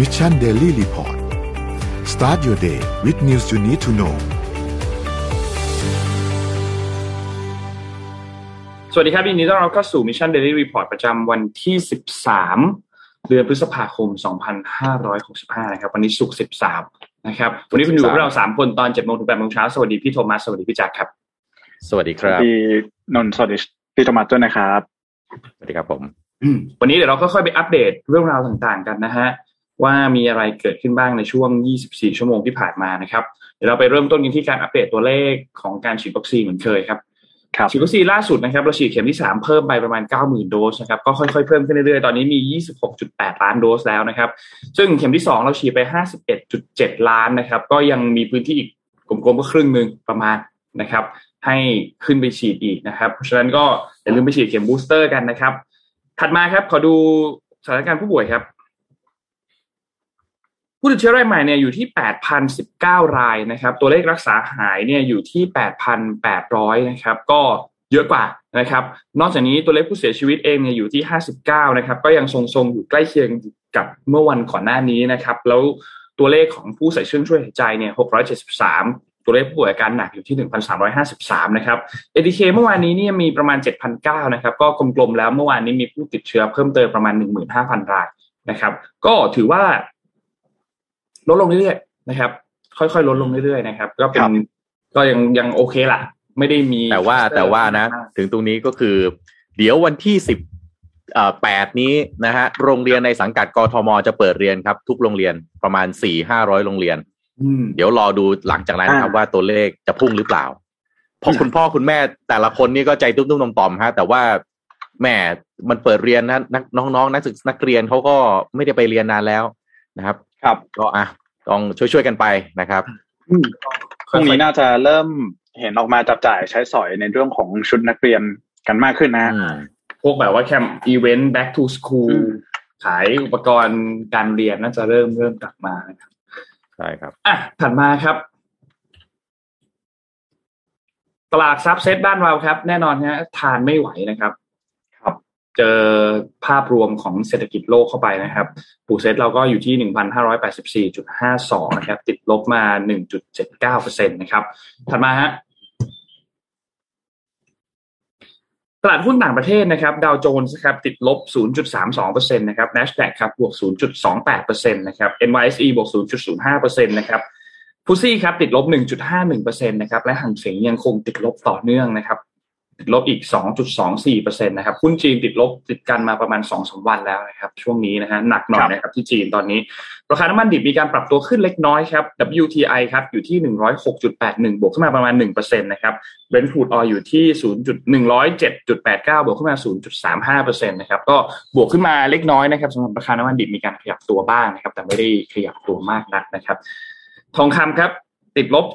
Mission Daily Report start your day with news you need to know สวัสดีครับยินดีต้อนรับเข้าสู่ Mission Daily Report ประจำวันที่ 13 เดือนพฤษภาคม 2565 นะครับ วันนี้ศุกร์ 13 นะครับ วันนี้คุณอยู่กับเรา 3 คนตอน7โมงถึง8โมงเช้า สวัสดีพี่โทมัส สวัสดีพี่แจ็คครับ สวัสดีครับพี่นนท์สวัสดีพี่โทมัสด้วยนะครับ สวัสดีครับผมอืมวันนี้เดี๋ยวเราก็ค่อยไปอัปเดตเรื่องราวต่างๆกันนะฮะ ว่ามีอะไรเกิดขึ้นบ้างในช่วง 24 ชั่วโมงที่ผ่านมานะครับ เดี๋ยวเราไปเริ่มต้นกันที่การอัปเดตตัวเลขของการฉีดวัคซีนเหมือนเคยครับครับฉีดวัคซีนล่าสุดนะครับเราฉีดเข็มที่ 3 เพิ่มไปประมาณ 90,000 โดสนะครับก็ค่อยๆเพิ่มขึ้นเรื่อยๆ ตอนนี้มี 26.8 ล้านโดสแล้วนะครับ ซึ่งเข็มที่ 2 เราฉีดไป 51.7 ล้านนะครับ ก็ยังมีพื้นที่อีกกลมๆก็ครึ่งหนึ่งประมาณนะครับ ให้ขึ้นไปฉีดอีกนะครับ เพราะฉะนั้นก็อย่าลืมไปฉีดเข็มบูสเตอร์กันนะครับ ถัดมาครับขอดูสถานการณ์ผู้ป่วยครับ ผู้ติดเชื้อรายใหม่เนี่ยอยู่ที่ 8,019 รายนะครับ ตัวเลขรักษาหายเนี่ยอยู่ที่ 8,800 นะครับ ก็เยอะกว่านะครับ นอกจากนี้ตัวเลขผู้เสียชีวิตเองเนี่ยอยู่ที่ 59 นะครับ ก็ยังทรงๆอยู่ใกล้เคียงกับเมื่อวันก่อนหน้านี้นะครับ แล้วตัวเลขของผู้ใส่เครื่องช่วยหายใจเนี่ย 673 ตัวเลขผู้ป่วยอาการหนักอยู่ที่ 1,353 นะครับ ATK เมื่อวานนี้เนี่ยมีประมาณ7,009นะครับ ก็กลมๆแล้วเมื่อวานนี้มีผู้ติดเชื้อเพิ่มเติมประมาณ 15,000 รายนะครับ ก็ถือว่า ลดลงเรื่อยๆนะครับ ค่อยๆลดลงเรื่อยๆนะครับ ก็เป็ครันบก็ยังยังโอเคล่ะ ไม่ได้มีแต่ว่าแต่ว่านะ ถึงตรงนี้ก็คือ เดี๋ยววันที่สิบแปดนี้นะฮะโรงเรียนในสังกัดกทมจะเปิดเรียนครับ ทุกโรงเรียนประมาณสี่ห้าร้อยโรงเรียนอืมเดี๋ยวรอดูหลังจากนั้นครับอ่าว่าตัวเลขจะพุ่งหรือเปล่า เพราะคุณพ่อคุณแม่แต่ละคนนี่ก็ใจตุ้มๆต่อมๆฮะ แต่ว่าแหม่มันเปิดเรียนนะนักน้องๆนักศึกนักเรียนเขาก็ไม่ได้ไปเรียนนานแล้วนะครับ ครับ ก็อะต้องช่วยๆกันไปนะครับพรุ่งนี้น่าจะเริ่มเห็นออกมาจับจ่ายใช้สอยในเรื่องของชุดนักเรียนกันมากขึ้นนะฮะอืมพวกแบบว่าแคมป์อีเวนต์ back to school อืมขายอุปกรณ์การเรียนน่าจะเริ่มเริ่มกลับมานะครับใช่ครับอะถัดมาครับ ตลาดทรับเซตบ้านเราครับ แน่นอนฮะทานไม่ไหวนะครับ ครับ เจอภาพรวมของเศรษฐกิจโลกเข้าไปนะครับ ปูเซตเราก็อยู่ที่หนึ่งพันห้าร้อยแปดสิบสี่จุดห้าสองนะครับ ติดลบมาหนึ่งจุดเจ็ดเก้าเปอร์เซ็นต์นะครับ ถัดมาฮะตลาดหุ้นต่างประเทศนะครับดาวโจนส์ครับติดลบ 0.32%นะครับ NASDAQ ครับบวก 0.28%นะครับ NYSE บวก 0.05%นะครับฟุซี่ครับติดลบ 1.51%นะครับและหังเสียงยังคงติดลบต่อเนื่องนะครับ ติดลบอีก 2.24%นะครับหุ้นจีนติดลบติดกันมาประมาณ2-3วันแล้วนะครับช่วงนี้นะฮะหนักหน่อยนะครับที่จีนตอนนี้ ราคาน้ำมันดิบมีการปรับตัวขึ้นเล็กน้อยครับ WTI ครับอยู่ที่ 106.81 บวกขึ้นมาประมาณ 1%นะครับ Brent crude oil อยู่ที่ 0.107.89 บวกขึ้นมา 0.35%นะครับก็บวกขึ้นมาเล็กน้อยนะครับสำหรับราคาน้ำมันดิบมีการขยับตัวบ้างนะครับแต่ไม่ได้ขยับตัวมากนักนะครับ ทองคำครับ ติดลบ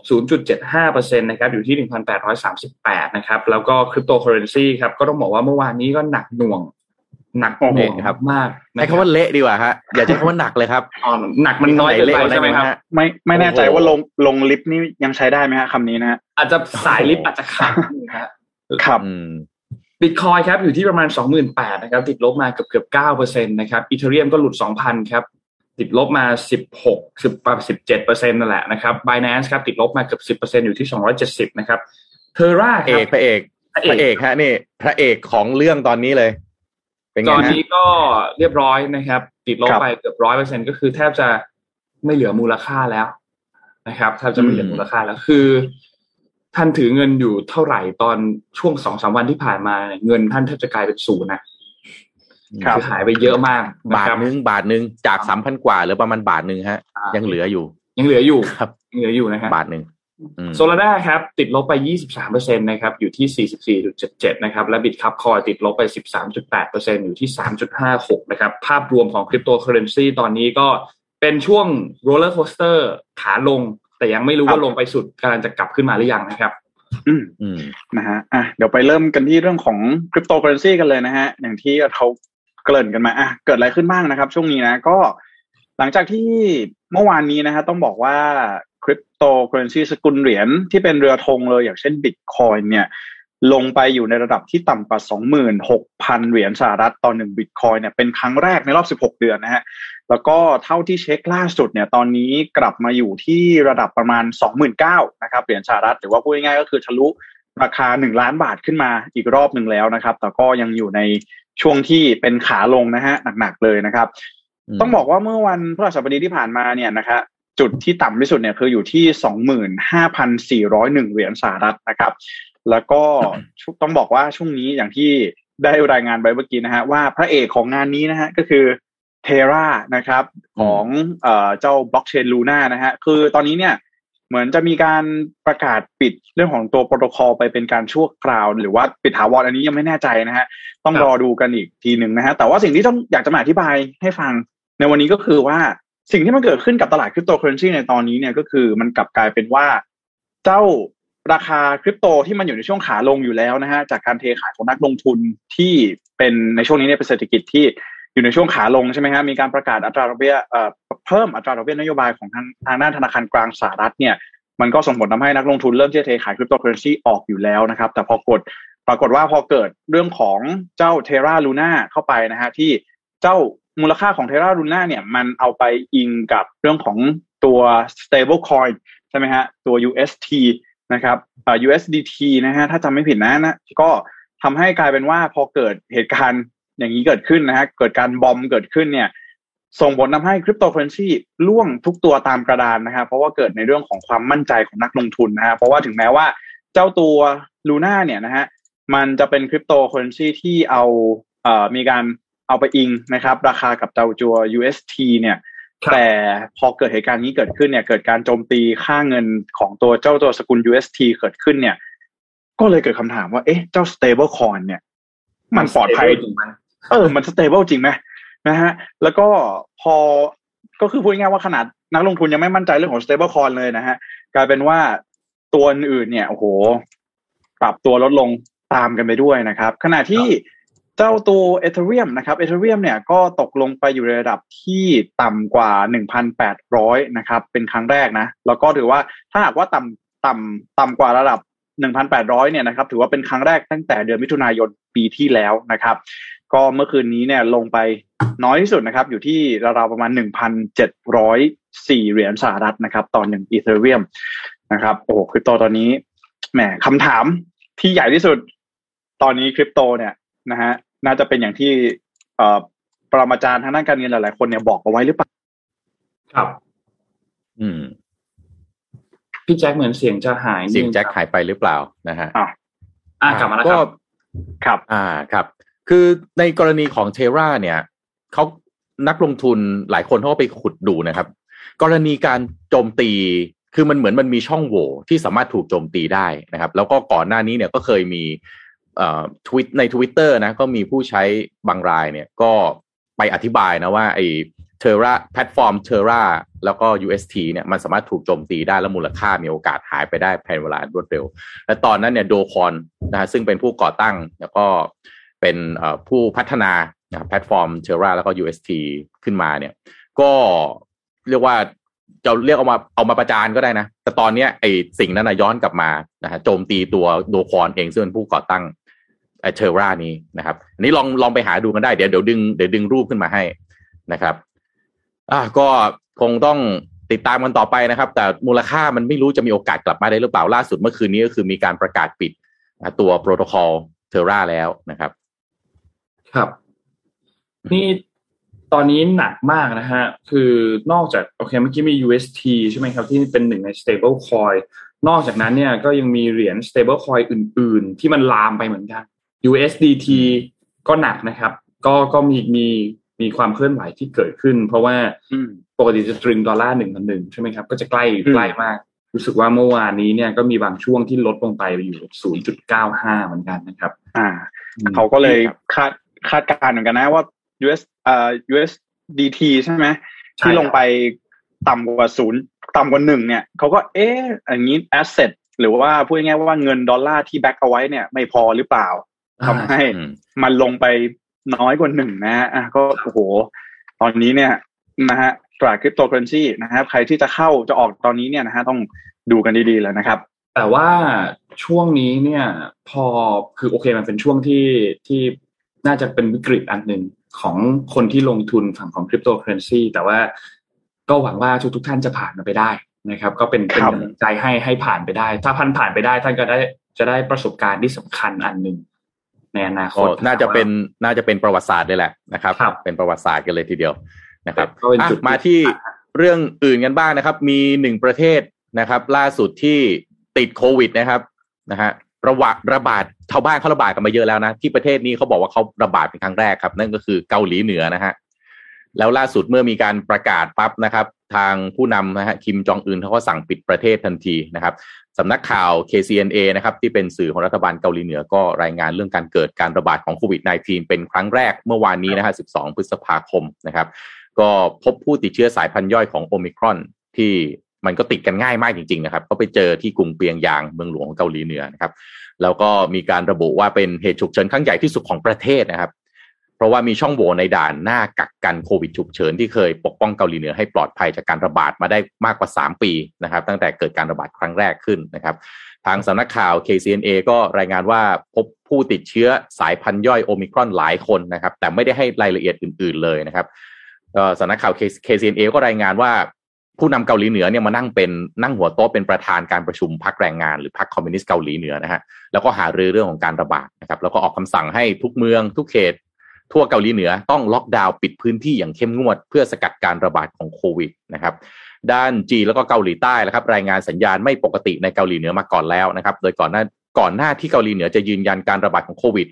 0.75%นะครับอยู่ที่ 1,838 นะครับ แล้วก็คริปโตเคอเรนซีครับ ก็ต้องบอกว่าเมื่อวานนี้ก็หนักหน่วง หนักหน่วงครับมากนะใช้คำว่าเละดีกว่าฮะ อย่าใช้คำว่าหนักเลยครับอ๋อหนักมันน้อยเกินไปใช่ไหมครับ ไม่ไม่แน่ใจโอ้โหว่าลงลงลิฟต์นี่ยังใช้ได้ไหมฮะคำนี้นะฮะอาจจะสายลิฟต์อาจจะขาดนะฮะครับอืมบิตคอยครับอยู่ที่ประมาณ 28,000นะครับติดลบมาเกือบเกือบ9%นะครับ Ethereum ก็หลุด 2,000 ครับ ติดลบมา 16 10 17%นั่นแหละนะครับ Binance ครับติดลบมาเกือบ 10%อยู่ที่ 270 นะครับ Terra เอครับพระเอกพระพระเอเอกกฮะนี่พระเอกของเรื่องตอนนี้เลย เป็นไงตอนฮะนี้ก็เรียบร้อยนะครับ ติดลบครับไปเกือบร้อยเปอร์เซ็นก็คือแทบจะไม่เหลือมูลค่าแล้วนะครับแทบจะไม่เหลือมูลค่าแล้วคือ ท่านถือเงินอยู่เท่าไหร่ตอนช่วงสองสามวันที่ผ่านมาเนี่ยเงินท่านแทบจะกลายเป็นศูนย์นะ ครับอหายไปเยอะมากนะบาทครับหนึ่งบาทหนึ่งจากสามพันกว่าเหลือประมาณบาทหนึ่งฮะอ่ายัยังเหลืออยู่ ยังเหลืออยู่ครับยังเหลืออยู่นะครับบาทหนึ่งอืม Solana ครับ ติดลบไป 23%นะครับ อยู่ที่ 44.77 นะครับ และ Bitkub Coin ติดลบไป 13.8%อยู่ที่ 3.56 นะครับ ภาพรวมของคริปโตเคอเรนซีตอนนี้ก็เป็นช่วง roller coaster ขาลง แต่ยังไม่รู้ครับว่าลงไปสุดกำลังจะกลับขึ้นมาหรือยังนะครับอืมอืมนะฮะอะเดี๋ยวไปเริ่มกันที่เรื่องของคริปโตเคอเรนซีกันเลยนะฮะ อย่างที่เขา เกริ่นกันมาอะเกิดอะไรขึ้นบ้างนะครับ ช่วงนี้นะก็หลังจากที่เมื่อวานนี้นะฮะต้องบอกว่าคริปโตเคอเรนซีสกุลเหรียญที่เป็นเรือธงเลยอย่างเช่นบิตคอยเนี่ยลงไปอยู่ในระดับที่ต่ำกว่า 26,000 เหรียญสหรัฐต่อหนึ่งบิตคอยเนี่ยเป็นครั้งแรกในรอบ 16 เดือนนะฮะแล้วก็เท่าที่เช็คล่าสุดเนี่ยตอนนี้กลับมาอยู่ที่ระดับประมาณ 29,000นะครับเหรียญสหรัฐหรือว่าพูดง่ายๆก็คือทะลุราคา 1 ล้านบาทขึ้นมาอีกรอบหนึ่งแล้วนะครับ แต่ก็ยังอยู่ใน ช่วงที่เป็นขาลงนะฮะหนักๆเลยนะครับ ต้องบอกว่าเมื่อวันพฤหัสบดีที่ผ่านมาเนี่ยนะครับจุดที่ต่ำที่สุดเนี่ยคืออยู่ที่สองหมื่นห้าพันสี่ร้อยหนึ่งเหรียญสหรัฐนะครับ แล้วก็ต้องบอกว่าช่วงนี้อย่างที่ได้รายงานไปเมื่อกี้นะฮะว่าพระเอกของงานนี้นะฮะก็คือ Terra นะครับของเอ่อเจ้าบล็อกเชน LUNA นะฮะคือตอนนี้เนี่ย เหมือนจะมีการประกาศปิดเรื่องของตัวโปรโตคอลไปเป็นการชั่วคราว หรือว่าปิดถาวรอันนี้ยังไม่แน่ใจนะฮะต้องรอดูกันอีกทีหนึ่งนะฮะแต่ว่าสิ่งที่ต้องอยากจะมาอธิบายให้ฟังในวันนี้ก็คือว่าสิ่งที่มันเกิดขึ้นกับตลาดคริปโตเคอเรนซีในตอนนี้เนี่ยก็คือมันกลับกลายเป็นว่า เจ้าราคาคริปโตที่มันอยู่ในช่วงขาลงอยู่แล้วนะฮะจากการเทขายของนักลงทุนที่เป็นในช่วงนี้เนี่ยเป็นเศรษฐกิจที่ อยู่ในช่วงขาลงใช่ไหมฮะมีการประกาศอัตราดอกเบี้ยเพิ่มอัตราดอกเบี้ยนโยบายของทางทางด้านธนาคารกลางสหรัฐเนี่ยมันก็ส่งผลทำให้นักลงทุนเริ่มที่จะเทขายคริปโตเคอเรนซีออกอยู่แล้วนะครับ แต่พอกดปรากฏว่าพอเกิดเรื่องของเจ้าเทราลูน่าเข้าไปนะฮะที่เจ้ามูลค่าของเทราลูน่าเนี่ยมันเอาไปอิงกับเรื่องของตัว stable coin ใช่ไหมฮะตัว UST นะครับอ่า USDT นะฮะถ้าจำไม่ผิดนะนะก็ทำให้กลายเป็นว่าพอเกิดเหตุการณ์ อย่างนี้เกิดขึ้นนะฮะเกิดการบอมเกิดขึ้นเนี่ย ส่งผลทาให้คริปโตเคอเรนซีล่วงทุกตัวตามกระดานนะครับเพราะว่าเกิดในเรื่องของความมั่นใจของนักลงทุนนะฮะเพราะว่าถึงแม้ว่าเจ้าตัวลูน่าเนี่ยนะฮะมันจะเป็นคริปโตเคอเรนซีที่เอาเอ่อมีการเอาไปอิงนะครับ ราคากับเจ้าจัว UST เนี่ยแต่พอเกิดเหตุการณ์นี้เกิดขึ้นเนี่ยเกิดการโจมตีค่าเงินของตัวเจ้าตัวสกุล UST เกิดขึ้นเนี่ย ก็เลยเกิดคำถามว่า เอ๊ะ เจ้า stable coin เนี่ย มันปลอดภัยจริงไหม เออมัน stable จริงไหมนะฮะแล้วก็พอก็คือพูดง่ายๆว่าขนาดนักลงทุนยังไม่มั่นใจเรื่องของ stable coin เลยนะฮะกลายเป็นว่าตัวอื่นๆเนี่ยโอ้โห ปรับตัวลดลงตามกันไปด้วยนะครับ ขณะที่เจ้าตัวเอเธเรียมนะครับเอเธเรียมเนี่ยก็ตกลงไปอยู่ในระดับที่ต่ำกว่า 1,800 นะครับ เป็นครั้งแรกนะ แล้วก็ถือว่าถ้าหากว่าต่ำต่ำต่ำกว่าระดับ 1,800 เนี่ยนะครับ ถือว่าเป็นครั้งแรกตั้งแต่เดือนมิถุนายน ปีที่แล้วนะครับ ก็เมื่อคืนนี้เนี่ยลงไปน้อยที่สุดนะครับ อยู่ที่ราวๆประมาณ 1,704 เหรียญสหรัฐนะครับ ต่อหนึ่งอีเธเรียมนะครับโอ้โหคริปโตตอนนี้แหมคำถามที่ใหญ่ที่สุดตอนนี้คริปโตเนี่ยนะฮะน่าจะเป็นอย่างที่เอ่อปรมาจารย์ทางด้านการเงินหลายๆคนเนี่ยบอกเอาไว้หรือเปล่าครับ อืม พี่แจ็คเหมือนเสียงจะหายนิดเสียงนึแจ็คครับหายไปหรือเปล่านะฮะอะอะกลับมาแล้วคก็รับ ครับ อ่าครับ คือในกรณีของเทราเนี่ยเขานักลงทุนหลายคนเขาก็ไปขุดดูนะครับ กรณีการโจมตีคือมันเหมือนมันมีช่องโหว่ที่สามารถถูกโจมตีได้นะครับ แล้วก็ก่อนหน้านี้เนี่ยก็เคยมีทวิตใน Twitter นะก็มีผู้ใช้บางรายเนี่ยก็ไปอธิบายนะว่าไอ้ เทราแพลตฟอร์มเทราแล้วก็ UST เนี่ยมันสามารถถูกโจมตีได้แล้วมูลค่ามีโอกาสหายไปได้ภายในเวลารวดเร็ว และตอนนั้นเนี่ย Do Kwon นะฮะซึ่งเป็นผู้ก่อตั้งแล้วก็เป็นผู้พัฒนาแพลตฟอร์ม Terra แล้วก็ UST ขึ้นมาเนี่ย ก็เรียกว่าจะเรียกเอามาเอามาประจานก็ได้นะ แต่ตอนเนี้ยไอ้สิ่งนั้นนะย้อนกลับมานะฮะโจมตีตัว Do Kwon เองซึ่งเป็นผู้ก่อตั้งไอ Terra นี้นะครับอันนี้ลองลองไปหาดูกันได้เดี๋ยวเดี๋ยวดึงเดี๋ยวดึงรูปขึ้นมาให้นะครับ อ่าก็คงต้องติดตามกันต่อไปนะครับ แต่มูลค่ามันไม่รู้จะมีโอกาสกลับมาได้หรือเปล่าล่าสุดเมื่อคืนนี้ก็คือมีการประกาศปิดตัวโปรโตคอลเทอร่าแล้วนะครับ ครับ นี่ตอนนี้หนักมากนะฮะ คือนอกจากโอเคเมื่อกี้มี UST ใช่ไหมครับ ที่เป็นหนึ่งใน stable coin นอกจากนั้นเนี่ยก็ยังมีเหรียญ stable coin อื่น ๆ ที่มันลามไปเหมือนกัน USDT ก็หนักนะครับ ก็ก็มีมี มีความเคลื่อนไหวที่เกิดขึ้น เพราะว่าอืมปกติจะตรึงดอลลาร์หนึ่งพันหนึ่งใช่ไหมครับก็จะใกล้อืมใกล้มาก รู้สึกว่าเมื่อวานนี้เนี่ยก็มีบางช่วงที่ลดลงไปอยู่ศูนย์จุดเก้าห้าเหมือนกันนะครับ อ่า เขาก็เลยคาดคาดการณ์เหมือนกันนะว่า US เอ่อ USDT ใช่ไหมใช่ที่ลงไปต่ำกว่าศูนย์ต่ำกว่าหนึ่งเนี่ยเขาก็เอ๊ะอันนี้ asset หรือว่าพูดง่ายๆว่าเงินดอลลาร์ที่ back เอาไว้เนี่ยไม่พอหรือเปล่าทำให้อืมมันลงไป น้อยกว่าหนึ่งนะฮะอะก็โอ้โห ตอนนี้เนี่ยนะฮะตลาดคริปโตเคอเรนซีนะครับ ใครที่จะเข้าจะออกตอนนี้เนี่ยนะฮะต้องดูกันดีๆเลยนะครับ แต่ว่าช่วงนี้เนี่ย พอคือโอเคมันเป็นช่วงที่ที่น่าจะเป็นวิกฤตอันหนึ่งของคนที่ลงทุนฝั่งของคริปโตเคอเรนซีแต่ว่าก็หวังว่าทุกทุกท่านจะผ่านมาไปได้นะครับ ก็เป็นเป็นกำลังใจให้ให้ผ่านไปได้ ถ้าพันผ่านไปได้ท่านก็ได้จะได้ประสบการณ์ที่สำคัญอันหนึ่ง ในอนาคตน่าจะเป็นน่าจะเป็นประวัติศาสตร์เลยแหละนะครับ เป็นประวัติศาสตร์กันเลยทีเดียวนะครับมาที่เรื่องอื่นกันบ้างนะครับ มีหนึ่งประเทศนะครับ ล่าสุดที่ติดโควิดนะครับนะฮะระบาดระบาดชาวบ้านเขาระบาดกันมาเยอะแล้วนะ ที่ประเทศนี้เขาบอกว่าเขาระบาดเป็นครั้งแรกครับ นั่นก็คือเกาหลีเหนือนะฮะ แล้วล่าสุดเมื่อมีการประกาศปั๊บนะครับ ทางผู้นำนะฮะคิมจองอึนเขาก็สั่งปิดประเทศทันทีนะครับสำนักข่าว KCNA นะครับที่เป็นสื่อของรัฐบาลเกาหลีเหนือก็รายงานเรื่องการเกิดการระบาดของโควิด -19 เป็นครั้งแรกเมื่อวานนี้นะฮะ 12 พฤษภาคมนะครับ ก็พบผู้ติดเชื้อสายพันธุ์ย่อยของโอมิครอนที่มันก็ติดกันง่ายมากจริงๆนะครับก็ไปเจอที่กรุงเปียงยางเมืองหลวงของเกาหลีเหนือนะครับ แล้วก็มีการระบุว่าเป็นเหตุฉุกเฉินครั้งใหญ่ที่สุดของประเทศนะครับ เพราะว่ามีช่องโหว่ในด่านหน้ากักกันโควิดฉุกเฉินที่เคยปกป้องเกาหลีเหนือให้ปลอดภัยจากการระบาดมาได้มากกว่า 3 ปีนะครับ ตั้งแต่เกิดการระบาดครั้งแรกขึ้นนะครับ ทางสำนักข่าว KCNA ก็รายงานว่าพบผู้ติดเชื้อสายพันธุ์ย่อยโอมิครอนหลายคนนะครับ แต่ไม่ได้ให้รายละเอียดอื่น ๆ เลยนะครับสำนักข่าว KCNA ก็รายงานว่าผู้นำเกาหลีเหนือเนี่ยมานั่งเป็นนั่งหัวโต๊ะเป็นประธานการประชุมพักแรงงานหรือพักคอมมิวนิสต์เกาหลีเหนือนะฮะแล้วก็หารือเรื่องของการระบาดนะครับแล้วก็ออกคำสั่งให้ทุกเมืองทุกเขต ทั่วเกาหลีเหนือต้องล็อกดาวน์ปิดพื้นที่อย่างเข้มงวด เพื่อสกัดการระบาดของโควิดนะครับด้านจีนแล้วก็เกาหลีใต้นะครับรายงานสัญญาณไม่ปกติในเกาหลีเหนือมาก่อนแล้วนะครับ โดยก่อนหน้าก่อนหน้าที่เกาหลีเหนือจะยืนยันการระบาดของโควิด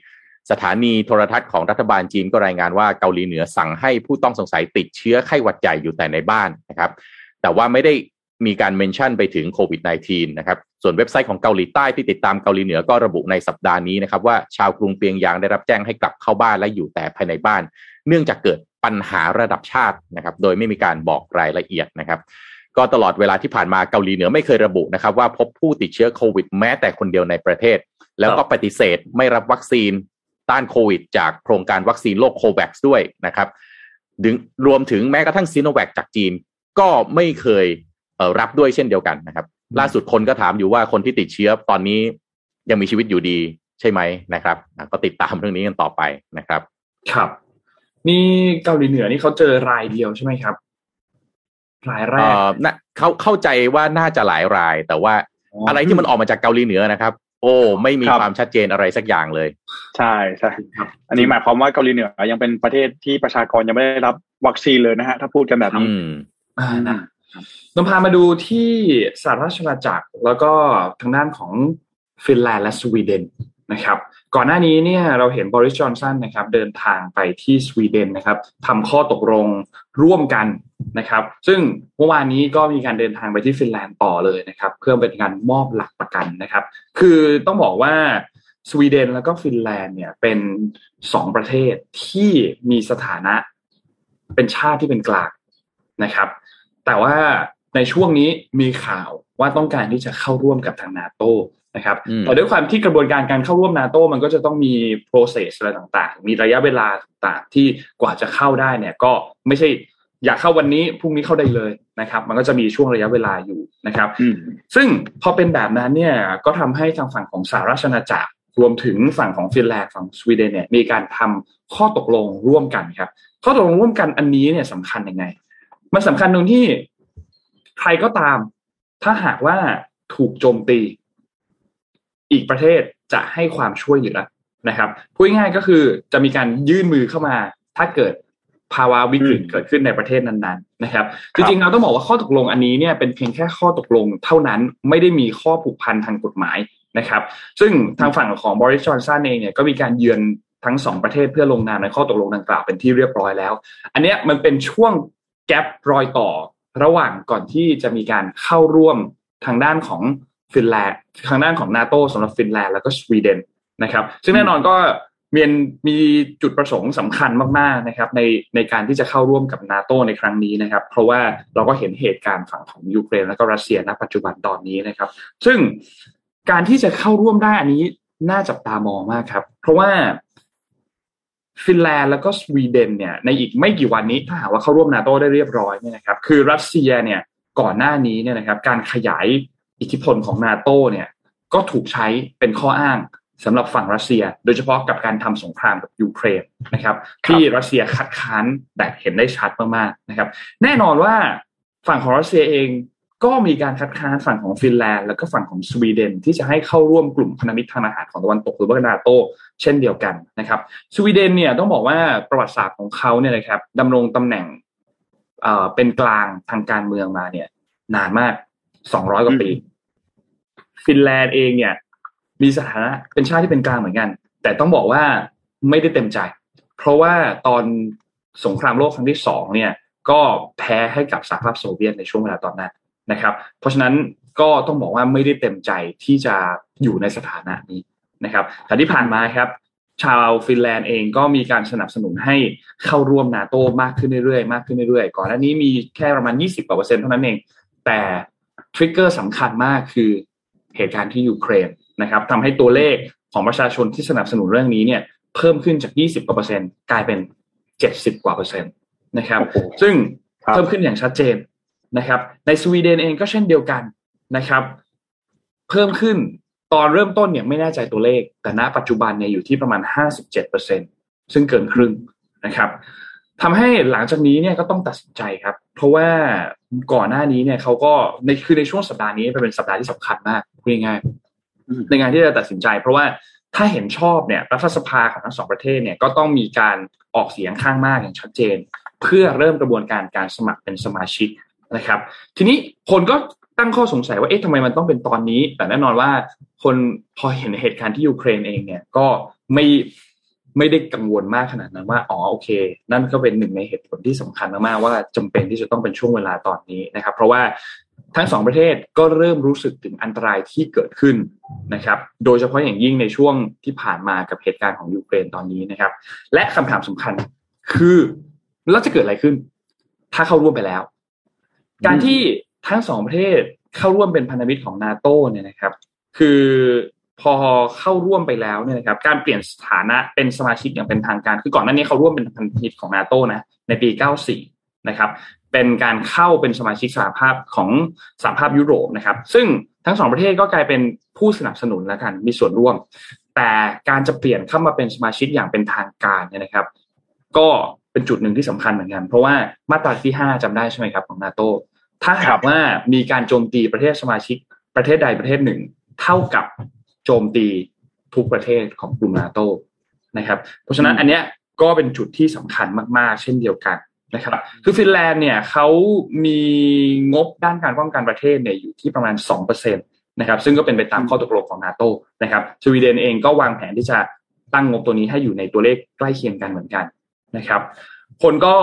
สถานีโทรทัศน์ของรัฐบาลจีนก็รายงานว่าเกาหลีเหนือสั่งให้ผู้ต้องสงสัยติดเชื้อไข้หวัดใหญ่อยู่แต่ในบ้านนะครับ แต่ว่าไม่ได้ มีการเมนชั่นไปถึงโควิด -19 นะครับ ส่วนเว็บไซต์ของเกาหลีใต้ที่ติดตามเกาหลีเหนือก็ระบุในสัปดาห์นี้นะครับว่าชาวกรุงเปียงยางได้รับแจ้งให้กลับเข้าบ้านและอยู่แต่ภายในบ้าน เนื่องจากเกิดปัญหาระดับชาตินะครับโดยไม่มีการบอกรายละเอียดนะครับ ก็ตลอดเวลาที่ผ่านมาเกาหลีเหนือไม่เคยระบุนะครับว่าพบผู้ติดเชื้อโควิดแม้แต่คนเดียวในประเทศ แล้วก็ปฏิเสธไม่รับวัคซีนต้านโควิด จากโครงการวัคซีนโลก COVAX ด้วยนะครับรวมถึงแม้กระทั่งซีโนแวคจากจีนก็ไม่เคย รับด้วยเช่นเดียวกันนะครับ ล่าสุดคนก็ถามอยู่ว่าคนที่ติดเชื้อตอนนี้ยังมีชีวิตอยู่ดีใช่ไหมนะครับ ก็ติดตามเรื่องนี้กันต่อไปนะครับ ครับ นี่เกาหลีเหนือนี่เขาเจอรายเดียวใช่ไหมครับรายแรกนะเขาเข้าใจว่าน่าจะหลายราย แต่ว่าอะไรที่มันออกมาจากเกาหลีเหนือนะครับ โอ้ไม่มีความชัดเจนอะไรสักอย่างเลย ใช่ใช่ครับ อันนี้หมายความว่าเกาหลีเหนือยังเป็นประเทศที่ประชากรยังไม่ได้รับวัคซีนเลยนะฮะถ้าพูดกันแบบนี้อ่า นำพามาดูที่สหราชอาณาจักรแล้วก็ทางด้านของฟินแลนด์และสวีเดนนะครับ ก่อนหน้านี้เนี่ยเราเห็นบริสจอนสันนะครับ เดินทางไปที่สวีเดนนะครับทำข้อตกลงร่วมกันนะครับ ซึ่งเมื่อวานนี้ก็มีการเดินทางไปที่ฟินแลนด์ต่อเลยนะครับ เพื่อเป็นการมอบหลักประกันนะครับ คือต้องบอกว่าสวีเดนแล้วก็ฟินแลนด์เนี่ยเป็นสองประเทศที่มีสถานะเป็นชาติที่เป็นกลางนะครับ แต่ว่าในช่วงนี้มีข่าวว่าต้องการที่จะเข้าร่วมกับทางนาโตนะครับแต่ด้วยความที่กระบวนการการเข้าร่วมนาโตมันก็จะต้องมี process อะไรต่างๆ มีระยะเวลาต่างๆ ที่กว่าจะเข้าได้เนี่ยก็ไม่ใช่อยากเข้าวันนี้พรุ่งนี้เข้าได้เลยนะครับ มันก็จะมีช่วงระยะเวลาอยู่นะครับ ซึ่งพอเป็นแบบนั้นเนี่ยก็ทำให้ทางฝั่งของสหราชอาณาจักรรวมถึงฝั่งของฟินแลนด์ฝั่งสวีเดนเนี่ยมีการทำข้อตกลงร่วมกันครับ ข้อตกลงร่วมกันอันนี้เนี่ยสำคัญยังไง มันสำคัญตรงที่ใครก็ตาม ถ้าหากว่าถูกโจมตี อีกประเทศจะให้ความช่วยเหลือนะครับพูดง่ายๆก็คือจะมีการยื่นมือเข้ามา ถ้าเกิดภาวะวิกฤตเกิดขึ้นในประเทศนั้นๆ นะครับ จริงๆเราต้องบอกว่าข้อตกลงอันนี้เนี่ยเป็นเพียงแค่ข้อตกลงเท่านั้นไม่ได้มีข้อผูกพันทางกฎหมายนะครับ ซึ่งทางฝั่งของบอริสจอห์นสันเองเนี่ยก็มีการเยือนทั้งสองประเทศเพื่อลงนามในข้อตกลงดังกล่าวเป็นที่เรียบร้อยแล้ว อันนี้มันเป็นช่วง gap รอยต่อระหว่างก่อนที่จะมีการเข้าร่วมทางด้านของฟินแลนด์ทางด้านของนาโตสำหรับฟินแลนด์แล้วก็สวีเดนนะครับ ซึ่งแน่นอนก็มีมีจุดประสงค์สำคัญมากๆนะครับในในการที่จะเข้าร่วมกับนาโตในครั้งนี้นะครับ เพราะว่าเราก็เห็นเหตุการณ์ฝั่งของยูเครนและก็รัสเซียณปัจจุบันตอนนี้นะครับ ซึ่งการที่จะเข้าร่วมได้อันนี้น่าจับตามองมากครับ เพราะว่า ฟินแลนด์แล้วก็สวีเดนเนี่ยในอีกไม่กี่วันนี้ถ้าหากว่าเข้าร่วมนาโตได้เรียบร้อยเนี่ยนะครับคือรัสเซียเนี่ยก่อนหน้านี้เนี่ยนะครับการขยายอิทธิพลของนาโตเนี่ยก็ถูกใช้เป็นข้ออ้างสำหรับฝั่งรัสเซีย โดยเฉพาะกับการทำสงครามกับยูเครนนะครับที่รัสเซียคัดค้านแบบเห็นได้ชัดมากๆนะครับ แน่นอนว่าฝั่งของรัสเซียเอง ก็มีการคัดค้านฝั่งของฟินแลนด์ แล้วก็ฝั่งของสวีเดน ที่จะให้เข้าร่วมกลุ่มพันธมิตรทางทหารของตะวันตกหรือว่านาโต เช่นเดียวกันนะครับ สวีเดนเนี่ยต้องบอกว่าประวัติศาสตร์ของเขาเนี่ยนะครับดำรงตำแหน่งเอ่อเป็นกลางทางการเมืองมาเนี่ย นานมากสองร้อยกว่าปี ฟินแลนด์เองเนี่ย มีสถานะเป็นชาติที่เป็นกลางเหมือนกัน แต่ต้องบอกว่าไม่ได้เต็มใจ เพราะว่าตอนสงครามโลกครั้งที่สองเนี่ย ก็แพ้ให้กับสหภาพโซเวียตในช่วงเวลาตอนนั้น นะครับ เพราะฉะนั้นก็ต้องบอกว่าไม่ได้เต็มใจที่จะอยู่ในสถานะนี้นะครับแต่ที่ผ่านมาครับ ชาวฟินแลนด์เองก็มีการสนับสนุนให้เข้าร่วมนาโตมากขึ้นเรื่อยๆมากขึ้นเรื่อยๆก่อนหน้านี้มีแค่ประมาณ 20กว่าเปอร์เซ็นต์เท่านั้นเอง แต่ทริกเกอร์สำคัญมากคือเหตุการณ์ที่ยูเครนนะครับทำให้ตัวเลขของประชาชนที่สนับสนุนเรื่องนี้เนี่ยเพิ่มขึ้นจาก 20กว่าเปอร์เซ็นต์กลายเป็น 70 กว่าเปอร์เซ็นต์นะครับโอ้โหซึ่งครับเพิ่มขึ้นอย่างชัดเจน นะครับ ในสวีเดนเองก็เช่นเดียวกันนะครับ เพิ่มขึ้นตอนเริ่มต้นเนี่ยไม่แน่ใจตัวเลข แต่ณปัจจุบันเนี่ยอยู่ที่ประมาณ 57%ซึ่งเกินครึ่งนะครับทำให้หลังจากนี้เนี่ยก็ต้องตัดสินใจครับ เพราะว่าก่อนหน้านี้เนี่ยเขาก็ในคือในช่วงสัปดาห์นี้เป็นสัปดาห์ที่สำคัญมากพูดง่ายๆอืมในงานที่จะตัดสินใจ เพราะว่าถ้าเห็นชอบเนี่ยรัฐสภาของทั้งสองประเทศเนี่ยก็ต้องมีการออกเสียงข้างมากอย่างชัดเจน เพื่อเริ่มกระบวนการการสมัครเป็นสมาชิก นะครับ ทีนี้คนก็ตั้งข้อสงสัยว่าเอ๊ะทำไมมันต้องเป็นตอนนี้ แต่แน่นอนว่าคนพอเห็นเหตุการณ์ที่ยูเครนเองเนี่ยก็ไม่ไม่ได้กังวลมากขนาดนั้นว่าอ๋อโอเค นั่นก็เป็นหนึ่งในเหตุผลที่สำคัญมากๆว่าจำเป็นที่จะต้องเป็นช่วงเวลาตอนนี้นะครับ เพราะว่าทั้งสองประเทศก็เริ่มรู้สึกถึงอันตรายที่เกิดขึ้นนะครับ โดยเฉพาะอย่างยิ่งในช่วงที่ผ่านมากับเหตุการณ์ของยูเครนตอนนี้นะครับ และคำถามสำคัญคือแล้วจะเกิดอะไรขึ้น ถ้าเข้าร่วมไปแล้ว การที่ทั้งสองประเทศเข้าร่วมเป็นพันธมิตรของนาโตเนี่ยนะครับ คือพอเข้าร่วมไปแล้วเนี่ยนะครับการเปลี่ยนสถานะเป็นสมาชิกอย่างเป็นทางการคือก่อนหน้านี้เขาร่วมเป็นพันธมิตรของนาโตนะในปี 94 นะครับ เป็นการเข้าเป็นสมาชิกสหภาพของสหภาพยุโรปนะครับ ซึ่งทั้งสองประเทศก็กลายเป็นผู้สนับสนุนแล้วกันมีส่วนร่วม แต่การจะเปลี่ยนเข้ามาเป็นสมาชิกอย่างเป็นทางการเนี่ยนะครับ ก็เป็นจุดหนึ่งที่สำคัญเหมือนกัน เพราะว่ามาตราที่ห้าจำได้ใช่ไหมครับของนาโต ถ้าหากว่ามีการโจมตีประเทศสมาชิกประเทศใดประเทศหนึ่ง เท่ากับโจมตีทุกประเทศของกลุ่มนาโตนะครับ เพราะฉะนั้นอันเนี้ยก็เป็นจุดที่สำคัญมาก ๆ เช่นเดียวกันนะครับ คือฟินแลนด์เนี่ยเขามีงบด้านการป้องกันประเทศเนี่ยอยู่ที่ประมาณสองเปอร์เซ็นตนะครับ ซึ่งก็เป็นไปตามข้อตกลงของนาโตนะครับสวีเดนเองก็วางแผนที่จะตั้งงบตัวนี้ให้อยู่ในตัวเลขใกล้เคียงกันเหมือนกันนะครับ คนก็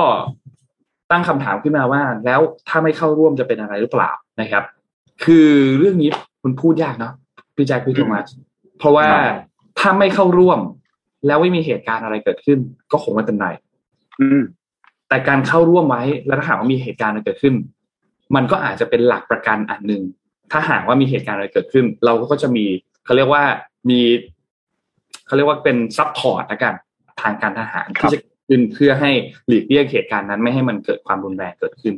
ตั้งคำถามขึ้นมาว่า แล้วถ้าไม่เข้าร่วมจะเป็นอะไรหรือเปล่านะครับ คือเรื่องนี้มันพูดยากเนาะพี่แจ็คพี่โทมัสเพราะว่าถ้าไม่เข้าร่วม แล้วไม่มีเหตุการณ์อะไรเกิดขึ้น ก็คงไม่เป็นไรอืมแต่การเข้าร่วมไว้แล้วถ้าหากว่ามีเหตุการณ์อะไรเกิดขึ้น มันก็อาจจะเป็นหลักประกันอันหนึ่งถ้าหากว่ามีเหตุการณ์อะไรเกิดขึ้น เราก็จะมีเขาเรียกว่ามีเขาเรียกว่าเป็น support ละกันทางการทหารครับที่จะ ขึ้น เพื่อให้หลีกเลี่ยงเหตุการณ์นั้นไม่ให้มันเกิดความรุนแรงเกิดขึ้น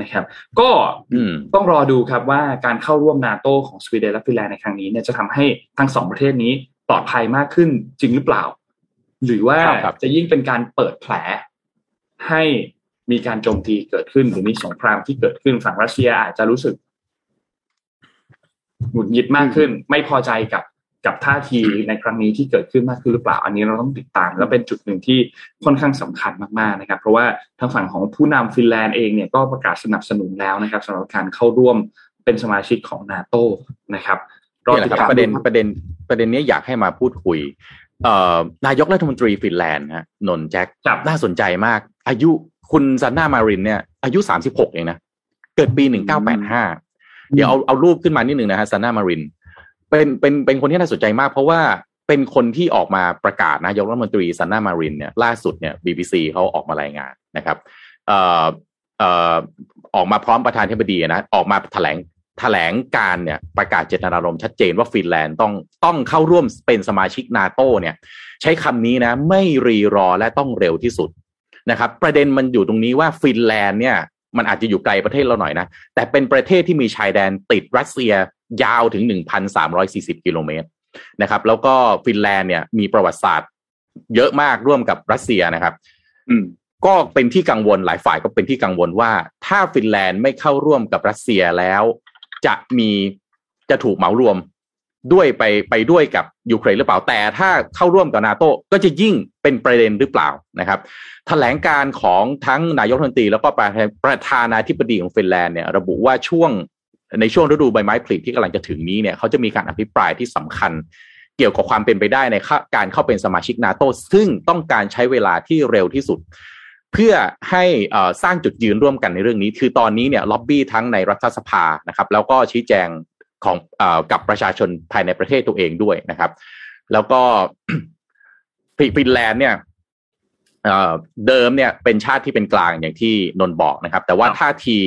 นะครับ ก็อืมต้องรอดูครับว่าการเข้าร่วมนาโตของสวีเดนและฟินแลนด์ในครั้งนี้เนี่ยจะทำให้ทั้งสองประเทศนี้ปลอดภัยมากขึ้นจริงหรือเปล่า หรือว่าครับจะยิ่งเป็นการเปิดแผลให้มีการโจมตีเกิดขึ้นหรือมีสงครามที่เกิดขึ้นฝั่งรัสเซียอาจจะรู้สึกหงุดหงิดมากขึ้น ไม่พอใจกับ กับท่าทีในครั้งนี้ที่เกิดขึ้นมากขึ้นหรือเปล่า อันนี้เราต้องติดตาม และเป็นจุดหนึ่งที่ค่อนข้างสำคัญมากๆนะครับ เพราะว่าทางฝั่งของผู้นำฟินแลนด์เองเนี่ยก็ประกาศสนับสนุนแล้วนะครับสำหรับการเข้าร่วมเป็นสมาชิกของนาโตนะครับรอนี่แหติละดครับตามประเด็นดูประเด็นประเด็นนี้อยากให้มาพูดคุยเอ่อนายกรัฐมนตรีฟินแลนด์ฮะนนท์แจ็คครับน่าสนใจมาก อายุคุณซันนามารินเนี่ยอายุสามสิบหกเองนะ เกิดปีหนึ่งเก้าแปดห้าเดี๋ยวเอาเอารูปขึ้นมานิดหนึ่งนะฮะซันนามาริน เป็นเป็นเป็นคนที่น่าสนใจมาก เพราะว่าเป็นคนที่ออกมาประกาศนายกรัฐมนตรีซันนามารินเนี่ยล่าสุดเนี่ย BBC เขาออกมารายงานนะครับเอ่อเอ่อออกมาพร้อมประธานธิบดีนะออกมาแถลงแถลงการณ์เนี่ยประกาศเจตนารมณ์ชัดเจนว่าฟินแลนด์ต้องต้องเข้าร่วมเป็นสมาชิกนาโตเนี่ย ใช้คำนี้นะ ไม่รีรอและต้องเร็วที่สุดนะครับ ประเด็นมันอยู่ตรงนี้ว่าฟินแลนด์เนี่ย มันอาจจะอยู่ไกลประเทศเราหน่อยนะ แต่เป็นประเทศที่มีชายแดนติดรัสเซีย ยาวถึง 1,340 กิโลเมตรนะครับ แล้วก็ฟินแลนด์เนี่ยมีประวัติศาสตร์เยอะมากร่วมกับรัสเซียนะครับอืมก็เป็นที่กังวลหลายฝ่ายก็เป็นที่กังวลว่า ถ้าฟินแลนด์ไม่เข้าร่วมกับรัสเซียแล้ว จะมีจะถูกเหมารวมด้วยไปไปด้วยกับยูเครนหรือเปล่าแต่ถ้าเข้าร่วมกับนาโตก็จะยิ่งเป็นประเด็นหรือเปล่านะครับแถลงการณ์ของทั้งนายกรัฐมนตรีแล้วก็ประธานาธิบดีของฟินแลนด์เนี่ยระบุว่าช่วง ในช่วงฤดูใบไม้ผลิที่กำลังจะถึงนี้เนี่ยเขาจะมีการอภิปรายที่สำคัญ เกี่ยวกับความเป็นไปได้ในการเข้าเป็นสมาชิกนาโตซึ่งต้องการใช้เวลาที่เร็วที่สุด เพื่อให้สร้างจุดยืนร่วมกันในเรื่องนี้ คือตอนนี้เนี่ยล็อบบี้ทั้งในรัฐสภานะครับแล้วก็ชี้แจงของอกับประชาชนภายในประเทศตัวเองด้วยนะครับ แล้วก็ฟินแลนด์เนี่ยเดิมเนี่ยเป็นชาติที่เป็นกลางอย่างที่นนบอกนะครับ แต่ว่าท่าที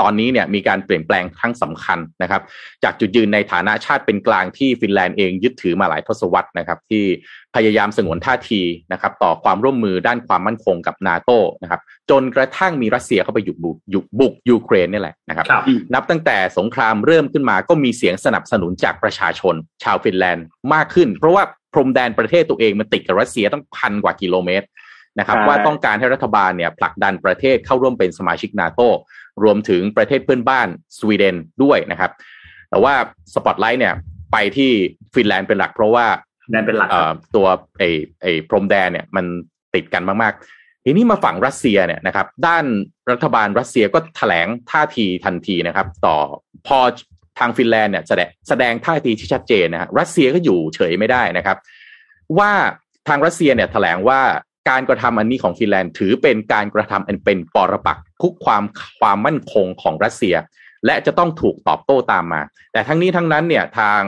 ตอนนี้เนี่ยมีการเปลี่ยนแปลงครั้งสำคัญนะครับ จากจุดยืนในฐานะชาติเป็นกลางที่ฟินแลนด์เองยึดถือมาหลายทศวรรษนะครับ ที่พยายามสงวนท่าทีนะครับ ต่อความร่วมมือด้านความมั่นคงกับนาโตนะครับ จนกระทั่งมีรัสเซียเข้าไปยุกบุกยุกบุกยูเครนนี่แหละนะครับ นับตั้งแต่สงครามเริ่มขึ้นมาก็มีเสียงสนับสนุนจากประชาชน ชาวฟินแลนด์มากขึ้น เพราะว่าพรมแดนประเทศตัวเองมันติดกับรัสเซียต้องพันกว่ากิโลเมตรนะครับว่าต้องการให้รัฐบาลเนี่ยผลักดันประเทศเข้าร่วมเป็นสมาชิกนาโต รวมถึงประเทศเพื่อนบ้านสวีเดนด้วยนะครับ แต่ว่าสปอตไลท์เนี่ยไปที่ฟินแลนด์เป็นหลัก เพราะว่าแดนเป็นหลักตัวไอ้ไอ้พรมแดนเนี่ยมันติดกันมากๆ ทีนี้มาฝั่งรัสเซียเนี่ยนะครับ ด้านรัฐบาลรัสเซียก็แถลงท่าทีทันทีนะครับ ต่อพอทางฟินแลนด์เนี่ยแสดงแสดงท่าทีที่ชัดเจนนะฮะรัสเซียก็อยู่เฉยไม่ได้นะครับ ว่าทางรัสเซียเนี่ยแถลงว่า การกระทำอันนี้ของฟินแลนด์ถือเป็นการกระทำอันเป็นปรปักคุกความความมั่นคงของรัสเซีย และจะต้องถูกตอบโต้ตามมา แต่ทั้งนี้ทั้งนั้นเนี่ยทาง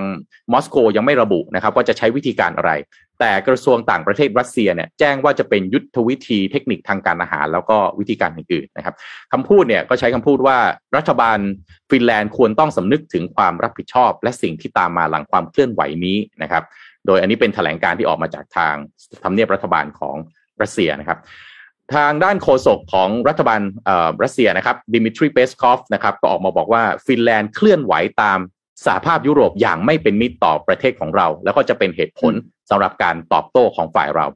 มอสโกยังไม่ระบุนะครับว่าจะใช้วิธีการอะไร แต่กระทรวงต่างประเทศรัสเซียเนี่ยแจ้งว่าจะเป็นยุทธวิธีเทคนิคทางการอาหาร แล้วก็วิธีการอื่นๆนะครับคำพูดเนี่ยก็ใช้คำพูดว่ารัฐบาลฟินแลนด์ควรต้องสำนึกถึงความรับผิดชอบ และสิ่งที่ตามมาหลังความเคลื่อนไหวนี้นะครับโดยอันนี้เป็นแถลงการณ์ที่ออกมาจากทางทำเนียบรัฐบาลของ รัสเซียนะครับทางด้านโฆษกของรัฐบาลรัสเซียนะครับดิมิทรีเปสคอฟนะครับก็ออกมาบอกว่าฟินแลนด์เคลื่อนไหวตามสหภาพยุโรปอย่างไม่เป็นมิตรต่อประเทศของเรา แล้วก็จะเป็นเหตุผลสำหรับการตอบโต้ของฝ่ายเรา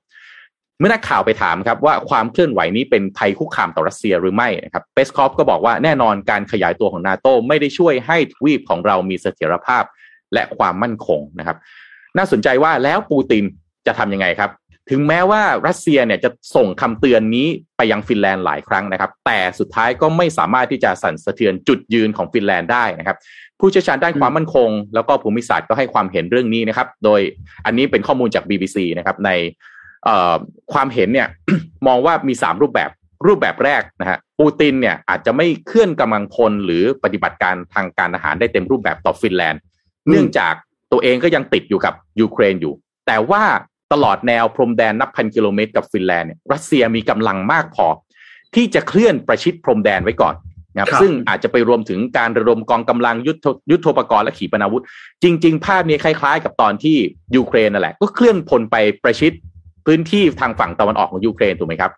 เมื่อนักข่าวไปถามครับว่าความเคลื่อนไหวนี้เป็นภัยคุกคามต่อรัสเซียหรือไม่นะครับเปสคอฟก็บอกว่าแน่นอนการขยายตัวของนาโตไม่ได้ช่วยให้ทวีปของเรามีเสถียรภาพและความมั่นคงนะครับ น่าสนใจว่าแล้วปูตินจะทำยังไงครับ ถึงแม้ว่ารัสเซียเนี่ยจะส่งคำเตือนนี้ไปยังฟินแลนด์หลายครั้งนะครับ แต่สุดท้ายก็ไม่สามารถที่จะสั่นสะเทือนจุดยืนของฟินแลนด์ได้นะครับ ผู้เชี่ยวชาญด้านความมั่นคง แล้วก็ภูมิศาสตร์ก็ให้ความเห็นเรื่องนี้นะครับ โดยอันนี้เป็นข้อมูลจาก BBC นะครับ ในความเห็นเนี่ยมองว่ามี 3 รูปแบบรูปแบบแรกนะฮะปูตินเนี่ยอาจจะไม่เคลื่อนกำลังพลหรือปฏิบัติการทางการอาหารได้เต็มรูปแบบต่อฟินแลนด์ เนื่องจากตัวเองก็ยังติดอยู่กับยูเครนอยู่ แต่ว่า ตลอดแนวพรมแดนนับพันกิโลเมตรกับฟินแลนด์เนี่ยรัสเซียมีกำลังมากพอ ที่จะเคลื่อนประชิดพรมแดนไว้ก่อนนะครับซึ่งอาจจะไปรวมถึงการระดมกองกำลังยุทธยุทโธปกรณ์และขีปนาวุธ จริง ๆ ภาพนี้คล้าย ๆ กับตอนที่ยูเครนนั่นแหละ ก็เคลื่อนพลไปประชิดพื้นที่ทางฝั่งตะวันออกของยูเครนถูกไหมครับ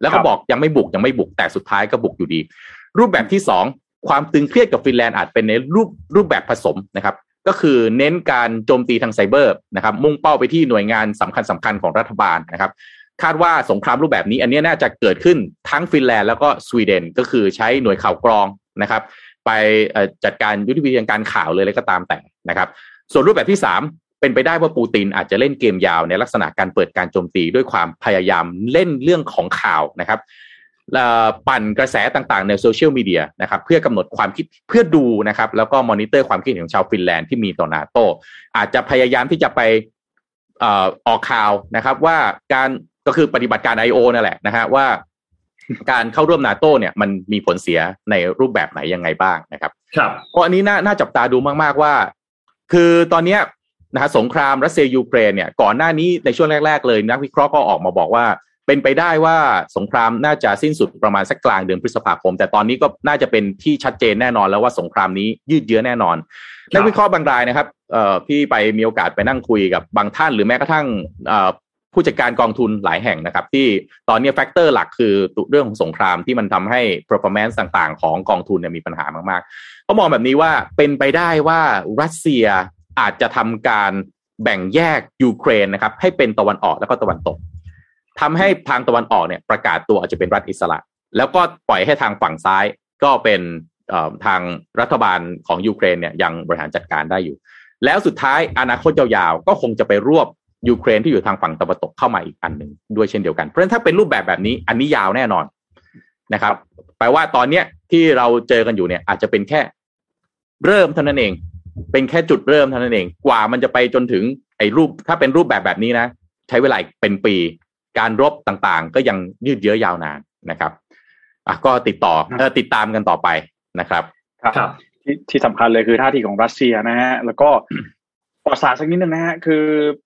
แล้วก็บอกยังไม่บุกยังไม่บุกแต่สุดท้ายก็บุกอยู่ดี รูปแบบที่สองความตึงเครียดกับฟินแลนด์อาจเป็นในรูปรูปแบบผสมนะครับ ก็คือเน้นการโจมตีทางไซเบอร์นะครับ มุ่งเป้าไปที่หน่วยงานสำคัญสำคัญของรัฐบาลนะครับ คาดว่าสงครามรูปแบบนี้ อันนี้น่าจะเกิดขึ้นทั้งฟินแลนด์แล้วก็สวีเดน ก็คือใช้หน่วยข่าวกรองนะครับ ไปจัดการยุทธวิธีทางการข่าวเลยอะไรก็ตามแต่นะครับ ส่วนรูปแบบที่ 3 เป็นไปได้ว่าปูตินอาจจะเล่นเกมยาวในลักษณะการเปิดการโจมตีด้วยความพยายามเล่นเรื่องของข่าวนะครับ ปั่นกระแสต่างๆ ในโซเชียลมีเดียนะครับเพื่อกำหนดความคิดเพื่อดูนะครับแล้วก็มอนิเตอร์ความคิดของชาวฟินแลนด์ที่มีต่อนาโตอาจจะพยายามที่จะไปออกข่าวนะครับ ว่าการก็คือปฏิบัติการ I.O. นั่นแหละนะฮะว่าการเข้าร่วมนาโตเนี่ยมันมีผลเสียในรูปแบบไหนยังไงบ้างนะครับ ครับก็อันนี้น่าน่าจับตาดูมากๆว่า คือตอนเนี้ยนะฮะสงครามรัสเซียยูเครนเนี่ยก่อนหน้านี้ในช่วงแรก ๆ เลยนักวิเคราะห์ก็ออกมาบอกว่า เป็นไปได้ว่าสงครามน่าจะสิ้นสุดประมาณสักกลางเดือนพฤษภาคม แต่ตอนนี้ก็น่าจะเป็นที่ชัดเจนแน่นอนแล้วว่าสงครามนี้ยืดเยื้อแน่นอนนักวิเคราะห์บางรายนะครับเอ่อพี่ไปมีโอกาสไปนั่งคุยกับบางท่านหรือแม้กระทั่งเอ่อผู้จัดการกองทุนหลายแห่งนะครับ ที่ตอนนี้ factor หลักคือเรื่องของสงครามที่มันทำให้ performance ต่างๆ ของกองทุนเนี่ยมีปัญหามากๆเขามองแบบนี้ว่าเป็นไปได้ว่ารัสเซียอาจจะทำการแบ่งแยกยูเครนนะครับให้เป็นตะวันออกแล้วก็ตะวันตก ทำให้ทางตะวันออกเนี่ยประกาศตัวอาจจะเป็นรัฐอิสระ แล้วก็ปล่อยให้ทางฝั่งซ้ายก็เป็นทางรัฐบาลของยูเครนเนี่ยยังบริหารจัดการได้อยู่ แล้วสุดท้ายอนาคตยาวๆก็คงจะไปรวบยูเครนที่อยู่ทางฝั่งตะวันตกเข้ามาอีกอันหนึ่งด้วยเช่นเดียวกัน เพราะฉะนั้นถ้าเป็นรูปแบบแบบนี้อันนี้ยาวแน่นอนนะครับ แปลว่าตอนเนี้ยที่เราเจอกันอยู่เนี่ยอาจจะเป็นแค่เริ่มเท่านั้นเอง เป็นแค่จุดเริ่มเท่านั้นเอง กว่ามันจะไปจนถึงไอ้รูปถ้าเป็นรูปแบบแบบนี้นะ ใช้เวลาเป็นปี การรบต่างๆ ก็ยังยืดเยื้อยาวนานนะครับอะก็ติดต่อเออติดตามกันต่อไปนะครับครับที่ที่สำคัญเลยคือท่าทีของรัสเซียนะฮะแล้วก็ประวัติศาสตร์สักนิดนึงนะฮะคือ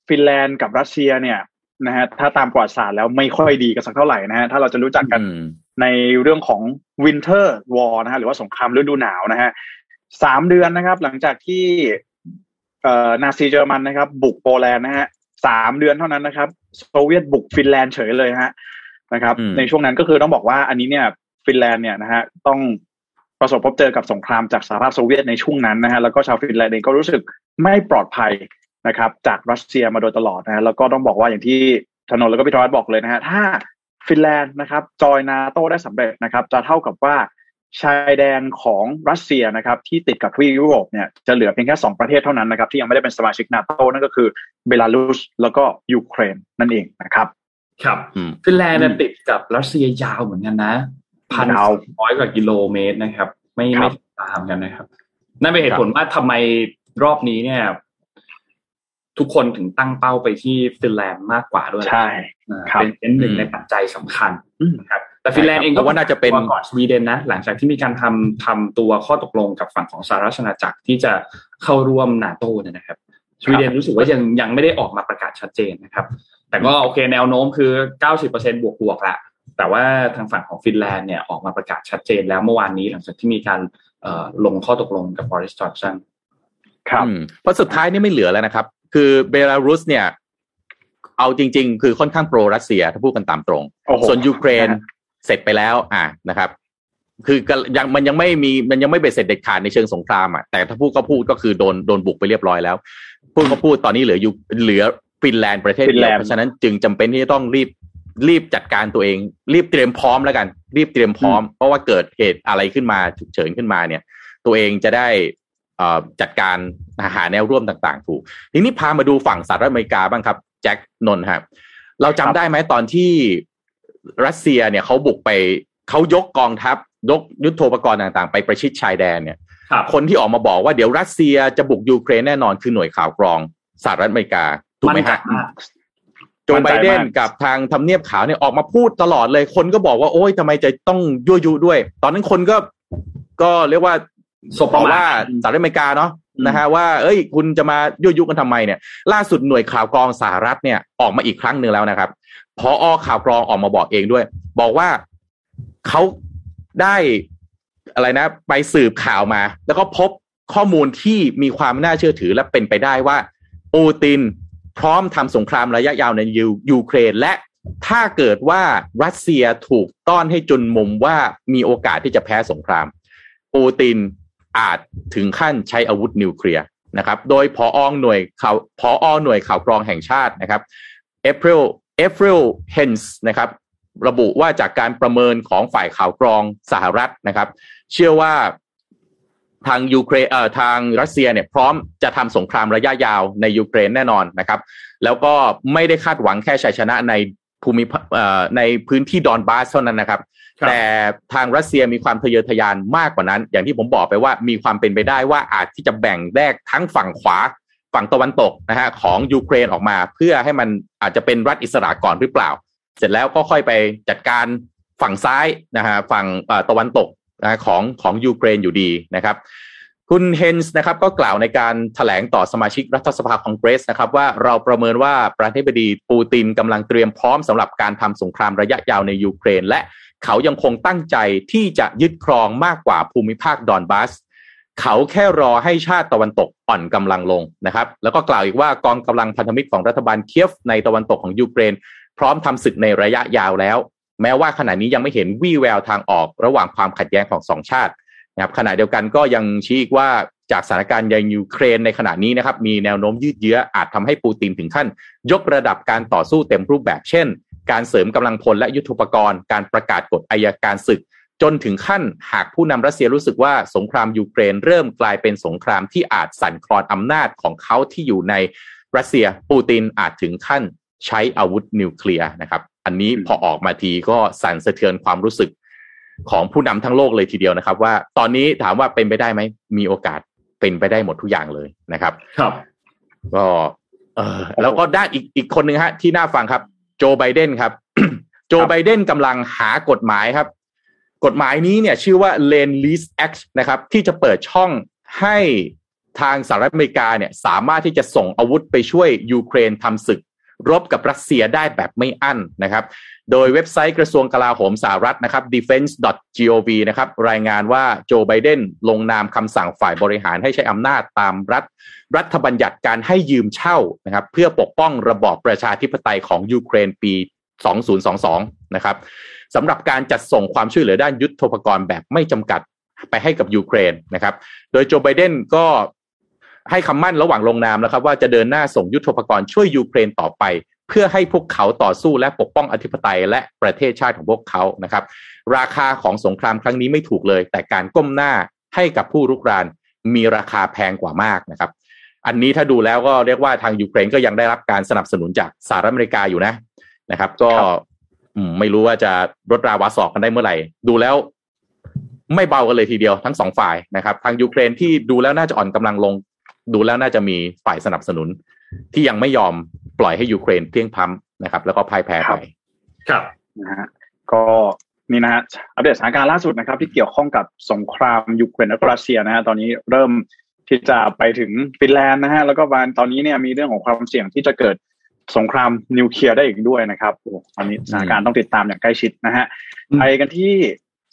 ฟินแลนด์กับรัสเซียเนี่ยนะฮะถ้าตามประวัติศาสตร์แล้วไม่ค่อยดีกันสักเท่าไหร่นะฮะถ้าเราจะรู้จักกันในเรื่องของ Winter War นะฮะหรือว่าสงครามฤดูหนาวนะฮะสามเดือนนะครับ หลังจากที่เอ่อนาซีเยอรมันนะครับ บุกโปแลนด์นะฮะ สามเดือนเท่านั้นนะครับ โซเวียตบุกฟินแลนด์เฉยเลยฮะนะครับ ในช่วงนั้นก็คือต้องบอกว่าอันนี้เนี่ยฟินแลนด์เนี่ยนะฮะต้องประสบพบเจอกับสงครามจากสหภาพโซเวียตในช่วงนั้นนะฮะแล้วก็ชาวฟินแลนด์เองก็รู้สึกไม่ปลอดภัยนะครับ จากรัสเซียมาโดยตลอดนะฮะแล้วก็ต้องบอกว่าอย่างที่ธนนแล้วก็พี่ทวัตบอกเลยนะฮะถ้าฟินแลนด์นะครับ จอยนาโตได้สำเร็จนะครับ จะเท่ากับว่า ชายแดนของรัสเซียนะครับที่ติดกับทวีปยุโรปเนี่ยจะเหลือเพียงแค่สองประเทศเท่านั้นนะครับที่ยังไม่ได้เป็นสมาชิกนาโตนั่นก็คือเบลารุสแล้วก็ยูเครนนั่นเองนะครับ ครับฟินแลนด์ติดกับรัสเซียยาวเหมือนกันนะพันร้อยกว่ากิโลเมตรนะครับ ไม่ไม่ตามกันนะครับ นั่นเป็นเหตุผลว่าทำไมรอบนี้เนี่ย ทุกคนถึงตั้งเป้าไปที่ฟินแลนด์มากกว่าด้วยใช่เป็นเป็นหนึ่งในปัจจัยสำคัญนะครับ แต่ฟินแลนด์เองก็ว่าน่าจะเป็นก่อนสวีเดนนะ หลังจากที่มีการทำทำตัวข้อตกลงกับฝั่งของสหราชอาณาจักรที่จะเข้าร่วมนาโต้เนี่ยนะครับสวีเดนรู้สึกว่ายังยังไม่ได้ออกมาประกาศชัดเจนนะครับ แต่ก็โอเคแนวโน้มคือเก้าสิบเปอร์เซ็นบวกบวกละแต่ว่าทางฝั่งของฟินแลนด์เนี่ยออกมาประกาศชัดเจนแล้วเมื่อวานนี้หลังจากที่มีการลงข้อตกลงกับบริสจอนสันครับเพราะสุดท้ายนี่ไม่เหลือแล้วนะครับ คือเบลารุสเนี่ย เอาจริง ๆ คือค่อนข้างโปรรัสเซียถ้าพูดกันตามตรง ส่วนยูเครน เสร็จไปแล้ว อ่านะครับ คือยังมันยังไม่มีมันยังไม่เบ็ดเสร็จเด็ดขาดในเชิงสงครามอะแต่ถ้าพูดก็พูดก็คือโดนโดนบุกไปเรียบร้อยแล้วพูดก็พูดตอนนี้เหลืออยู่เหลือฟินแลนด์ประเทศเดียวเพราะฉะนั้นจึงจำเป็นที่จะต้องรีบรีบจัดการตัวเอง รีบเตรียมพร้อมแล้วกัน รีบเตรียมพร้อม เพราะว่าเกิดเหตุอะไรขึ้นมาฉุกเฉินขึ้นมาเนี่ย ตัวเองจะได้จัดการหาแนวร่วมต่าง ๆ ถูก ทีนี้พามาดูฝั่งสหรัฐอเมริกาบ้างครับ แจ็คนนท์ครับเราจำได้ไหมตอนที่ รัสเซียเนี่ยเขาบุกไปเขายกกองทัพยกยุทโธปกรณ์ต่างๆ ไปประชิดชายแดนเนี่ยคนที่ออกมาบอกว่าเดี๋ยวรัสเซียจะบุกยูเครนแน่นอนคือหน่วยข่าวกรองสหรัฐอเมริกาถูกไหมฮะโจไบเดนกับทางทำเนียบขาวเนี่ยออกมาพูดตลอดเลย คนก็บอกว่าโอ้ยทำไมจะต้องยั่วยุด้วย ตอนนั้นคนก็ก็เรียกว่าสบว่าสหรัฐอเมริกาเนาะนะฮะว่าเอ้ย คุณจะมายั่วยุกันทำไมเนี่ย ล่าสุดหน่วยข่าวกรองสหรัฐเนี่ยออกมาอีกครั้งหนึ่งแล้วนะครับ พออข่าวกรองออกมาบอกเองด้วย บอกว่าเขาได้อะไรนะ ไปสืบข่าวมา แล้วก็พบข้อมูลที่มีความน่าเชื่อถือและเป็นไปได้ว่าปูตินพร้อมทำสงครามระยะยาวในยูยูเครนและถ้าเกิดว่ารัสเซียถูกต้อนให้จนมุมว่ามีโอกาสที่จะแพ้สงครามปูตินอาจถึงขั้นใช้อาวุธนิวเคลียร์นะครับ โดยพออหน่วยข่าวพออหน่วยข่าวกรองแห่งชาตินะครับเอวริล เอวริลเฮนส์นะครับระบุว่าจากการประเมินของฝ่ายข่าวกรองสหรัฐนะครับ เชื่อว่าทางยูเครนเอ่อทางรัสเซียเนี่ยพร้อมจะทำสงครามระยะยาวในยูเครนแน่นอนนะครับ แล้วก็ไม่ได้คาดหวังแค่ชัยชนะในภูมิเอ่อในพื้นที่ดอนบาสเท่านั้นนะครับ แต่ทางรัสเซียมีความทะเยอทะยานมากกว่านั้น อย่างที่ผมบอกไปว่ามีความเป็นไปได้ว่าอาจที่จะแบ่งแยกทั้งฝั่งขวา ฝั่งตะวันตกนะฮะของยูเครนออกมา เพื่อให้มันอาจจะเป็นรัฐอิสระก่อนหรือเปล่า เสร็จแล้วก็ค่อยไปจัดการฝั่งซ้ายนะฮะฝั่งตะวันตกนะของของยูเครนอยู่ดีนะครับ คุณเฮนส์นะครับก็กล่าวในการถแถลงต่อสมาชิกรัฐสภาคองเกรสนะครับว่าเราประเมินว่าประธานาธิบดีปูตินกำลังเตรียมพร้อมสำหรับการทำสงครามระยะยาวในยูเครน และเขายังคงตั้งใจที่จะยึดครองมากกว่าภูมิภาคดอนบัส เขาแค่รอให้ชาติตะวันตกอ่อนกำลังลงนะครับ แล้วก็กล่าวอีกว่ากองกำลังพันธมิตรของรัฐบาลเคียฟในตะวันตกของยูเครน พร้อมทำศึกในระยะยาวแล้ว แม้ว่าขณะนี้ยังไม่เห็นวี่แววทางออกระหว่างความขัดแย้งของสองชาตินะครับขณะเดียวกันก็ยังชี้อีกว่าจากสถานการณ์ในยูเครนในขณะนี้นะครับ มีแนวโน้มยืดเยื้ออาจทำให้ปูตินถึงขั้น ยกระดับการต่อสู้เต็มรูปแบบเช่น การเสริมกำลังพลและยุทโธปกรณ์ การประกาศกฎอายการศึก จนถึงขั้นหากผู้นำรัสเซียรู้สึกว่าสงครามยูเครนเริ่มกลายเป็นสงครามที่อาจสั่นคลอนอำนาจของเขาที่อยู่ในรัสเซียปูตินอาจถึงขั้นใช้อาวุธนิวเคลียร์นะครับ อันนี้พอออกมาทีก็สั่นสะเทือนความรู้สึกของผู้นำทั้งโลกเลยทีเดียวนะครับ ว่าตอนนี้ถามว่าเป็นไปได้ไหมมีโอกาสเป็นไปได้หมดทุกอย่างเลยนะครับ ครับก็เออแล้วก็ด้านอีกอีกคนหนึ่งฮะ ที่น่าฟังครับ โจไบเดนครับ โจไบเดนกำลังหากฎหมายครับ กฎหมายนี้เนี่ยชื่อว่า Lane Lease Act นะครับที่จะเปิดช่องให้ทางสหรัฐอเมริกาเนี่ยสามารถที่จะส่งอาวุธไปช่วยยูเครนทำศึก รบกับรัสเซียได้แบบไม่อั้นนะครับโดยเว็บไซต์กระทรวงกลาโหมสหรัฐนะครับ defense.gov นะครับรายงานว่าโจไบเดนลงนามคำสั่งฝ่ายบริหารให้ใช้อำนาจตามรัฐ รัฐบัญญัติการให้ยืมเช่านะครับเพื่อปกป้องระบอบประชาธิปไตยของยูเครนปี 2022 นะครับสำหรับการจัดส่งความช่วยเหลือด้านยุทโธปกรณ์แบบไม่จำกัดไปให้กับยูเครนนะครับ โดยโจไบเดนก็ให้คำมั่นระหว่างลงนามนะครับ ว่าจะเดินหน้าส่งยุทโธปกรณ์ช่วยยูเครนต่อไป เพื่อให้พวกเขาต่อสู้และปกป้องอธิปไตยและประเทศชาติของพวกเขานะครับ ราคาของสงครามครั้งนี้ไม่ถูกเลย แต่การก้มหน้าให้กับผู้รุกรานมีราคาแพงกว่ามากนะครับ อันนี้ถ้าดูแล้วก็เรียกว่าทางยูเครนก็ยังได้รับการสนับสนุนจากสหรัฐอเมริกาอยู่นะ นะครับ ก็ไม่รู้ว่าจะรดราวาสอกกันได้เมื่อไหร่ ดูแล้วไม่เบากันเลยทีเดียวทั้งสองฝ่ายนะครับ ทางยูเครนที่ดูแล้วน่าจะอ่อนกำลังลง ดูแล้วน่าจะมีฝ่ายสนับสนุน ที่ยังไม่ยอมปล่อยให้ยูเครนเพียงพำนะครับ แล้วก็พ่ายแพ้ไปครับนะฮะก็นี่นะฮะอัปเดตสถานการณ์ล่าสุดนะครับ ที่เกี่ยวข้องกับสงครามยูเครนและรัสเซียนะฮะตอนนี้เริ่มที่จะไปถึงฟินแลนด์นะฮะแล้วก็วันตอนนี้เนี่ยมีเรื่องของความเสี่ยงที่จะเกิด สงครามนิวเคลียร์ได้อีกด้วยนะครับโอ้ตอนนี้สถานการณ์ต้องติดตามอย่างใกล้ชิดนะฮะอืมไปกันที่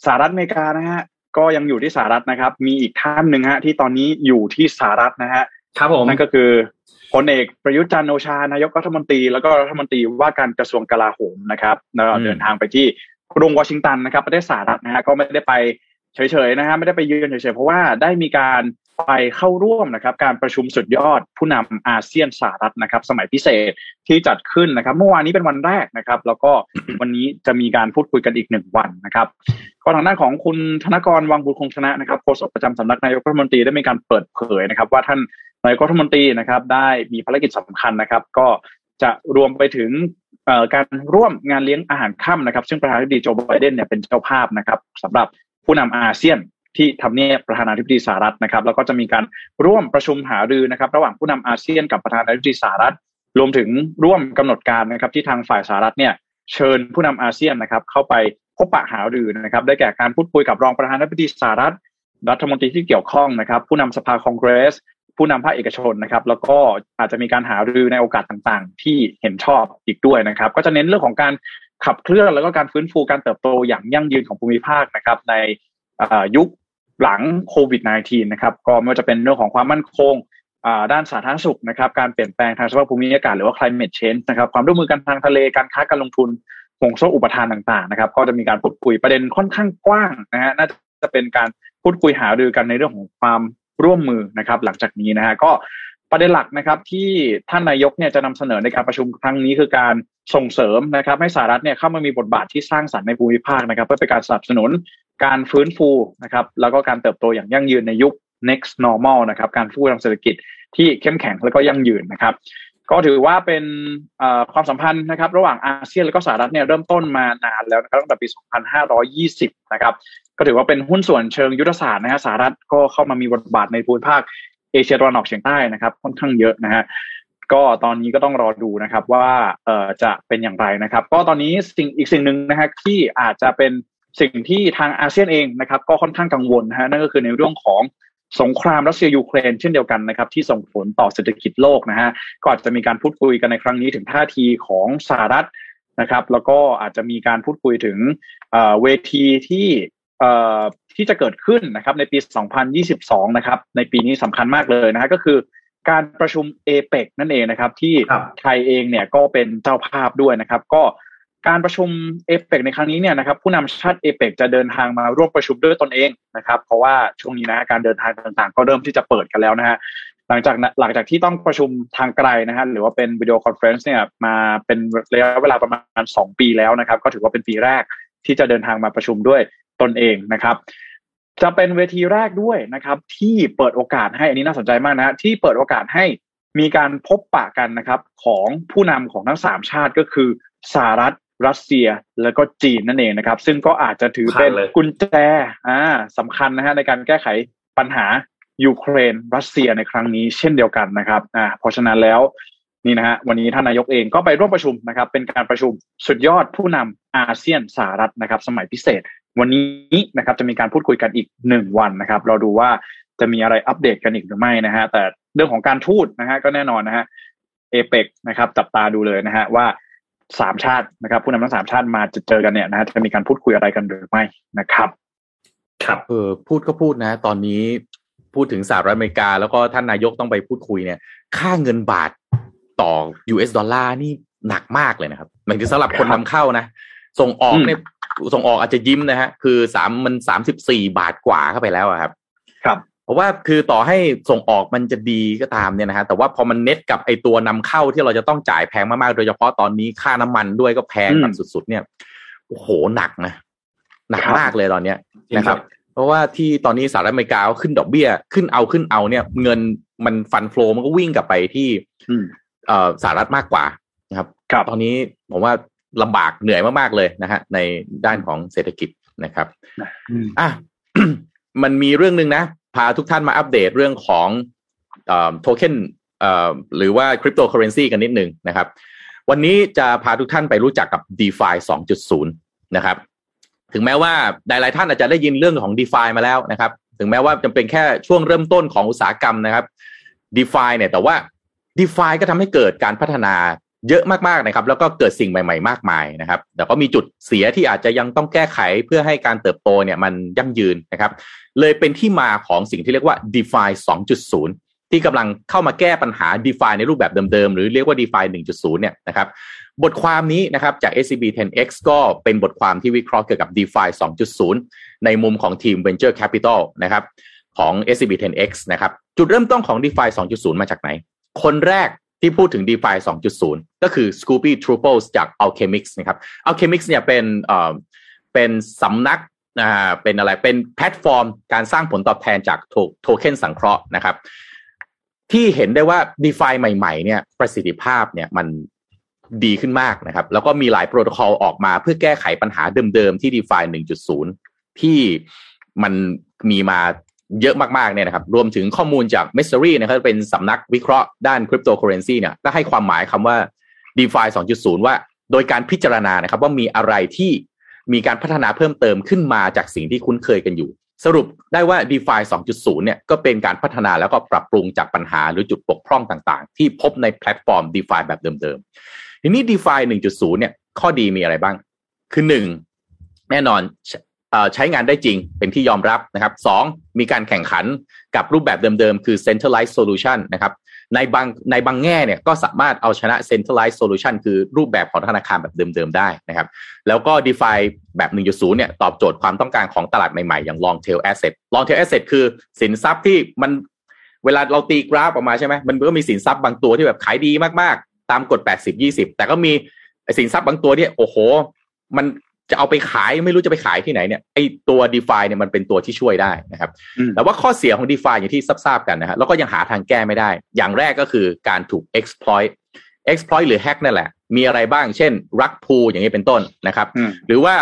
สหรัฐอเมริกานะฮะก็ยังอยู่ที่สหรัฐนะครับ มีอีกท่านหนึ่งฮะที่ตอนนี้อยู่ที่สหรัฐนะฮะครับผมนั่นก็คือพลเอกประยุทธ์จันทร์โอชานายกรัฐมนตรี แล้วก็รัฐมนตรีว่าการกระทรวงกลาโหมนะครับแล้วก็อืมเดินทางไปที่กรุงวอชิงตันนะครับประเทศสหรัฐนะฮะก็ไม่ได้ไปเฉยๆนะฮะไม่ได้ไปยืนเฉยๆเพราะว่าได้มีการ ไปเข้าร่วมนะครับการประชุมสุดยอดผู้นำอาเซียนสหรัฐนะครับสมัยพิเศษที่จัดขึ้นนะครับ เมื่อวานนี้เป็นวันแรกนะครับ แล้วก็วันนี้จะมีการพูดคุยกันอีกหนึ่งวันนะครับก็ทางด้านของคุณธนกรวังบุญคงชนะนะครับโฆษกประจำสำนักนายกรัฐมนตรีได้มีการเปิดเผยนะครับ ว่าท่านนายกรัฐมนตรีนะครับได้มีภารกิจสำคัญนะครับ ก็จะรวมไปถึงการร่วมงานเลี้ยงอาหารค่ำนะครับ ซึ่งประธานาธิบดีโจไบเดนเนี่ยเป็นเจ้าภาพนะครับสำหรับผู้นำอาเซียน ที่ทำเนียบประธานาธิบดีสหรัฐนะครับ แล้วก็จะมีการร่วมประชุมหารือนะครับ ระหว่างผู้นำอาเซียนกับประธานาธิบดีสหรัฐ รวมถึงร่วมกำหนดการนะครับ ที่ทางฝ่ายสหรัฐเนี่ยเชิญผู้นำอาเซียนนะครับ เข้าไปพบปะหารือนะครับ ได้แก่การพูดคุยกับรองประธานาธิบดีสหรัฐ รัฐมนตรีที่เกี่ยวข้องนะครับ ผู้นำสภาคองเกรส ผู้นำภาคเอกชนนะครับ แล้วก็อาจจะมีการหารือในโอกาสต่างๆ ที่เห็นชอบอีกด้วยนะครับ ก็จะเน้นเรื่องของการขับเคลื่อนแล้วก็การฟื้นฟูการเติบโตอย่างยั่งยืนของภูมิภาคนะครับ ในยุค หลังโควิด -19 นะครับก็ไม่ว่าจะเป็นเรื่องของความมั่นคงด้านสาธารณสุขนะครับการเปลี่ยนแปลงทางสภาพภูมิอากาศหรือว่า climate change นะครับความร่วมมือกันทางทะเลการค้าการลงทุนห่วงโซ่อุปทานต่างๆนะครับ ก็จะมีการพูดคุยประเด็นค่อนข้างกว้างนะฮะน่าจะเป็นการพูดคุยหารือกันในเรื่องของความร่วมมือนะครับ หลังจากนี้นะฮะก็ประเด็นหลักนะครับที่ท่านนายกเนี่ยจะนำเสนอในการประชุมครั้งนี้คือการส่งเสริมนะครับ ให้สหรัฐเนี่ยเข้ามามีบทบาทที่สร้างสรรค์ในภูมิภาคนะครับ เพื่อเป็นการสนับสนุน การฟื้นฟูนะครับ แล้วก็การเติบโตอย่างยั่งยืนในยุค next normal นะครับ การฟื้นฟูทางเศรษฐกิจที่เข้มแข็งแล้วก็ยั่งยืนนะครับ ก็ถือว่าเป็นความสัมพันธ์นะครับ ระหว่างอาเซียนและก็สหรัฐเนี่ยเริ่มต้นมานานแล้วนะครับตั้งแต่ปี 2520 นะครับ ก็ถือว่าเป็นหุ้นส่วนเชิงยุทธศาสตร์นะฮะสหรัฐก็เข้ามามีบทบาทในภูมิภาคเอเชียตะวันออกเฉียงใต้นะครับ ค่อนข้างเยอะนะฮะก็ตอนนี้ก็ต้องรอดูนะครับว่าเอ่อจะเป็นอย่างไรนะครับ ก็ตอนนี้สิ่งอีกสิ่งหนึ่งนะฮะที่อาจจะเป็น สิ่งที่ทางอาเซียนเองนะครับก็ค่อนข้างกังวลนะฮะนั่นก็คือในเรื่องของสงครามรัสเซียยูเครนเช่นเดียวกันนะครับที่ส่งผลต่อเศรษฐกิจโลกนะฮะก็อาจจะมีการพูดคุยกันในครั้งนี้ถึงท่าทีของสหรัฐนะครับ แล้วก็อาจจะมีการพูดคุยถึงเอ่อเวทีที่เอ่อที่จะเกิดขึ้นนะครับในปี 2022 นะครับ ในปีนี้สำคัญมากเลยนะฮะก็คือการประชุมเอเปกนั่นเองนะครับ ที่ไทยเองเนี่ยก็เป็นเจ้าภาพด้วยนะครับ ก็ การประชุมเอเปกในครั้งนี้เนี่ยนะครับผู้นำชาติเอเปกจะเดินทางมาร่วมประชุมด้วยตนเองนะครับ เพราะว่าช่วงนี้นะการเดินทางต่างๆ ก็เริ่มที่จะเปิดกันแล้วนะฮะหลังจากหลังจากที่ต้องประชุมทางไกลนะฮะหรือว่าเป็น video conference เนี่ยมาเป็นระยะเวลาประมาณ 2 ปีแล้วนะครับ ก็ถือว่าเป็นปีแรกที่จะเดินทางมาประชุมด้วยตนเองนะครับ จะเป็นเวทีแรกด้วยนะครับ ที่เปิดโอกาสให้อันนี้น่าสนใจมากนะที่เปิดโอกาสให้มีการพบปะกันนะครับ ของผู้นำของทั้งสามชาติก็คือสหรัฐ รัสเซียแล้วก็จีนนั่นเองนะครับ ซึ่งก็อาจจะถือเป็นกุญแจอ่าสำคัญนะฮะในการแก้ไขปัญหายูเครนรัสเซียในครั้งนี้เช่นเดียวกันนะครับอ่าเพราะฉะนั้นแล้วนี่นะฮะวันนี้ท่านนายกเองก็ไปร่วมประชุมนะครับ เป็นการประชุมสุดยอดผู้นำอาเซียนสหรัฐนะครับ สมัยพิเศษ วันนี้นะครับจะมีการพูดคุยกันอีกหนึ่งวันนะครับ เราดูว่าจะมีอะไรอัปเดตกันอีกหรือไม่นะฮะแต่เรื่องของการทูตนะฮะก็แน่นอนนะฮะเอเปกนะครับจับตาดูเลยนะฮะว่า สามชาตินะครับ ผู้นำทั้งสามชาติมาจะเจอกันเนี่ยนะฮะจะมีการพูดคุยอะไรกันหรือไม่นะครับ ครับเออพูดก็พูดนะ ตอนนี้พูดถึงสหรัฐอเมริกา แล้วก็ท่านนายกต้องไปพูดคุยเนี่ย ค่าเงินบาทต่อ US ดอลลาร์นี่หนักมากเลยนะครับหมายถึงสำหรับคนนำเข้านะ ส่งออกเนี่ยส่งออกอาจจะยิ้มนะฮะคือสามมันสามสิบสี่บาทกว่าเข้าไปแล้วครับ ครับเพ ราะว่าคือต่อให้ส่งออกมันจะดีก็ตามเนี่ยนะฮะแต่ว่าพอมันเน็ตกับไอตัวนำเข้าที่เราจะต้องจ่ายแพงมากๆ โดยเฉพาะตอนนี้ค่าน้ำมันด้วยก็แพงแบบสุด ๆ เนี่ยโอ้โหหนักนะหนักมากเลยตอนเนี้ยนะครับ เพราะว่าที่ตอนนี้สหรัฐอเมริกาขึ้นดอกเบี้ย ขึ้นเอาขึ้นเอาเนี่ย เงินมัน fund flow มันก็วิ่งกลับไปที่เอ่อสหรัฐมากกว่านะครับตอนนี้ผมว่าลำบากเหนื่อยมากๆเลยนะฮะในด้านของเศรษฐกิจนะครับอะมันมีเรื่องหนึ่งนะ พาทุกท่านมาอัปเดตเรื่องของโทเค็นหรือว่าคริปโตเคอเรนซีกันนิดหนึ่งนะครับ วันนี้จะพาทุกท่านไปรู้จักกับ d e f า2.0 นะครับ ถึงแม้ว่าหลายๆท่านอาจจะได้ยินเรื่องของ d e f ามาแล้วนะครับ ถึงแม้ว่าจะเป็นแค่ช่วงเริ่มต้นของอุตสาหกรรมนะครับ d e f าเนี่ยแต่ว่า d e f าก็ทำให้เกิดการพัฒนา เยอะมากๆนะครับ แล้วก็เกิดสิ่งใหม่ ๆ มากมายนะครับ แต่ก็มีจุดเสียที่อาจจะยังต้องแก้ไขเพื่อให้การเติบโตเนี่ยมันยั่งยืนนะครับ เลยเป็นที่มาของสิ่งที่เรียกว่า DeFi 2.0 ที่กำลังเข้ามาแก้ปัญหา DeFi ในรูปแบบเดิมๆ หรือเรียกว่า DeFi 1.0 เนี่ยนะครับ บทความนี้นะครับจาก SCB 10X ก็เป็นบทความที่วิเคราะห์เกี่ยวกับ DeFi 2.0 ในมุมของทีม Venture Capital นะครับของ SCB 10X นะครับ จุดเริ่มต้นของ DeFi 2.0 มาจากไหน คนแรก ที่พูดถึง DeFi 2.0 ก็คือ Scoopy Truples จาก Alchemix นะครับ Alchemix เนี่ยเป็นเอ่อเป็นสำนักอ่าเป็นอะไรเป็นแพลตฟอร์มการสร้างผลตอบแทนจากโทเค็นสังเคราะห์นะครับ ที่เห็นได้ว่า d e f าใหม่ ๆ เนี่ยประสิทธิภาพเนี่ยมันดีขึ้นมากนะครับ แล้วก็มีหลายโปรโตคอลออกมาเพื่อแก้ไขปัญหาเดิมๆ ที่ d e f า1.0 ที่มันมีมา เยอะมากๆเนี่ยนะครับ รวมถึงข้อมูลจาก m e s s e r y นะครับเป็นสำนักวิเคราะห์ด้านคริปโตเคอเรนซีเนี่ยก็ให้ความหมายคำว่า d e f า2.0 ว่าโดยการพิจารณานะครับว่ามีอะไรที่มีการพัฒนาเพิ่มเติมขึ้นมาจากสิ่งที่คุ้นเคยกันอยู่ สรุปได้ว่า d e f า2.0 เนี่ยก็เป็นการพัฒนาแล้วก็ปรับปรุงจากปัญหาหรือจุดบกพร่องต่างๆ ที่พบในแพลตฟอร์ม d e f าแบบเดิมๆ ทีนี้ d e f า1.0 เนี่ยข้อดีมีอะไรบ้าง คือหนึ่งแน่นอน ใช้งานได้จริงเป็นที่ยอมรับนะครับสองมีการแข่งขันกับรูปแบบเดิมๆ คือ centralized solution นะครับในบางในบางแง่เนี่ยก็สามารถเอาชนะ centralized solution คือรูปแบบของธนาคารแบบเดิมๆ ได้นะครับ แล้วก็ DeFi แบบ 1.0 เนี่ยตอบโจทย์ความต้องการของตลาดใหม่ๆ อย่าง long tail asset long tail asset คือสินทรัพย์ที่มันเวลาเราตีกราฟออกมาใช่ไหมมันก็มีสินทรัพย์บางตัวที่แบบขายดีมากๆ ตามกฎ 80-20 แต่ก็มีสินทรัพย์บางตัวเนี่ยโอ้โห มัน จะเอาไปขายไม่รู้จะไปขายที่ไหนเนี่ยไอตัว d e f าเนี่ยมันเป็นตัวที่ช่วยได้นะครับแต่ว่าข้อเสียของ d e f าอย่างที่ทราบกันนะฮะแล้วก็ยังหาทางแก้ไม่ได้ อย่างแรกก็คือการถูก exploit exploit หรือ hack นั่นแหละ มีอะไรบ้างเช่น rug pull อย่างนี้เป็นต้นนะครับ หรือว่า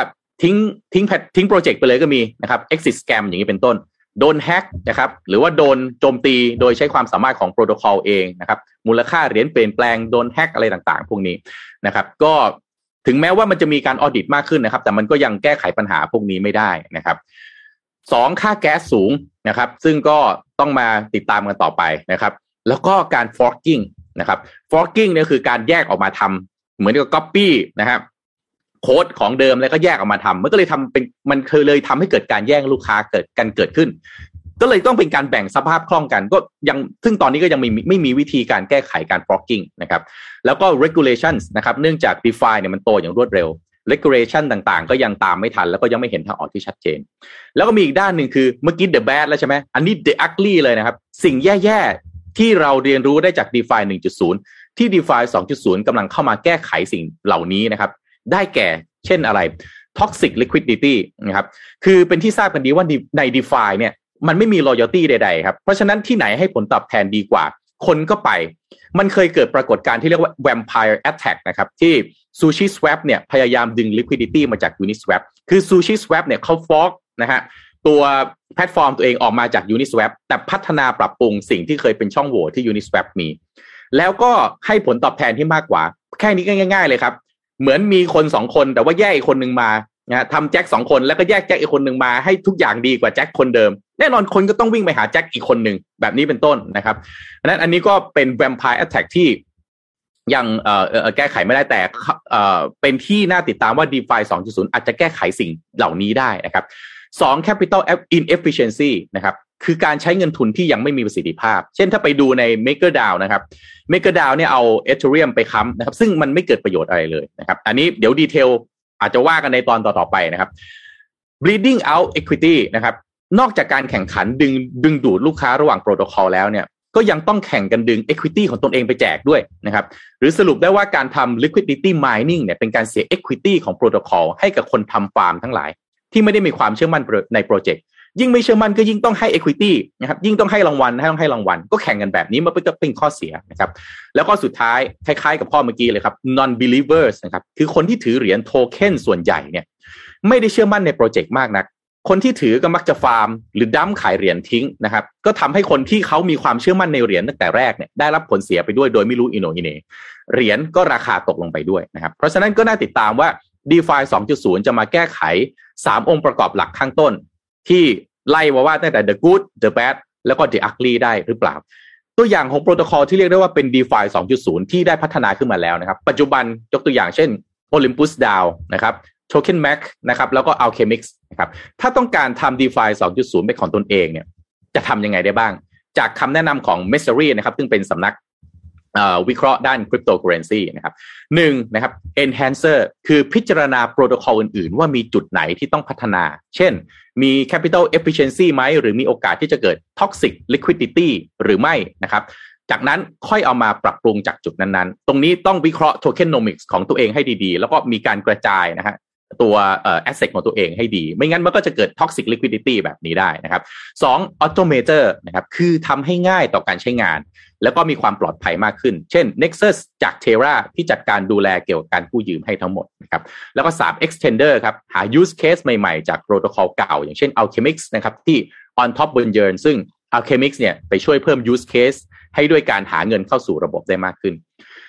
ทิ้งทิ้งแพลตทิ้งโปรเจกต์ไปเลยก็มีนะครับ exit scam อย่างนี้เป็นต้น โดนแฮ็กนะครับหรือว่าโดนโจมตีโดยใช้ความสามารถของโปรโตคอลเองนะครับมูลค่าเหรียญเปลี่ยนแปลงโดนแฮ็กอะไรต่างๆ พวกนี้นะครับ ก็ ถึงแม้ว่ามันจะมีการ audit มากขึ้นนะครับ แต่มันก็ยังแก้ไขปัญหาพวกนี้ไม่ได้นะครับสองค่าแก๊สสูงนะครับ ซึ่งก็ต้องมาติดตามกันต่อไปนะครับ แล้วก็การ forking นะครับ forking เนี่ยคือการแยกออกมาทำเหมือนกับ copy นะครับโค้ดของเดิมแล้วก็แยกออกมาทำมันก็เลยทำเป็นมันเคยเลยทำให้เกิดการแย่งลูกค้าเกิดกันเกิดขึ้น ก็เลยต้องเป็นการแบ่งสภาพคล่องกันก็ยังซึ่งตอนนี้ก็ยังไม่ไม่มีวิธีการแก้ไขการ blocking นะครับแล้วก็ regulations นะครับเนื่องจาก DeFi เนี่ยมันโตอย่างรวดเร็ว regulation ต่างๆ ก็ยังตามไม่ทัน แล้วก็ยังไม่เห็นทางออกที่ชัดเจน แล้วก็มีอีกด้านหนึ่งคือเมื่อกี้ the bad แล้วใช่ไหมอันนี้ the ugly เลยนะครับ สิ่งแย่ๆ ที่เราเรียนรู้ได้จาก DeFi 1.0 ที่ DeFi 2.0 กำลังเข้ามาแก้ไขสิ่งเหล่านี้นะครับ ได้แก่เช่นอะไร toxic liquidity นะครับคือเป็นที่ทราบกันดีว่าใน DeFi เนี่ย มันไม่มี loyalty ใดๆครับ เพราะฉะนั้นที่ไหนให้ผลตอบแทนดีกว่า คนก็ไป มันเคยเกิดปรากฏการณ์ที่เรียกว่า vampire attack นะครับที่ sushi swap เนี่ยพยายามดึง liquidity มาจาก uniswap คือ sushi swap เนี่ยเขา fork นะฮะตัวแพลตฟอร์มตัวเองออกมาจาก uniswap แต่พัฒนาปรับปรุงสิ่งที่เคยเป็นช่องโหว่ที่ uniswap มี แล้วก็ให้ผลตอบแทนที่มากกว่า แค่นี้ก็ง่าย ๆ เลยครับ เหมือนมีคนสองคนแต่ว่าแยกอีกคนหนึ่งมา นะทำแจ็คสองคนแล้วก็แยกแจ็คอีกคนหนึ่งมาให้ทุกอย่างดีกว่าแจ็คคนเดิม แน่นอนคนก็ต้องวิ่งไปหาแจ็คอีกคนหนึ่งแบบนี้เป็นต้นนะครับอันนั้นอันนี้ก็เป็น vampire attack ที่ยังแก้ไขไม่ได้แต่เป็นที่น่าติดตามว่า DeFi 2.0 อาจจะแก้ไขสิ่งเหล่านี้ได้นะครับสอง capital inefficiency นะครับคือการใช้เงินทุนที่ยังไม่มีประสิทธิภาพ เช่นถ้าไปดูใน MakerDAO นะครับ MakerDAO เนี่ยเอา Ethereum ไปค้ำนะครับ ซึ่งมันไม่เกิดประโยชน์อะไรเลยนะครับ อันนี้เดี๋ยวดีเทล อาจจะว่ากันในตอนต่อๆไปนะครับ bleeding out equity นะครับ นอกจากการแข่งขันดึงดึงดูดลูกค้าระหว่างโปรโตคอลแล้วเนี่ยก็ยังต้องแข่งกันดึง equity ของตนเองไปแจกด้วยนะครับ หรือสรุปได้ว่าการทำ liquidity mining เนี่ยเป็นการเสีย equity ของโปรโตคอลให้กับคนทำฟาร์มทั้งหลาย ที่ไม่ได้มีความเชื่อมั่นในโปรเจกต์ ยิ่งไม่เชื่อมั่นก็ยิ่งต้องให้ equity นะครับยิ่งต้องให้รางวัลให้ต้องให้รางวัล ก็แข่งกันแบบนี้มันก็เป็นข้อเสียนะครับแล้วก็สุดท้ายคล้ายๆ กับข้อเมื่อกี้เลยครับ non believers นะครับคือคนที่ถือเหรียญโทเค็นส่วนใหญ่เนี่ยไม่ได้เชื่อมั่นในโปรเจกต์มากนักคนที่ถือก็มักจะฟาร์ม หรือ dump ขายเหรียญทิ้งนะครับ ก็ทำให้คนที่เขามีความเชื่อมั่นในเหรียญตั้งแต่แรกเนี่ยได้รับผลเสียไปด้วยโดยไม่รู้อิโหน่อิเหน่เหรียญก็ราคาตกลงไปด้วยนะครับ เพราะฉะนั้นก็น่าติดตามว่า DeFi 2.0 จะมาแก้ไข 3 องค์ประกอบหลักข้างต้น ที่ ไล่มาว่าตั้งแต่ the good the bad แล้วก็ the ugly ได้หรือเปล่า ตัวอย่างของโปรโตคอลที่เรียกได้ว่าเป็น DeFi 2.0 ที่ได้พัฒนาขึ้นมาแล้วนะครับ ปัจจุบันยกตัวอย่างเช่น Olympus DAO นะครับ Token Mac นะครับแล้วก็ Alchemix นะครับถ้าต้องการทำ DeFi 2.0 เป็นของตนเองเนี่ยจะทำยังไงได้บ้าง จากคำแนะนำของ m e s s e r y นะครับซึ่งเป็นสำนัก วิเคราะห์ด้านคริปโตเคอเรนซีนะครับหนึ่งนะครับ enhancer คือพิจารณาโปรโตคอลอื่น ๆ ว่ามีจุดไหนที่ต้องพัฒนา เช่น มี capital efficiency ไหม หรือมีโอกาสที่จะเกิด toxic liquidity หรือไม่นะครับ จากนั้นค่อยเอามาปรับปรุงจากจุดนั้น ๆ ตรงนี้ต้องวิเคราะห์ tokenomics ของตัวเองให้ดี ๆ แล้วก็มีการกระจายนะฮะ ตัวเอ่อ asset ของตัวเองให้ดี ไม่งั้นมันก็จะเกิด toxic liquidity แบบนี้ได้นะครับสอง automator นะครับคือทำให้ง่ายต่อการใช้งาน แล้วก็มีความปลอดภัยมากขึ้น เช่น Nexus จาก Terra ที่จัดการดูแลเกี่ยวกับการกู้ยืมให้ทั้งหมดนะครับแล้วก็ 3 extender ครับหา use case ใหม่ๆ จากโปรโตคอลเก่า อย่างเช่น Alchemix นะครับที่ on top บน Yearn ซึ่ง Alchemix เนี่ยไปช่วยเพิ่ม use case ให้ด้วยการหาเงินเข้าสู่ระบบได้มากขึ้น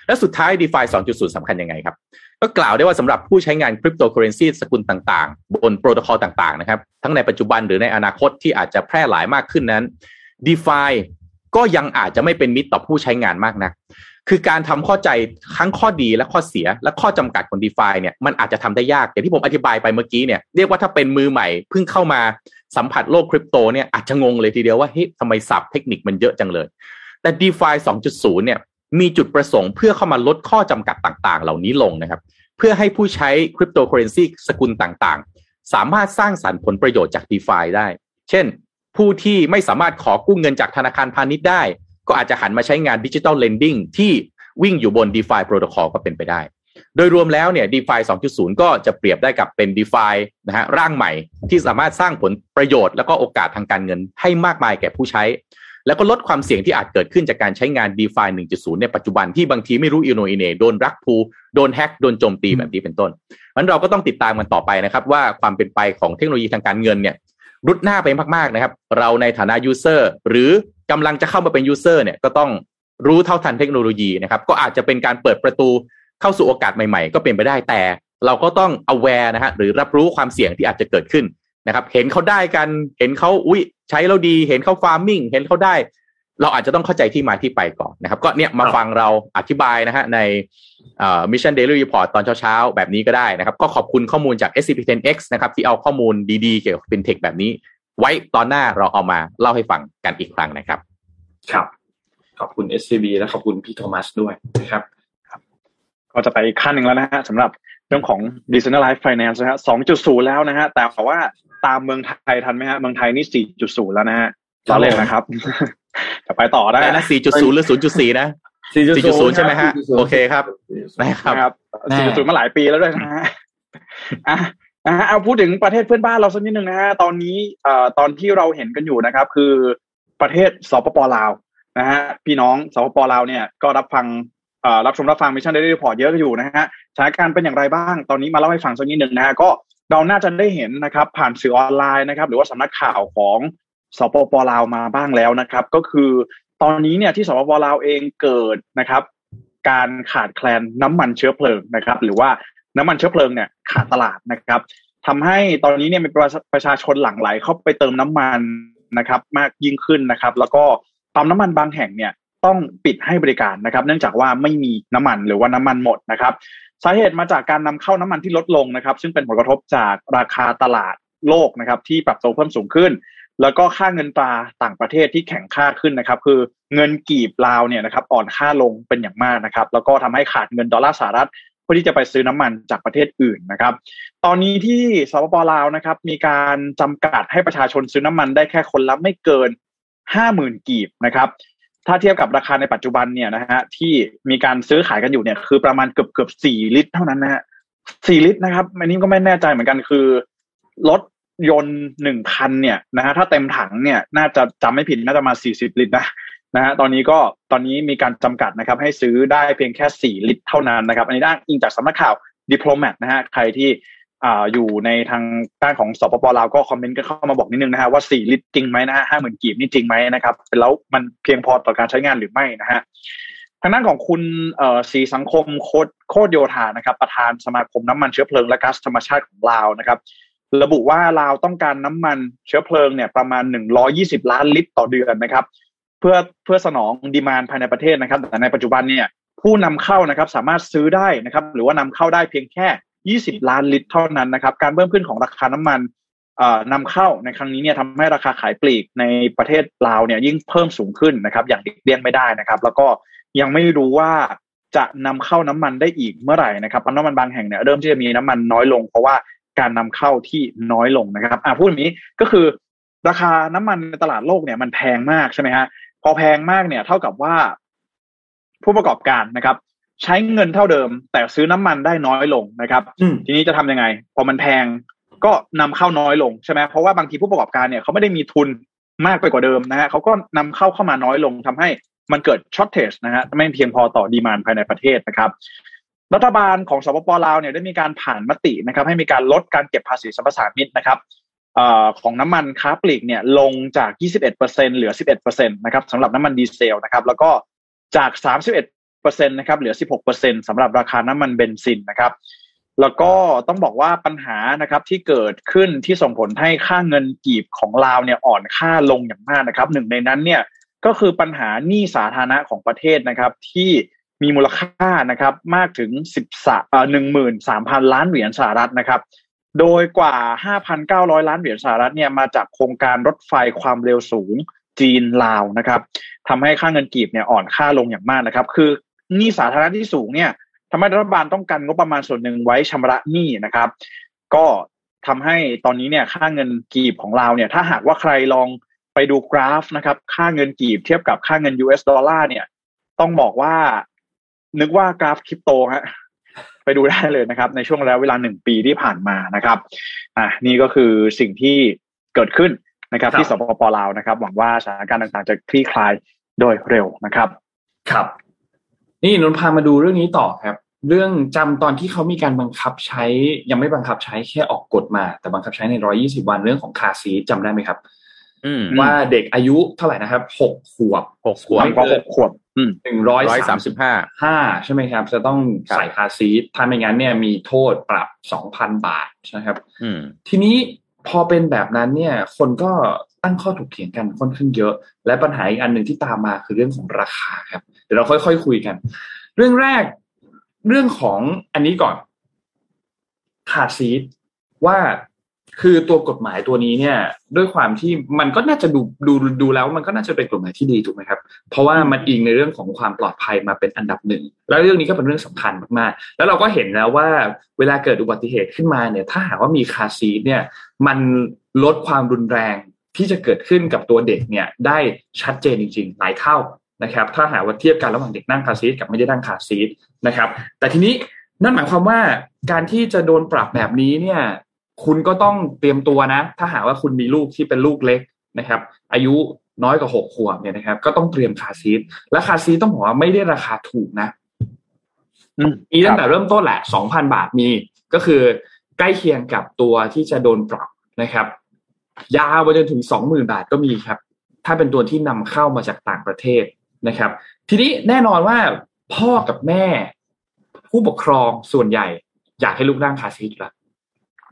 และสุดท้าย DeFi 2.0สำคัญยังไงครับ ก็กล่าวได้ว่าสำหรับผู้ใช้งานคริปโตเคอเรนซีสกุลต่างๆ บนโปรโตคอลต่างๆนะครับ ทั้งในปัจจุบันหรือในอนาคตที่อาจจะแพร่หลายมากขึ้นนั้น DeFi ก็ยังอาจจะไม่เป็นมิตรต่อผู้ใช้งานมากนัก คือการทำเข้าใจทั้งข้อดีและข้อเสียและข้อจำกัดของ d e f าเนี่ยมันอาจจะทำได้ยาก อย่างที่ผมอธิบายไปเมื่อกี้เนี่ยเรียกว่าถ้าเป็นมือใหม่เพิ่งเข้ามาสัมผัสโลกคริปโตเนี่ยอาจจะงงเลยทีเดียวว่าเฮ้ยทำไมศัพท์เทคนิคมันเยอะจังเลย แต่ DeFi 2.0 เนี่ย มีจุดประสงค์เพื่อเข้ามาลดข้อจำกัดต่างๆ เหล่านี้ลงนะครับ เพื่อให้ผู้ใช้คริปโตเคอเรนซีสกุลต่างๆ สามารถสร้างสรรค์ผลประโยชน์จาก d e f าได้ เช่น ผู้ที่ไม่สามารถขอกู้เงินจากธนาคารพาณิชย์ได้ ก็อาจจะหันมาใช้งาน digital lending ที่วิ่งอยู่บน DeFi Protocol ก็เป็นไปได้ โดยรวมแล้วเนี่ย DeFi 2.0 ก็จะเปรียบได้กับเป็น d e f านะฮะร่างใหม่ที่สามารถสร้างผลประโยชน์ แล้วก็โอกาสทางการเงินให้มากมายแก่ผู้ใช้ แล้วก็ลดความเสี่ยงที่อาจเกิดขึ้นจากการใช้งาน DeFi 1.0 ในปัจจุบันที่บางทีไม่รู้อิโหน่อิเหน่โดน rug pull โดน hack โดนโจมตีแบบนี้เป็นต้นมันเราก็ต้องติดตามกันต่อไปนะครับ ว่าความเป็นไปของเทคโนโลยีทางการเงินเนี่ยรุดหน้าไปมากๆนะครับ เราในฐานะ user หรือกำลังจะเข้ามาเป็น user เนี่ยก็ต้องรู้เท่าทันเทคโนโลยีนะครับก็อาจจะเป็นการเปิดประตูเข้าสู่โอกาสใหม่ๆ ก็เป็นไปได้แต่ เราก็ต้อง aware นะฮะหรือรับรู้ความเสี่ยงที่อาจจะเกิดขึ้น นะครับ เห็นเขาได้กัน เห็นเขาอุ้ยใช้แล้วดี เห็นเขา farming เห็นเขาได้ เราอาจจะต้องเข้าใจที่มาที่ไปก่อนนะครับ ก็เนี่ยมาฟังเราอธิบายนะฮะใน Mission Daily Report ตอนเช้าๆ แบบนี้ก็ได้นะครับ ก็ขอบคุณข้อมูลจาก SCB 10X นะครับที่เอาข้อมูลดีๆ เกี่ยวกับ FinTech แบบนี้ ไว้ตอนหน้าเราเอามาเล่าให้ฟังกันอีกครั้งนะครับ ครับ ขอบคุณ SCB และขอบคุณพี่โทมัสด้วยนะครับก็จะไปอีกขั้นหนึ่งแล้วนะฮะสำหรับเรื่องของ decentralized finance นะฮะ 2.0 แล้วนะฮะ แต่ว่า ตามเมืองไทยทันไหมฮะเมืองไทยนี่ 4.0 แล้วนะฮะตอนแรกนะครับจะไปต่อได้ได้นะ 4.0 หรือ 0.4 นะ 4.0 ใช่ไหมฮะ โอเคครับนะครับนะครับ4.0 มาหลายปีแล้วด้วยนะฮะอะนะฮะเอาพูดถึงประเทศเพื่อนบ้านเราสักนิดหนึ่งนะฮะตอนนี้เอ่อตอนที่เราเห็นกันอยู่นะครับ คือประเทศสปปลาวนะฮะพี่น้องสปปลาวเนี่ยก็รับฟังเอ่อรับชมรับฟัง Mission Daily Report เยอะอยู่นะฮะสถานการณ์เป็นอย่างไรบ้างตอนนี้มาเล่าให้ฟังสักนิดหนึ่งนะฮะก็ เราน่าจะได้เห็นนะครับ ผ่านสื่อออนไลน์นะครับ หรือว่าสำนักข่าวของสปปลาวมาบ้างแล้วนะครับ ก็คือตอนนี้เนี่ยที่สปปลาวเองเกิดนะครับ การขาดแคลนน้ำมันเชื้อเพลิงนะครับ หรือว่าน้ำมันเชื้อเพลิงเนี่ยขาดตลาดนะครับทำให้ตอนนี้เนี่ยมีประชาชนหลั่งไหลเข้าไปเติมน้ำมันนะครับ มากยิ่งขึ้นนะครับ แล้วก็ปั๊มน้ำมันบางแห่งเนี่ยต้องปิดให้บริการนะครับ เนื่องจากว่าไม่มีน้ำมันหรือว่าน้ำมันหมดนะครับ สาเหตุมาจากการนำเข้าน้ำมันที่ลดลงนะครับ ซึ่งเป็นผลกระทบจากราคาตลาดโลกนะครับที่ปรับตัวเพิ่มสูงขึ้น แล้วก็ค่าเงินตราต่างประเทศที่แข็งค่าขึ้นนะครับ คือเงินกีบลาวเนี่ยนะครับอ่อนค่าลงเป็นอย่างมากนะครับ แล้วก็ทำให้ขาดเงินดอลลาร์สหรัฐเพื่อที่จะไปซื้อน้ำมันจากประเทศอื่นนะครับ ตอนนี้ที่สปปลาวนะครับ มีการจำกัดให้ประชาชนซื้อน้ำมันได้แค่คนละไม่เกินห้าหมื่นกีบนะครับ ถ้าเทียบกับราคาในปัจจุบันเนี่ยนะฮะที่มีการซื้อขายกันอยู่เนี่ย คือประมาณเกือบเกือบสี่ลิตร เท่านั้นนะฮะสี่ลิตรนะครับอันนี้ก็ไม่แน่ใจเหมือนกันคือรถยนต์หนึ่งคันเนี่ยนะฮะถ้าเต็มถังเนี่ยน่าจะจำไม่ผิดน่าจะมาสี่สิบลิตรนะนะฮะตอนนี้ก็ตอนนี้มีการจำกัดนะครับ ให้ซื้อได้เพียงแค่สี่ลิตร เท่านั้นนะครับ อันนี้ได้อิงจากสำนักข่าว Diplomat นะฮะใครที่ อ่าอยู่ในทางด้านของสปปลาวก็คอมเมนต์กันเข้ามาบอกนิดนึงนะฮะว่าสี่ลิตรจริงไหมนะฮะห้าหมื่นกีบนี่จริงไหมนะครับแล้วมันเพียงพอต่อการใช้งานหรือไม่นะฮะทางด้านของคุณเอ่อสีสังคมโคดโคดโยธานะครับ ประธานสมาคมน้ำมันเชื้อเพลิงและก๊าซธรรมชาติของลาวนะครับ ระบุว่าลาวต้องการน้ำมันเชื้อเพลิงเนี่ยประมาณ 120 ล้านลิตรต่อเดือนนะครับ เพื่อเพื่อสนองดีมานภายในประเทศนะครับ แต่ในปัจจุบันเนี่ยผู้นำเข้านะครับ สามารถซื้อได้นะครับ หรือว่านำเข้าได้เพียงแค่ 20 ล้านลิตรเท่านั้นนะครับ การเพิ่มขึ้นของราคาน้ำมันนำเข้าในครั้งนี้เนี่ยทำให้ราคาขายปลีกในประเทศลาวเนี่ยยิ่งเพิ่มสูงขึ้นนะครับ อย่างเด็กเลี่ยงไม่ได้นะครับ แล้วก็ยังไม่รู้ว่าจะนำเข้าน้ำมันได้อีกเมื่อไหร่นะครับปั๊มน้ำมันบางแห่งเนี่ยเริ่มที่จะมีน้ำมันน้อยลง เพราะว่าการนำเข้าที่น้อยลงนะครับอ่าพูดแบบนี้ก็คือ ราคาน้ำมันในตลาดโลกเนี่ยมันแพงมากใช่ไหมฮะพอแพงมากเนี่ยเท่ากับว่าผู้ประกอบการนะครับ ใช้เงินเท่าเดิม แต่ซื้อน้ำมันได้น้อยลงนะครับ ทีนี้จะทำยังไง พอมันแพงก็นำเข้าน้อยลงใช่ไหมเพราะว่าบางทีผู้ประกอบการเนี่ยเขาไม่ได้มีทุนมากไปกว่าเดิมนะฮะเขาก็นำเข้าเข้ามาน้อยลงทำให้มันเกิด shortage นะฮะไม่เพียงพอต่อ demand ภายในประเทศนะครับรัฐบาลของสปปลาวเนี่ยได้มีการผ่านมตินะครับ ให้มีการลดการเก็บภาษีสรรพสามิตนะครับอของน้ำมันค้าปลีกเนี่ยลงจาก 21%เหลือ 11%นะครับสำหรับน้ำมันดีเซลนะครับ แล้วก็จาก 31% นะครับเหลือ 16%สำหรับราคาน้ำมันเบนซินนะครับแล้วก็ต้องบอกว่าปัญหานะครับที่เกิดขึ้นที่ส่งผลให้ค่าเงินกีบของลาวเนี่ยอ่อนค่าลงอย่างมากนะครับ หนึ่งในนั้นเนี่ยก็คือปัญหาหนี้สาธารณะของประเทศนะครับที่มีมูลค่านะครับมากถึงสิบสามหนึ่งหมื่นสามพันล้านเหรียญสหรัฐนะครับ โดยกว่าห้าพันเก้าร้อยล้านเหรียญสหรัฐเนี่ยมาจากโครงการรถไฟความเร็วสูงจีนลาวนะครับทำให้ค่าเงินกีบเนี่ยอ่อนค่าลงอย่างมากนะครับ คือ หนี้สาธารณะที่สูงเนี่ยทำให้รัฐบาลต้องการงบประมาณส่วนหนึ่งไว้ชำระหนี้นะครับ ก็ทำให้ตอนนี้เนี่ยค่าเงินกีบของเราเนี่ย ถ้าหากว่าใครลองไปดูกราฟนะครับ ค่าเงินกีบเทียบกับค่าเงิน US ดอลลาร์เนี่ย ต้องบอกว่า นึกว่ากราฟคริปโตฮะไปดูได้เลยนะครับ ในช่วงระยะเวลาหนึ่งปีที่ผ่านมานะครับ อะนี่ก็คือสิ่งที่เกิดขึ้นนะครับ ที่สปปลาวนะครับ หวังว่าสถานการณ์ต่างๆ จะคลี่คลายโดยเร็วนะครับ ครับ นี่นนพามาดูเรื่องนี้ต่อครับ เรื่องจำตอนที่เขามีการบังคับใช้ ยังไม่บังคับใช้แค่ออกกฎมา แต่บังคับใช้ในร้อยี่สิบวันเรื่องของคาซีจำได้ไหมครับว่าเด็กอายุเท่าไหร่นะครับหกขวบหกขวบหกขวบหนึ่งร้อยสามสิบห้าห้าใช่ไหมครับ จะต้องใส่คาซีทถ้าไม่งั้นเนี่ยมีโทษปรับสองพันบาทนะครับทีนี้พอเป็นแบบนั้นเนี่ย คนก็ตั้งข้อถกเถียงกันค่อนข้างเยอะ และปัญหาอีกอันหนึ่งที่ตามมาคือเรื่องของราคาครับเดี๋ยวเราค่อยๆคคุยกัน เรื่องแรกเรื่องของอันนี้ก่อนคาซีดว่าคือตัวกฎหมายตัวนี้เนี่ย ด้วยความที่มันก็น่าจะดูดูดูแล้ว มันก็น่าจะเป็นกฎหมายที่ดีถูกไหมครับ เพราะว่ามันอิงในเรื่องของความปลอดภัยมาเป็นอันดับหนึ่ง แล้วเรื่องนี้ก็เป็นเรื่องสำคัญมากๆ แล้วเราก็เห็นแล้วว่าเวลาเกิดอุบัติเหตุขึ้นมาเนี่ย ถ้าหากว่ามีคาซีดเนี่ย มันลดความรุนแรงที่จะเกิดขึ้นกับตัวเด็กเนี่ย ได้ชัดเจนจริง ๆ หลายเท่า นะครับถ้าหากว่าเทียบกันระหว่างเด็กนั่งคาซีทกับไม่ได้นั่งคาซีทนะครับ แต่ทีนี้นั่นหมายความว่าการที่จะโดนปรับแบบนี้เนี่ยคุณก็ต้องเตรียมตัวนะ ถ้าหากว่าคุณมีลูกที่เป็นลูกเล็กนะครับ อายุน้อยกว่าหกขวบเนี่ยนะครับ ก็ต้องเตรียมคาซีทและคาซีทต้องบอกว่าไม่ได้ราคาถูกนะมีตั้งแต่เริ่มต้นแหละสองพันบาทมี ก็คือใกล้เคียงกับตัวที่จะโดนปรับนะครับ ยาวไปจนถึงสองหมื่นบาทก็มีครับ ถ้าเป็นตัวที่นำเข้ามาจากต่างประเทศ นะครับ ทีนี้แน่นอนว่าพ่อกับแม่ ผู้ปกครองส่วนใหญ่ อยากให้ลูกนั่งคาซีทล้ว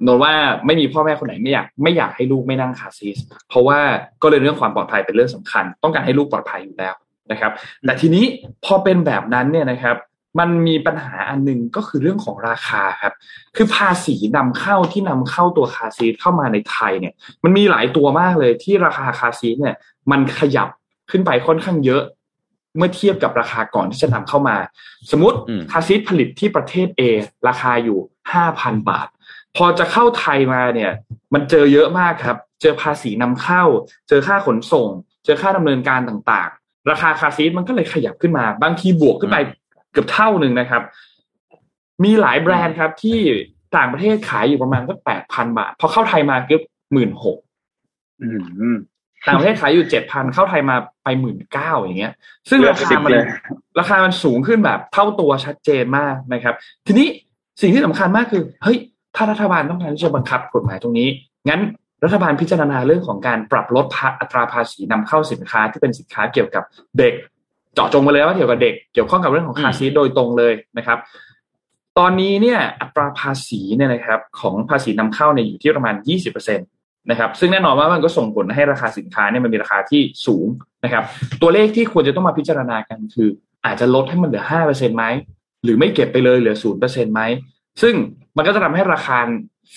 นนว่าไม่มีพ่อแม่คนไหนไม่อยากไม่อยากให้ลูกไม่นั่งคาซีสเพราะว่าก็เลยเรื่องความปลอดภัยเป็นเรื่องสำคัญ ต้องการให้ลูกปลอดภัยอยู่แล้วนะครับ แต่ทีนี้พอเป็นแบบนั้นเนี่ยนะครับ มันมีปัญหาอันนึงก็คือเรื่องของราคาครับ คือภาษีนำเข้าที่นำเข้าตัวคาซีสเข้ามาในไทยเนี่ย มันมีหลายตัวมากเลยที่ราคาคาซีสเนี่ย มันขยับขึ้นไปค่อนข้างเยอะ เมื่อเทียบกับราคาก่อนที่จะนำเข้ามา สมมติคาซีสผลิตที่ประเทศ A ราคาอยู่ห้าพันบาท พอจะเข้าไทยมาเนี่ย มันเจอเยอะมากครับ เจอภาษีนำเข้า เจอค่าขนส่ง เจอค่าดำเนินการต่างๆ ราคาคาซีดมันก็เลยขยับขึ้นมา บางทีบวกขึ้นไปเกือบเท่าหนึ่งนะครับ มีหลายแบรนด์ครับที่ต่างประเทศขายอยู่ประมาณสักแปดพันบาท พอเข้าไทยมาเกือบหมื่นหก ต่างประเทศขายอยู่เจ็ดพันเข้าไทยมาไปหมื่นเก้าอย่างเงี้ย ซึ่งราคามันราคามันสูงขึ้นแบบเท่าตัวชัดเจนมากนะครับ ทีนี้สิ่งที่สำคัญมากคือเฮ้ยถ้ารัฐบาลต้องการที่จะบังคับกฎหมายตรงนี้ งั้นรัฐบาลพิจารณาเรื่องของการปรับลดอัตราภาษีนำเข้าสินค้าที่เป็นสินค้าเกี่ยวกับเด็ก เจาะจงไปเลยว่าเกี่ยวกับเด็กเกี่ยวข้องกับเรื่องของคาซีโดยตรงเลยนะครับ ตอนนี้เนี่ยอัตราภาษีเนี่ยนะครับของภาษีนำเข้าเนี่ยอยู่ที่ประมาณ 20%นะครับซึ่งแน่นอนว่ามันก็ส่งผลให้ราคาสินค้าเนี่ยมันมีราคาที่สูงนะครับ ตัวเลขที่ควรจะต้องมาพิจารณากันคือ อาจจะลดให้มันเหลือ5%ไหมหรือไม่เก็บไปเลยเหลือ0%ไหมซึ่งมันก็จะทำให้ราคา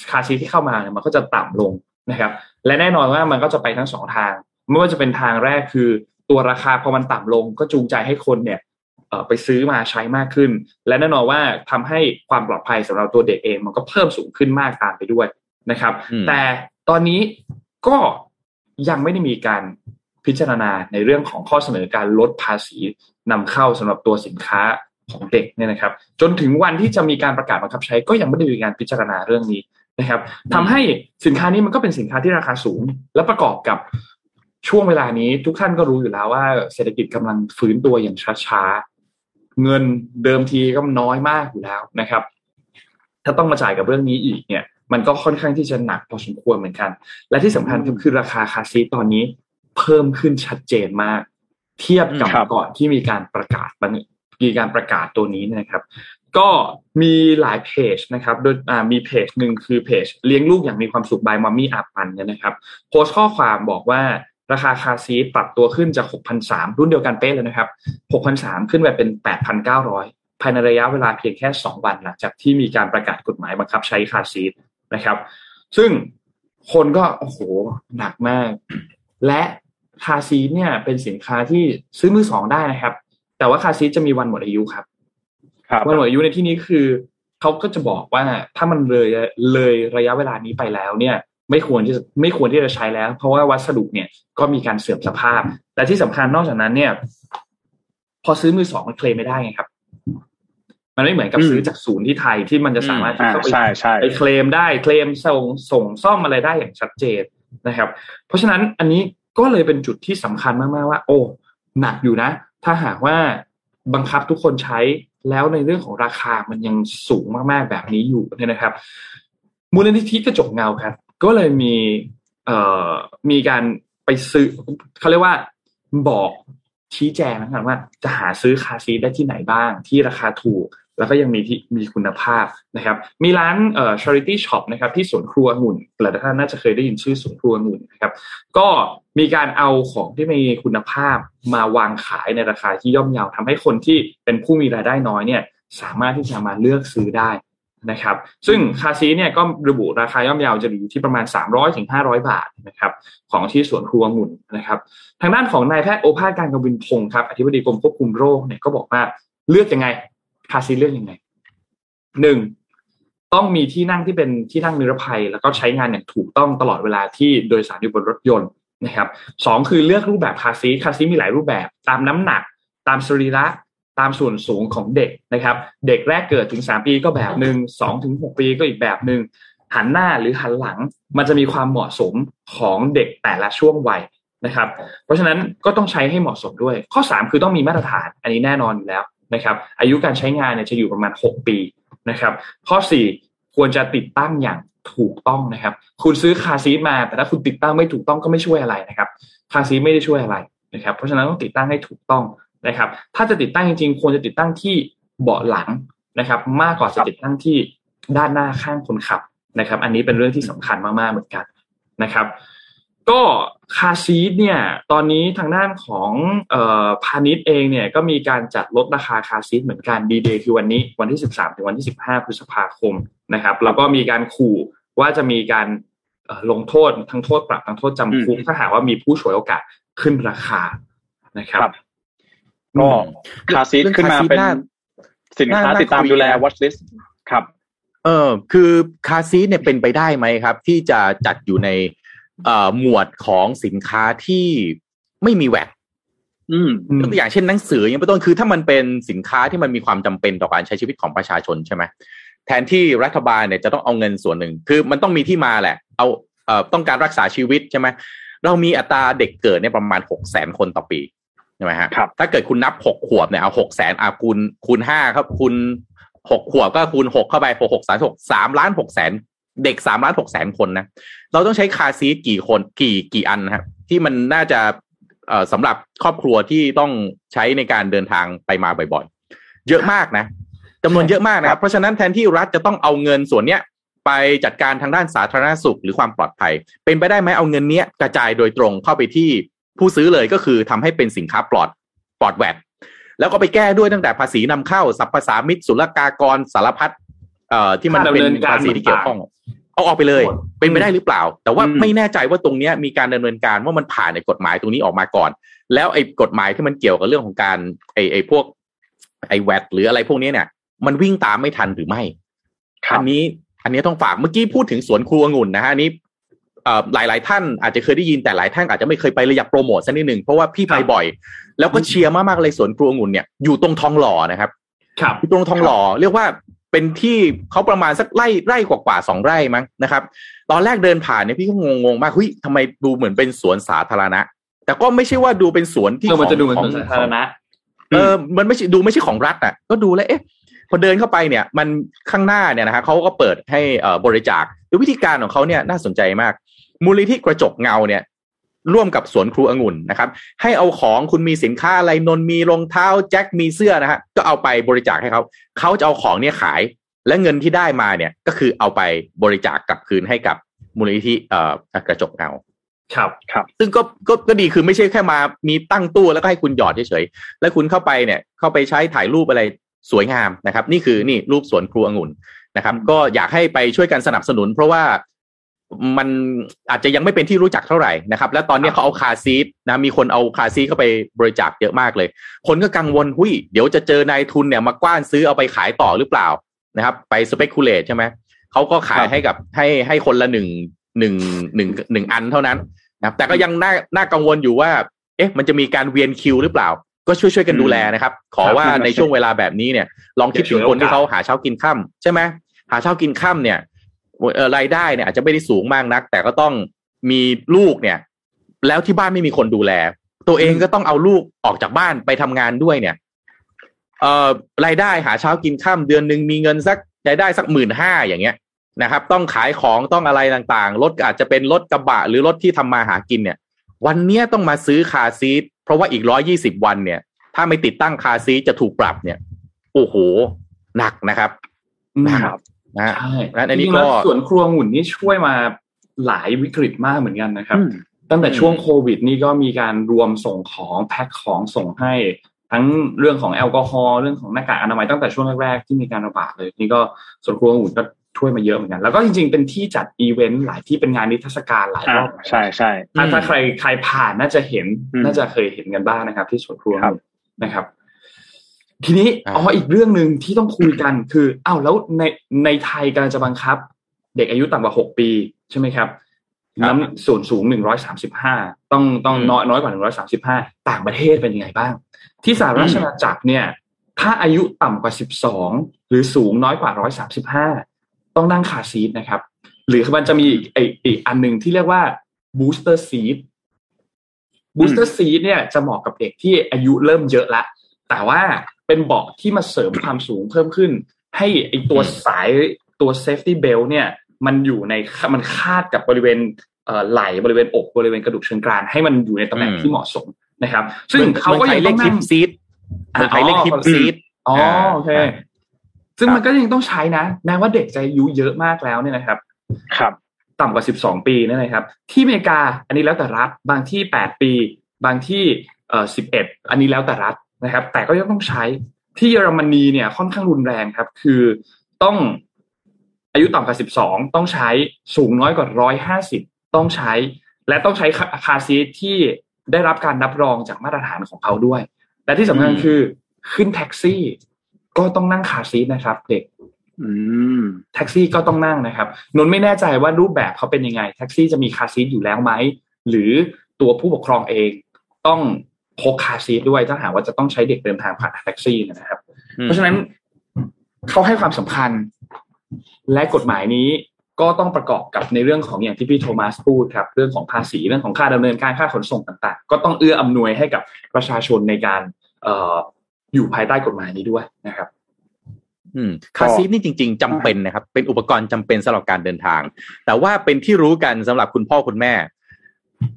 คาซีที่เข้ามาเนี่ยมันก็จะต่ำลงนะครับ และแน่นอนว่ามันก็จะไปทั้งสองทาง ไม่ว่าจะเป็นทางแรกคือ ตัวราคาพอมันต่ำลง ก็จูงใจให้คนเนี่ยไปซื้อมาใช้มากขึ้น และแน่นอนว่าทำให้ความปลอดภัยสำหรับตัวเด็กเองมันก็เพิ่มสูงขึ้นมากตามไปด้วยนะครับ แต่ ตอนนี้ก็ยังไม่ได้มีการพิจารณาในเรื่องของข้อเสนอการลดภาษีนำเข้าสำหรับตัวสินค้าของเด็กเนี่ยนะครับ จนถึงวันที่จะมีการประกาศบังคับใช้ก็ยังไม่ได้มีการพิจารณาเรื่องนี้นะครับทำให้สินค้านี้มันก็เป็นสินค้าที่ราคาสูง และประกอบกับช่วงเวลานี้ทุกท่านก็รู้อยู่แล้วว่าเศรษฐกิจกำลังฟื้นตัวอย่างช้าๆเงินเดิมทีก็น้อยมากอยู่แล้วนะครับ ถ้าต้องมาจ่ายกับเรื่องนี้อีกเนี่ย มันก็ค่อนข้างที่จะหนักพอสมควรเหมือนกัน และที่สำคัญคือราคาคาซีตอนนี้เพิ่มขึ้นชัดเจนมาก เทียบกับก่อนที่มีการประกาศมีการประกาศตัวนี้นะครับ ก็มีหลายเพจนะครับโดยมีเพจหนึ่งคือเพจเลี้ยงลูกอย่างมีความสุขบายมัมมี่อาปันเนี่ยนะครับ โพสต์ข้อความบอกว่าราคาคาซีปรับตัวขึ้นจาก6,300รุ่นเดียวกันเป๊ะเลยนะครับ6,300ขึ้นไปเป็น 8,900 ภายในระยะเวลาเพียงแค่ 2 วันหลังจากที่มีการประกาศกฎหมายบังคับใช้คาซี นะครับ ซึ่งคนก็โอ้โหหนักมาก และคาซีเนี่ยเป็นสินค้าที่ซื้อมือสองได้นะครับ แต่ว่าคาซีจะมีวันหมดอายุครับวันหมดอายุในที่นี้คือเขาก็จะบอกว่าถ้ามันเลยเลยระยะเวลานี้ไปแล้วเนี่ย ไม่ควรที่จะไม่ควรที่จะใช้แล้ว เพราะว่าวัสดุเนี่ยก็มีการเสื่อมสภาพ และที่สำคัญนอกจากนั้นเนี่ย พอซื้อมือสองมันเคลมไม่ได้ไงครับ มันไม่เหมือนกับซื้อจากศูนย์ที่ไทยที่มันจะสามารถที่จะไปไปเคลมได้เคลมส่งส่งซ่อมอะไรได้อย่างชัดเจนนะครับ เพราะฉะนั้นอันนี้ก็เลยเป็นจุดที่สำคัญมาก ๆ ว่า โอ้ หนักอยู่นะ ถ้าหากว่าบังคับทุกคนใช้แล้วในเรื่องของราคามันยังสูงมากๆแบบนี้อยู่เนี่ยนะครับ มูลนิธิกระจกเงาครับ ก็เลยมีเอ่อมีการไปซื้อเขาเรียกว่าบอกชี้แจงนะครับว่าจะหาซื้อคาซีได้ที่ไหนบ้างที่ราคาถูก แล้วก็ยังมีที่มีคุณภาพนะครับ มีร้านเอ่อ charity shop นะครับที่สวนครัวองุ่นหลายท่านน่าจะเคยได้ยินชื่อสวนครัวองุ่นนะครับ ก็มีการเอาของที่มีคุณภาพมาวางขายในราคาที่ย่อมเยาทำให้คนที่เป็นผู้มีรายได้น้อยเนี่ยสามารถที่จะมาเลือกซื้อได้นะครับ ซึ่งคาซีเนี่ยก็ระบุราคาย่อมเยาจะอยู่ที่ประมาณ300ถึงบาทนะครับของที่สวนครัวองุ่นนะครับ ทางด้านของนายแพทย์โอภาสการกวินพงศ์ครับอธิบดีกรมควบคุมโรคเนี่ยก็บอกว่าเลือกยังไง คาซีเลือกยังไงหนึ่งต้องมีที่นั่งที่เป็นที่นั่งนิรภัย แล้วก็ใช้งานอย่างถูกต้องตลอดเวลาที่โดยสารอยู่บนรถยนต์นะครับสองคือเลือกรูปแบบคาซีคาซีมีหลายรูปแบบ ตามน้ำหนัก ตามสรีระตามส่วนสูงของเด็กนะครับ เด็กแรกเกิดถึงสามปีก็แบบหนึ่งสองถึงหกปีก็อีกแบบหนึ่งหันหน้าหรือหันหลัง มันจะมีความเหมาะสมของเด็กแต่ละช่วงวัยนะครับ เพราะฉะนั้นก็ต้องใช้ให้เหมาะสมด้วย ข้อ 3 คือต้องมีมาตรฐานอันนี้แน่นอนอยู่แล้ว นะครับอายุการใช้งานเนี่ยจะอยู่ประมาณ 6 ปีนะครับข้อ 4 ควรจะติดตั้งอย่างถูกต้องนะครับ คุณซื้อคาร์ซีทมา แต่ถ้าคุณติดตั้งไม่ถูกต้องก็ไม่ช่วยอะไรนะครับ คาร์ซีทไม่ได้ช่วยอะไรนะครับ เพราะฉะนั้นต้องติดตั้งให้ถูกต้องนะครับ ถ้าจะติดตั้งจริงๆ ควรจะติดตั้งที่เบาะหลังนะครับ มากกว่าจะติดตั้งที่ด้านหน้าข้างคนขับนะครับ อันนี้เป็นเรื่องที่สำคัญมากๆเหมือนกันนะครับ ก็คาร์ซีทเนี่ยตอนนี้ทางด้านของเอ่อพาณิชย์เองเนี่ยก็มีการจัดลดราคาคาร์ซีทเหมือนกันดีเดย์คือวันนี้วันที่ 13 ถึงวันที่ 15 พฤษภาคมนะครับแล้วก็มีการขู่ว่าจะมีการลงโทษทั้งโทษปรับทั้งโทษจำคุกถ้าหากว่ามีผู้ฉวยโอกาสขึ้นราคานะครับก็คาซีดขึ้นมาเป็นสินค้าติดตามดูแล watch list ครับ เออคือคาซีดเนี่ยเป็นไปได้ไหมครับ ที่จะจัดอยู่ใน หมวดของสินค้าที่ไม่มีแวดยกตัวอย่างเช่นหนังสืออย่างเป็นต้นคือถ้ามันเป็นสินค้าที่มันมีความจำเป็นต่อการใช้ชีวิตของประชาชนใช่ไหมแทนที่รัฐบาลเนี่ยจะต้องเอาเงินส่วนหนึ่ง คือมันต้องมีที่มาแหละ เอาเอ่อต้องการรักษาชีวิตใช่ไหมเรามีอัตราเด็กเกิดเนี่ยประมาณหกแสนคนต่อปีใช่ไหมฮะครับถ้าเกิดคุณนับหกขวบเนี่ยเอาหกแสนอาคูณคูณห้าครับคูณหกขวบก็คูณหกเข้าไปหกหกสามหกสามล้านหกแสน เด็กสามล้านหกแสนคนนะ เราต้องใช้คาซีกี่คนกี่กี่อันนะครับที่มันน่าจะเอ่อสำหรับครอบครัวที่ต้องใช้ในการเดินทางไปมาบ่อยๆ เยอะมากนะจำนวนเยอะมากนะครับ เพราะฉะนั้นแทนที่รัฐจะต้องเอาเงินส่วนเนี้ยไปจัดการทางด้านสาธารณสุขหรือความปลอดภัย เป็นไปได้ไหมเอาเงินเนี้ยกระจายโดยตรงเข้าไปที่ผู้ซื้อเลยก็คือทำให้เป็นสินค้าปลอดปลอดแวดแล้วก็ไปแก้ด้วยตั้งแต่ภาษีนำเข้าสรรพสามิตศุลกากรสารพัดเอ่อที่มันเป็นภาษีที่เกี่ยวข้อง เอาออกไปเลย เป็นไปได้หรือเปล่า แต่ว่าไม่แน่ใจว่าตรงนี้มีการดำเนินการว่ามันผ่านในกฎหมายตรงนี้ออกมาก่อน แล้วไอ้กฎหมายที่มันเกี่ยวกับเรื่องของการไอ้ไอ้พวกไอ้แวดหรืออะไรพวกนี้เนี่ย มันวิ่งตามไม่ทันหรือไม่อันนี้อันนี้ต้องฝากเมื่อกี้พูดถึงสวนครัวองุ่นนะฮะนี้หลายหลายท่านอาจจะเคยได้ยินแต่หลายท่านอาจจะไม่เคยไปเลยอยากโปรโมทสักนิดหนึ่งเพราะว่าพี่ไปบ่อย แล้วก็เชียร์มากๆเลยสวนครัวองุ่นเนี่ยอยู่ตรงทองหล่อนะครับครับอยู่ตรงทองหล่อเรียกว่า เป็นที่เขาประมาณสักไร่ไร่กว่าๆสองไร่มั้งนะครับ ตอนแรกเดินผ่านเนี่ยพี่ก็งงๆมากเฮ้ยทำไมดูเหมือนเป็นสวนสาธารณะ แต่ก็ไม่ใช่ว่าดูเป็นสวนที่มันจะดูเป็นสวนสาธารณะเออมันไม่ใช่ดูไม่ใช่ของรัฐอะ ก็ดูแล้วเอ๊ะพอเดินเข้าไปเนี่ยมันข้างหน้าเนี่ยนะฮะเขาก็เปิดให้เอ่อบริจาคโดยวิธีการของเขาเนี่ยน่าสนใจมาก มูลนิธิกระจกเงาเนี่ย ร่วมกับสวนครูองุ่นนะครับ ให้เอาของคุณมีสินค้าอะไรนนมีรองเท้าแจ็คมีเสื้อนะฮะก็เอาไปบริจาคให้เขาเขาจะเอาของเนี่ยขาย และเงินที่ได้มาเนี่ยก็คือเอาไปบริจาคกลับคืนให้กับมูลนิธิเอ่อกระจกเงาครับครับ ซึ่งก็ก็ก็ดีคือไม่ใช่แค่มามีตั้งตู้แล้วก็ให้คุณหยอดเฉยๆแล้วคุณเข้าไปเนี่ยเข้าไปใช้ถ่ายรูปอะไรสวยงามนะครับ นี่คือนี่รูปสวนครูองุ่นนะครับ ก็อยากให้ไปช่วยกันสนับสนุน เพราะว่า มันอาจจะยังไม่เป็นที่รู้จักเท่าไหร่นะครับ และตอนนี้เขาเอาคาซีดนะมีคนเอาคาซีเข้าไปบริจาคเยอะมากเลย คนก็กังวลหุยเดี๋ยวจะเจอนายทุนเนี่ยมากว้านซื้อเอาไปขายต่อหรือเปล่านะครับ ไปสเปกุเลตใช่ไหมเขาก็ขายให้กับให้ให้คนละหนึ่งหนึ่งหนึ่งหนึ่งอันเท่านั้นนะครับ แต่ก็ยังน่าน่ากังวลอยู่ว่า เอ๊ะ มันจะมีการเวียนคิวหรือเปล่า ก็ช่วยช่วยกันดูแลนะครับ ขอว่าในช่วงเวลาแบบนี้เนี่ย ลองคิดถึงคนที่เขาหาเช้ากินค่ำใช่ไหมหาเช้ากินค่ำเนี่ย รายได้เนี่ยอาจจะไม่ได้สูงมากนัก แต่ก็ต้องมีลูกเนี่ย แล้วที่บ้านไม่มีคนดูแล ตัวเองก็ต้องเอาลูกออกจากบ้านไปทำงานด้วยเนี่ยเอ่อรายได้หาเช้ากินข้ามเดือนหนึ่งมีเงินสักรายได้สักหมื่นห้าอย่างเงี้ยนะครับ ต้องขายของต้องอะไรต่างๆรถอาจจะเป็นรถกระบะหรือรถที่ทำมาหากินเนี่ย วันเนี้ยต้องมาซื้อคาซีทเพราะว่าอีกร้อยี่สิบวันเนี่ย ถ้าไม่ติดตั้งคาซีทจะถูกปรับเนี่ย โอ้โห หนักนะครับอืมนะครับ นะฮะใช่งั้นอันนี้จริงๆแล้วก็สวนครัวหมุนนี่ช่วยมาหลายวิกฤตมากเหมือนกันนะครับอืมตั้งแต่อืมช่วงโควิด นี่ก็มีการรวมส่งของแพ็คของส่งให้ทั้งเรื่องของแอลกอฮอล์เรื่องของหน้ากากอนามัยตั้งแต่ช่วงแรกๆที่มีการระบาดเลย นี่ก็สวนครัวหมุนก็ช่วยมาเยอะเหมือนกัน แล้วก็จริงๆเป็นที่จัดอีเวนต์หลายที่เป็นงานนิทรรศการหลายรอ่าอบเหมือนกันใช่ใช่ถ้าถ้าใครใครผ่านน่าจะเห็นอืมน่าจะเคยเห็นกันบ้างนะครับ ที่สวนครัวครับนะครับ ทีนี้อ่าอ๋ออีกเรื่องหนึ่งที่ต้องคุยกันคืออ้าวแล้วในในไทยกำลังจะบังคับ เด็กอายุต่ำกว่าหกปีใช่ไหมครับน้ำส่วนสูงหนึ่งร้อยสามสิบห้าต้องต้องน้อยน้อยกว่าหนึ่งร้อยสามสิบห้าต่างประเทศเป็นยังไงบ้าง ที่สหราชอาณาจักรเนี่ย ถ้าอายุต่ำกว่าสิบสองหรือสูงน้อยกว่าร้อยสามสิบห้าต้องนั่งคาร์ซีทนะครับ หรือมันจะมีอีกอีกอีกอันหนึ่งที่เรียกว่า booster seat booster seat เนี่ยจะเหมาะกับเด็กที่อายุเริ่มเยอะละแต่ว่า เป็นเบาะที่มาเสริมความสูงเพิ่มขึ้น ให้ไอตัวสายตัว safety belt เนี่ย มันอยู่ในมันคาดกับบริเวณเอ่อไหล่บริเวณอกบริเวณกระดูกเชิงกรานให้มันอยู่ในตำแหน่งอืมที่เหมาะสมนะครับ ซึ่งมือเขาก็มือไทยังเรีต้ยอกงฮินั่งปซีดเมืองไทยเรียกฮิปซีดอ๋ออ่าโอเคอ่าซึ่งครับมันก็ยังต้องใช้นะ แม้ว่าเด็กจะอายุเยอะมากแล้วเนี่ยนะครับ ครับ ต่ำกว่า 12 ปีนั่นนะครับ ที่อเมริกาอันนี้แล้วแต่รัฐ บางที่ 8 ปี บางที่เอ่อ11 อันนี้แล้วแต่รัฐ นะครับ แต่ก็ยังต้องใช้ที่เยอรมนีเนี่ยค่อนข้างรุนแรงครับ คือต้องอายุต่ำกว่า12ต้องใช้สูงน้อยกว่า150ต้องใช้ และต้องใช้คาร์ซีทที่ได้รับการรับรองจากมาตรฐานของเขาด้วย และที่สำคัญอืมคือขึ้นแท็กซี่ ก็ต้องนั่งคาร์ซีทนะครับ เด็กอืมแท็กซี่ก็ต้องนั่งนะครับนนท์ไม่แน่ใจว่ารูปแบบเขาเป็นยังไง แท็กซี่จะมีคาร์ซีทอยู่แล้วไหมหรือตัวผู้ปกครองเอง ต้อง พกคาร์ซีทด้วยถ้าหากว่าจะต้องใช้เด็กเดินทางผ่านแท็กซี่นะครับ เพราะฉะนั้นเขาให้ความสำคัญ และกฎหมายนี้ก็ต้องประกอบกับในเรื่องของอย่างที่พี่โทมัสพูดครับ เรื่องของภาษีเรื่องของค่าดำเนินการค่าขนส่งต่าง ๆ ก็ต้องเอื้ออำนวยให้กับประชาชนในการเอ่ออยู่ภายใต้กฎหมายนี้ด้วยนะครับอืมคาร์ซีทนี่จริง ๆจำเป็นนะครับ เป็นอุปกรณ์จำเป็นสำหรับการเดินทาง แต่ว่าเป็นที่รู้กันสำหรับคุณพ่อคุณแม่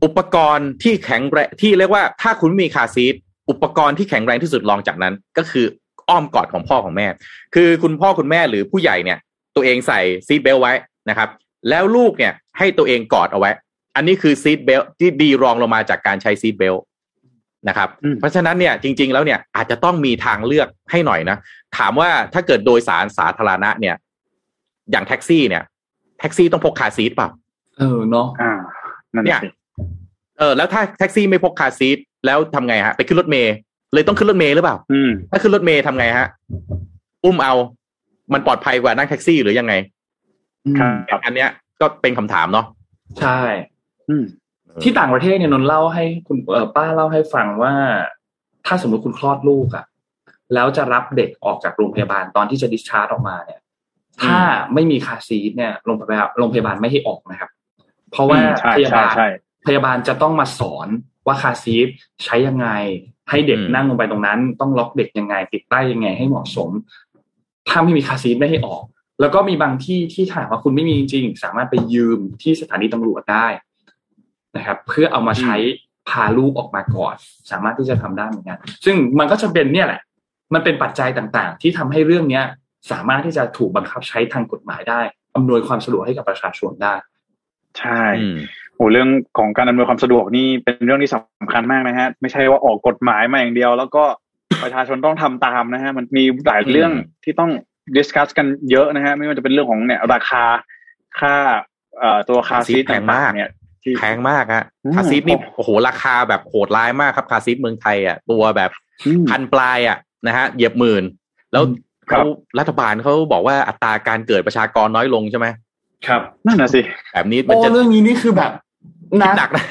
อุปกรณ์ที่แข็งแรงที่เรียกว่าถ้าคุณมีคาร์ซีทอุปกรณ์ที่แข็งแรงที่สุดรองจากนั้น ก็คืออ้อมกอดของพ่อของแม่ คือคุณพ่อคุณแม่หรือผู้ใหญ่เนี่ย ตัวเองใส่ seat belt ไว้นะครับ แล้วลูกเนี่ยให้ตัวเองกอดเอาไว้ อันนี้คือ seat belt ที่ดีรองลงมาจากการใช้ seat beltนะครับอืมเพราะฉะนั้นเนี่ยจริง ๆ แล้วเนี่ยอาจจะต้องมีทางเลือกให้หน่อยนะ ถามว่าถ้าเกิดโดยสารสาธารณะเนี่ย อย่างแท็กซี่เนี่ย แท็กซี่ต้องพกคาร์ซีทเปล่าเออเนาะอ่านั่นเนี่ยสิ เออแล้วถ้าแท็กซี่ไม่พกคาร์ซีทแล้วทำไงฮะ ไปขึ้นรถเมล์เลยต้องขึ้นรถเมล์หรือเปล่าอืมถ้าขึ้นรถเมล์ทำไงฮะ อุ้มเอา มันปลอดภัยกว่านั่งแท็กซี่หรือยังไงครับอันเนี้ยก็เป็นคำถามเนาะใช่ อืมที่ต่างประเทศเนี่ยนนท์เล่าให้คุณเอ่อป้าเล่าให้ฟังว่า ถ้าสมมติคุณคลอดลูกอะแล้วจะรับเด็กออกจากโรงพยาบาลตอนที่จะ discharge ออกมาเนี่ย ถ้าไม่มีคาร์ซีทเนี่ยโรงพยาบาลโรงพยาบาลไม่ให้ออกนะครับ เพราะว่าอืมใช่พยาใช่บาลใช่ พยาบาลจะต้องมาสอนว่าคาร์ซีทใช้ยังไง ให้เด็กอืมนั่งลงไปตรงนั้น ต้องล็อกเด็กยังไง ติดตั้งยังไงให้เหมาะสม ถ้าไม่มีคาร์ซีทไม่ให้ออก แล้วก็มีบางที่ที่ถามว่าคุณไม่มีจริงๆสามารถไปยืมที่สถานีตำรวจได้นะครับ เพื่อเอามาใช้พาลูกออกมาก่อน สามารถที่จะทำได้เหมือนกันซึ่งมันก็จะเป็นเนี่ยแหละ มันเป็นปัจจัยต่างๆ ที่ทำให้เรื่องเนี้ย สามารถที่จะถูกบังคับใช้ทางกฎหมายได้อำนวยความสะดวกให้กับประชาชนได้ ใช่อืมโอ้เรื่องของการอำนวยความสะดวกนี่เป็นเรื่องที่สำคัญมากนะฮะ ไม่ใช่ว่าออกกฎหมายมาอย่างเดียว แล้วก็ประชาชนต้องทำตามนะฮะ มันมีหลายเรื่องอืมที่ต้อง discuss กันเยอะนะฮะ ไม่ว่าจะเป็นเรื่องของเนี่ยราคาค่าเอ่อตัวคาร์ซีทแพงมากต่างๆเนี่ยที่แพงมากฮะอืมคาร์ซีทนี่โอ้โหราคาแบบโหดร้ายมากครับคาร์ซีทเมืองไทยอะตัวแบบอืมพันปลายอะนะฮะเหยียบหมื่นแล้วครับเขารัฐบาลเขาบอกว่าอัตราการเกิดประชากรน้อยลงใช่ไหม ครับนั่นน่ะสิแบบนี้มันโอ้จะเรื่องนี้นี่คือแบบนะหนักนะ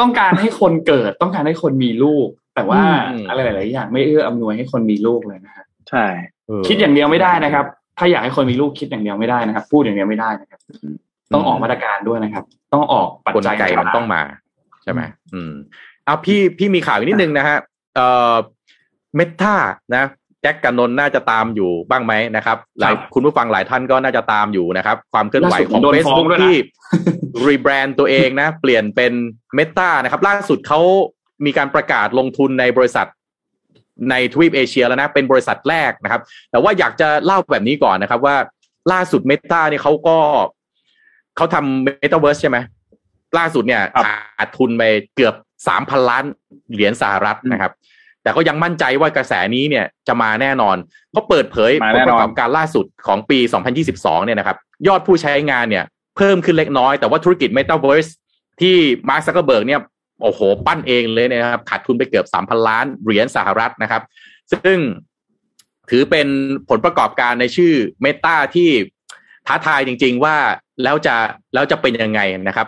ต้องการให้คนเกิดต้องการให้คนมีลูก แต่ว่าอืมอะไรหลาย ๆ อย่างไม่เอื้ออำนวยให้คนมีลูกเลยนะฮะใช่คิดอย่างเดียวไม่ได้นะครับ ถ้าอยากให้คนมีลูกคิดอย่างเดียวไม่ได้นะครับ พูดอย่างเดียวไม่ได้นะครับ ต้องออกมาตรการด้วยนะครับ ต้องออกปัจกลจัยไกมันางๆต้องมา ใช่ไหมอืมเอาพี่พี่มีข่าวอีกนิดนึงนะฮะเอ่อเมตานะ แจ็คกับนนท์น่าจะตามอยู่บ้างไหมนะครับหลายคุณผู้ฟังหลายท่านก็น่าจะตามอยู่นะครับ ความเคลื่อนไหวของล่าสุดโดนฟ้อง Facebook ด้วยนะที่rebrand ตัวเองนะ เปลี่ยนเป็น Meta นะครับ ล่าสุดเขามีการประกาศลงทุนในบริษัทในทวีปเอเชียแล้วนะ เป็นบริษัทแรกนะครับ แต่ว่าอยากจะเล่าแบบนี้ก่อนนะครับ ว่าล่าสุด Meta เนี่ยเขาก็เขาทำเมตาเวิร์สใช่ไหมล่าสุดเนี่ยขาดทุนไปเกือบสามพันล้านเหรียญสหรัฐนะครับ แต่ก็ยังมั่นใจว่ากระแสนี้เนี่ยจะมาแน่นอนเขาเปิดเผยผลประกอบการล่าสุดของปี 2022 เนี่ยนะครับ ยอดผู้ใช้งานเนี่ย เพิ่มขึ้นเล็กน้อยแต่ว่าธุรกิจ Metaverse ที่มาร์คซักเกอร์เบิร์กเนี่ยโอ้โห ปั้นเองเลยนะครับ ขาดทุนไปเกือบสามพันล้านเหรียญสหรัฐนะครับ ซึ่งถือเป็นผลประกอบการในชื่อ Meta ที่ท้าทายจริง ๆ ว่าแล้วจะแล้วจะเป็นยังไงนะครับ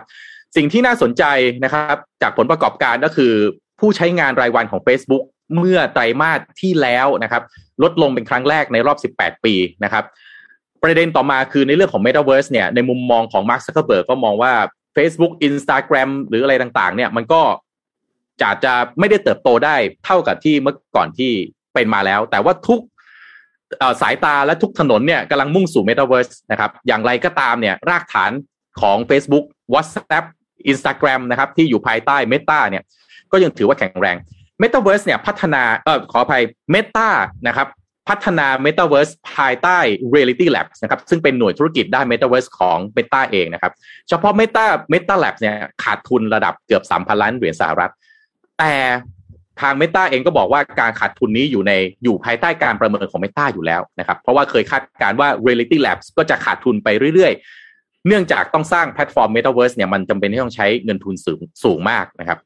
สิ่งที่น่าสนใจนะครับ จากผลประกอบการก็คือผู้ใช้งานรายวันของ Facebook เมื่อไตรมาสที่แล้วนะครับ ลดลงเป็นครั้งแรกในรอบ 18 ปีนะครับ ประเด็นต่อมาคือในเรื่องของ Metaverse เนี่ยในมุมมองของ Mark Zuckerberg ก็มองว่า Facebook Instagram หรืออะไรต่างๆ เนี่ยมันก็จะจะไม่ได้เติบโตได้เท่ากับที่เมื่อก่อนที่เป็นมาแล้ว แต่ว่าทุกสายตาและทุกถนนเนี่ยกำลังมุ่งสู่ Metaverse นะครับ อย่างไรก็ตามเนี่ยรากฐานของ Facebook WhatsApp Instagram นะครับที่อยู่ภายใต้ Meta เนี่ยก็ยังถือว่าแข็งแรง Metaverse เนี่ยพัฒนาเออขออภัย Meta นะครับพัฒนา Metaverse ภายใต้ Reality Labs นะครับซึ่งเป็นหน่วยธุรกิจด้าน Metaverse ของ Meta เองนะครับ เฉพาะ Meta Meta Labs เนี่ยขาดทุนระดับเกือบ 3,000 ล้านเหรียญสหรัฐ แต่ทาง Meta เองก็บอกว่าการขาดทุนนี้อยู่ในอยู่ภายใต้การประเมินของ Meta อยู่แล้วนะครับ เพราะว่าเคยคาดการว่า Reality Labs ก็จะขาดทุนไปเรื่อยๆ เนื่องจากต้องสร้างแพลตฟอร์ม Metaverse เนี่ยมันจำเป็นที่ต้องใช้เงินทุนสูงสูงมากนะครับ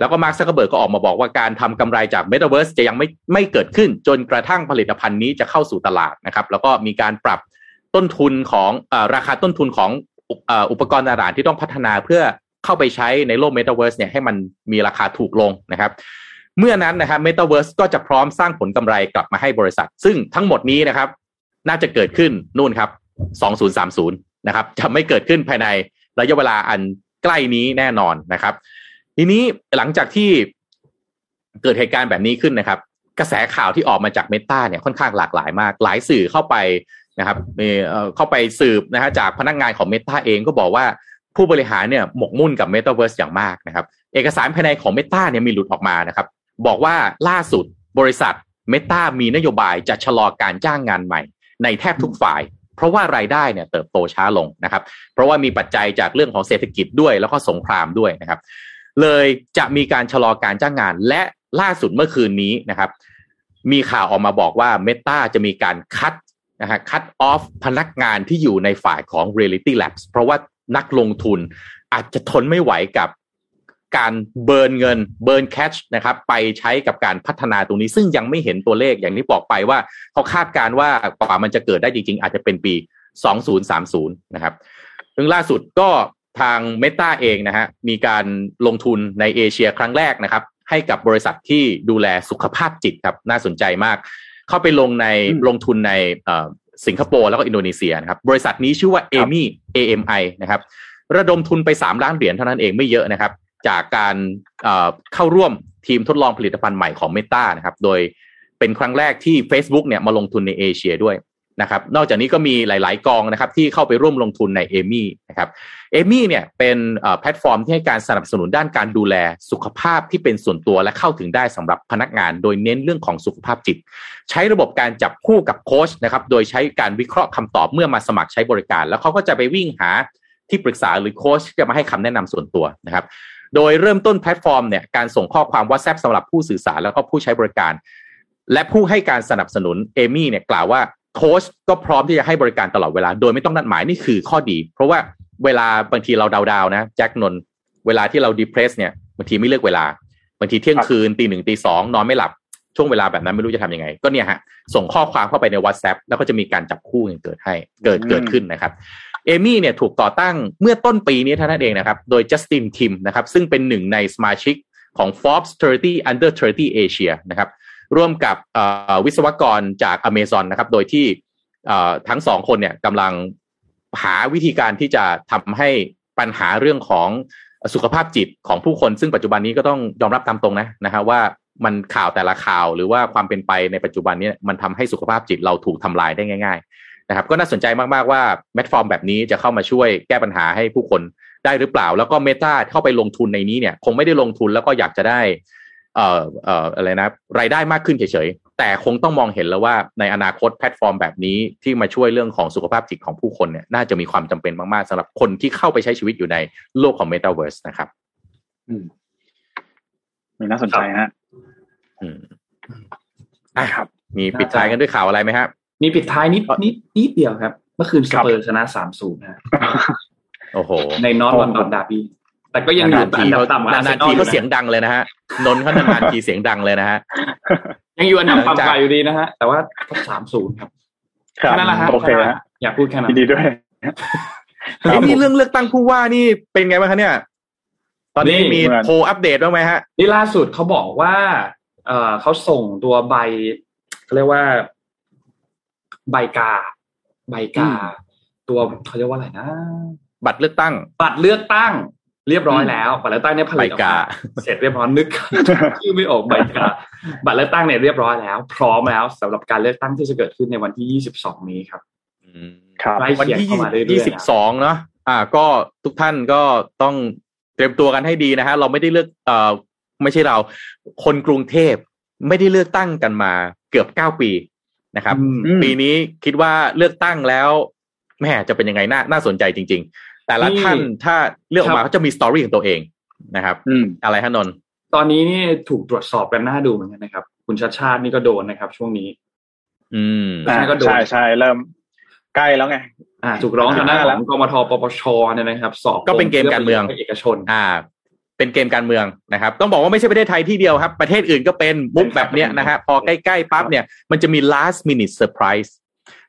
แล้วก็มาร์คซักเกอร์เบิร์กก็ออกมาบอกว่าการทำกำไรจาก Metaverse จะยังไม่ไม่เกิดขึ้น จนกระทั่งผลิตภัณฑ์นี้จะเข้าสู่ตลาดนะครับ แล้วก็มีการปรับต้นทุนของเอ่อราคาต้นทุนของอุปกรณ์ต่างๆที่ต้องพัฒนาเพื่อเข้าไปใช้ในโลก Metaverse เนี่ยให้มันมีราคาถูกลงนะครับเมื่อนั้นนะครับ Metaverse ก็จะพร้อมสร้างผลกำไรกลับมาให้บริษัท ซึ่งทั้งหมดนี้นะครับ น่าจะเกิดขึ้นนู่นครับ2030นะครับ จะไม่เกิดขึ้นภายในระยะเวลาอันใกล้นี้แน่นอนนะครับ ทีนี้หลังจากที่เกิดเหตุการณ์แบบนี้ขึ้นนะครับ กระแสข่าวที่ออกมาจากเมตาเนี่ยค่อนข้างหลากหลายมาก หลายสื่อเข้าไปนะครับเข้าไปสืบนะฮะจากพนักงานของเมตาเองก็บอกว่าผู้บริหารเนี่ยหมกมุ่นกับเมตาเวิร์สอย่างมากนะครับ เอกสารภายในของเมตาเนี่ยมีหลุดออกมานะครับ บอกว่าล่าสุดบริษัทเมตามีนโยบายจะชะลอการจ้างงานใหม่ ในแทบทุกฝ่าย เพราะว่ารายได้เนี่ยเติบโตช้าลงนะครับ เพราะว่ามีปัจจัยจากเรื่องของเศรษฐกิจด้วยแล้วก็สงครามด้วยนะครับ เลยจะมีการชะลอการจ้างงาน และล่าสุดเมื่อคืนนี้นะครับ มีข่าวออกมาบอกว่า Meta จะมีการคัดนะฮะคัดออฟพนักงานที่อยู่ในฝ่ายของ Reality Labs เพราะว่านักลงทุนอาจจะทนไม่ไหวกับการเบิร์นเงินเบิร์นแคชนะครับไปใช้กับการพัฒนาตรงนี้ ซึ่งยังไม่เห็นตัวเลขอย่างที่บอกไปว่าเขาคาดการว่ากว่ามันจะเกิดได้จริง ๆ อาจจะเป็นปี 2030 นะครับซึ่งล่าสุดก็ ทาง Meta เองนะฮะมีการลงทุนในเอเชียครั้งแรกนะครับ ให้กับบริษัทที่ดูแลสุขภาพจิตครับน่าสนใจมาก เข้าไปลงในลงทุนในสิงคโปร์แล้วก็อินโดนีเซียนะครับบริษัทนี้ชื่อว่า AMI AMI นะครับระดมทุนไป3ล้านเหรียญเท่านั้นเองไม่เยอะนะครับ จากการเข้าร่วมทีมทดลองผลิตภัณฑ์ใหม่ของ Meta นะครับ โดยเป็นครั้งแรกที่ Facebook เนี่ยมาลงทุนในเอเชียด้วย นะครับนอกจากนี้ก็มีหลาย ๆ กองนะครับที่เข้าไปร่วมลงทุนในเอมี่นะครับเอมี่เนี่ยเป็นแพลตฟอร์มที่ให้การสนับสนุนด้านการดูแลสุขภาพที่เป็นส่วนตัวและเข้าถึงได้สำหรับพนักงาน โดยเน้นเรื่องของสุขภาพจิต ใช้ระบบการจับคู่กับโค้ชนะครับโดยใช้การวิเคราะห์คำตอบเมื่อมาสมัครใช้บริการ แล้วเขาก็จะไปวิ่งหาที่ปรึกษาหรือโค้ชจะมาให้คำแนะนำส่วนตัวนะครับโดยเริ่มต้นแพลตฟอร์มเนี่ยการส่งข้อความ WhatsApp สำหรับผู้สื่อสารแล้วก็ผู้ใช้บริการ และผู้ให้การสนับสนุนเอมี่เนี่ยกล่าวว่า โค้ชก็พร้อมที่จะให้บริการตลอดเวลา โดยไม่ต้องนัดหมายนี่คือข้อดี เพราะว่าเวลาบางทีเราดาวๆนะแจ็คนนเวลาที่เราดีเพรสเนี่ยบางทีไม่เลือกเวลาบางทีเที่ยงคืนตีหนึ่งตีสองนอนไม่หลับช่วงเวลาแบบนั้นไม่รู้จะทํำยังไง ก็เนี่ยฮะส่งข้อความเข้าไปใน WhatsApp แล้วก็จะมีการจับคู่เกิดให้เกิดเกิดขึ้นนะครับเอมี่เนี่ยถูกต่อตั้งเมื่อต้นปีนี้เท่านั้นเองนะครับ โดยจัสตินทิมนะครับซึ่งเป็นหนึ่งในสมาชิกของ Forbes 30 Under 30 Asia นะครับ ร่วมกับวิศวกรจาก Amazon นะครับ โดยที่ทั้งสองคนเนี่ยกำลังหาวิธีการที่จะทำให้ปัญหาเรื่องของสุขภาพจิตของผู้คน ซึ่งปัจจุบันนี้ก็ต้องยอมรับตามตรงนะนะฮะว่ามันข่าวแต่ละข่าวหรือว่าความเป็นไปในปัจจุบันนี้มันทำให้สุขภาพจิตเราถูกทำลายได้ง่าย ๆ นะครับ ก็น่าสนใจมากๆว่าแพลตฟอร์มแบบนี้จะเข้ามาช่วยแก้ปัญหาให้ผู้คนได้หรือเปล่า แล้วก็ Meta เข้าไปลงทุนในนี้เนี่ย คงไม่ได้ลงทุนแล้วก็อยากจะได้ เอ่อเอ่ออะไรนะรายได้มากขึ้นเฉยๆแต่คงต้องมองเห็นแล้วว่าในอนาคตแพลตฟอร์มแบบนี้ที่มาช่วยเรื่องของสุขภาพจิตของผู้คนเนี่ยน่าจะมีความจำเป็นมากๆสำหรับคนที่เข้าไปใช้ชีวิตอยู่ในโลกของ Metaverse นะครับ อืมมีน่าสนใจฮะอืมอะครับ มีปิดท้ายกันด้วยข่าวอะไรไหมครับมีปิดท้ายนิดนิดนิดเดียวครับ เมื่อคืนสเปอร์ชนะสามศูนย์นะโอ้โหในนอตวันดอนดาร์บี้ แต่ก็ยังอยู่นานๆทีอันดัเขาบต่ำกว่นานๆทีเขาเสียงดังเลยนะฮะนนท์เขานานๆทีเสียงดังเลยนะฮะยังอยู่อันดับหลังจากต่ำกว่าอยู่ดีนะฮะแต่ว่าสามศูนย์ครับครับแค่นั้นแหละฮะโอเคแนั้นฮะอยากพูดแค่นั้นยินดีด้วยเอ้ยนี่เรื่องเลือกตั้งผู้ว่านี่เป็นไงบ้างคะเนี่ย ตอนนี้นี่มีเหมือนโพลอัปเดตบ้างไหมฮะนี่ล่าสุดเขาบอกว่า เออเขาส่งตัวใบเขาเรียกว่า ใบกา ใบกา ตัวเขาเรียกว่าอะไรนะ บัตรเลือกตั้ง บัตรเลือกตั้ง เรียบร้อยแล้ว บัตรเลือกตั้งเนี่ยผลิตออกใบมากาเสร็จเรียบร้อยนึกชื่อไม่ออกใบกาบัตรเลือกตั้งเนี่ยเรียบร้อยแล้ว พร้อมแล้วสำหรับการเลือกตั้งที่จะเกิดขึ้นในวันที่ 22 นี้ครับอืมครับใกล้วันเคียงที่เข้ามาเรื่อยๆยี่สิบสองเนาะอ่า ก็ทุกท่านก็ต้องเตรียมตัวกันให้ดีนะฮะเราไม่ได้เลือกเอ่อไม่ใช่เรา คนกรุงเทพไม่ได้เลือกตั้งกันมาเกือบเก้าปีนะครับอืมอืมปีนี้คิดว่าเลือกตั้งแล้วแม่จะเป็นยังไงน่าน่าสนใจจริง ๆ แต่ละนี่ท่านถ้าเลือกออกมาครับเขาจะมีสตอรี่ของตัวเองนะครับ อืมอะไรฮะนนท์ตอนนี้นี่ถูกตรวจสอบกันหน้าดูเหมือนกันนะครับ คุณชาติชาตินี่ก็โดนนะครับ ช่วงนี้ อืมอ่าใช่ก็โดนใช่ใช่เริ่มใกล้แล้วไงอ่าถูกร้องทางด้านอ่าขแล้อวงกมทปปชเนี่ยนะครับ สอบก็เป็นเกมการเมืองเอกชน อ่า เป็นเกมการเมืองนะครับ ต้องบอกว่าไม่ใช่ประเทศไทยที่เดียวครับ ประเทศอื่นก็เป็นมุกแบบเนี้ยนะฮะพอใกล้ๆปั๊บเนี่ยมันจะมี last minute surprise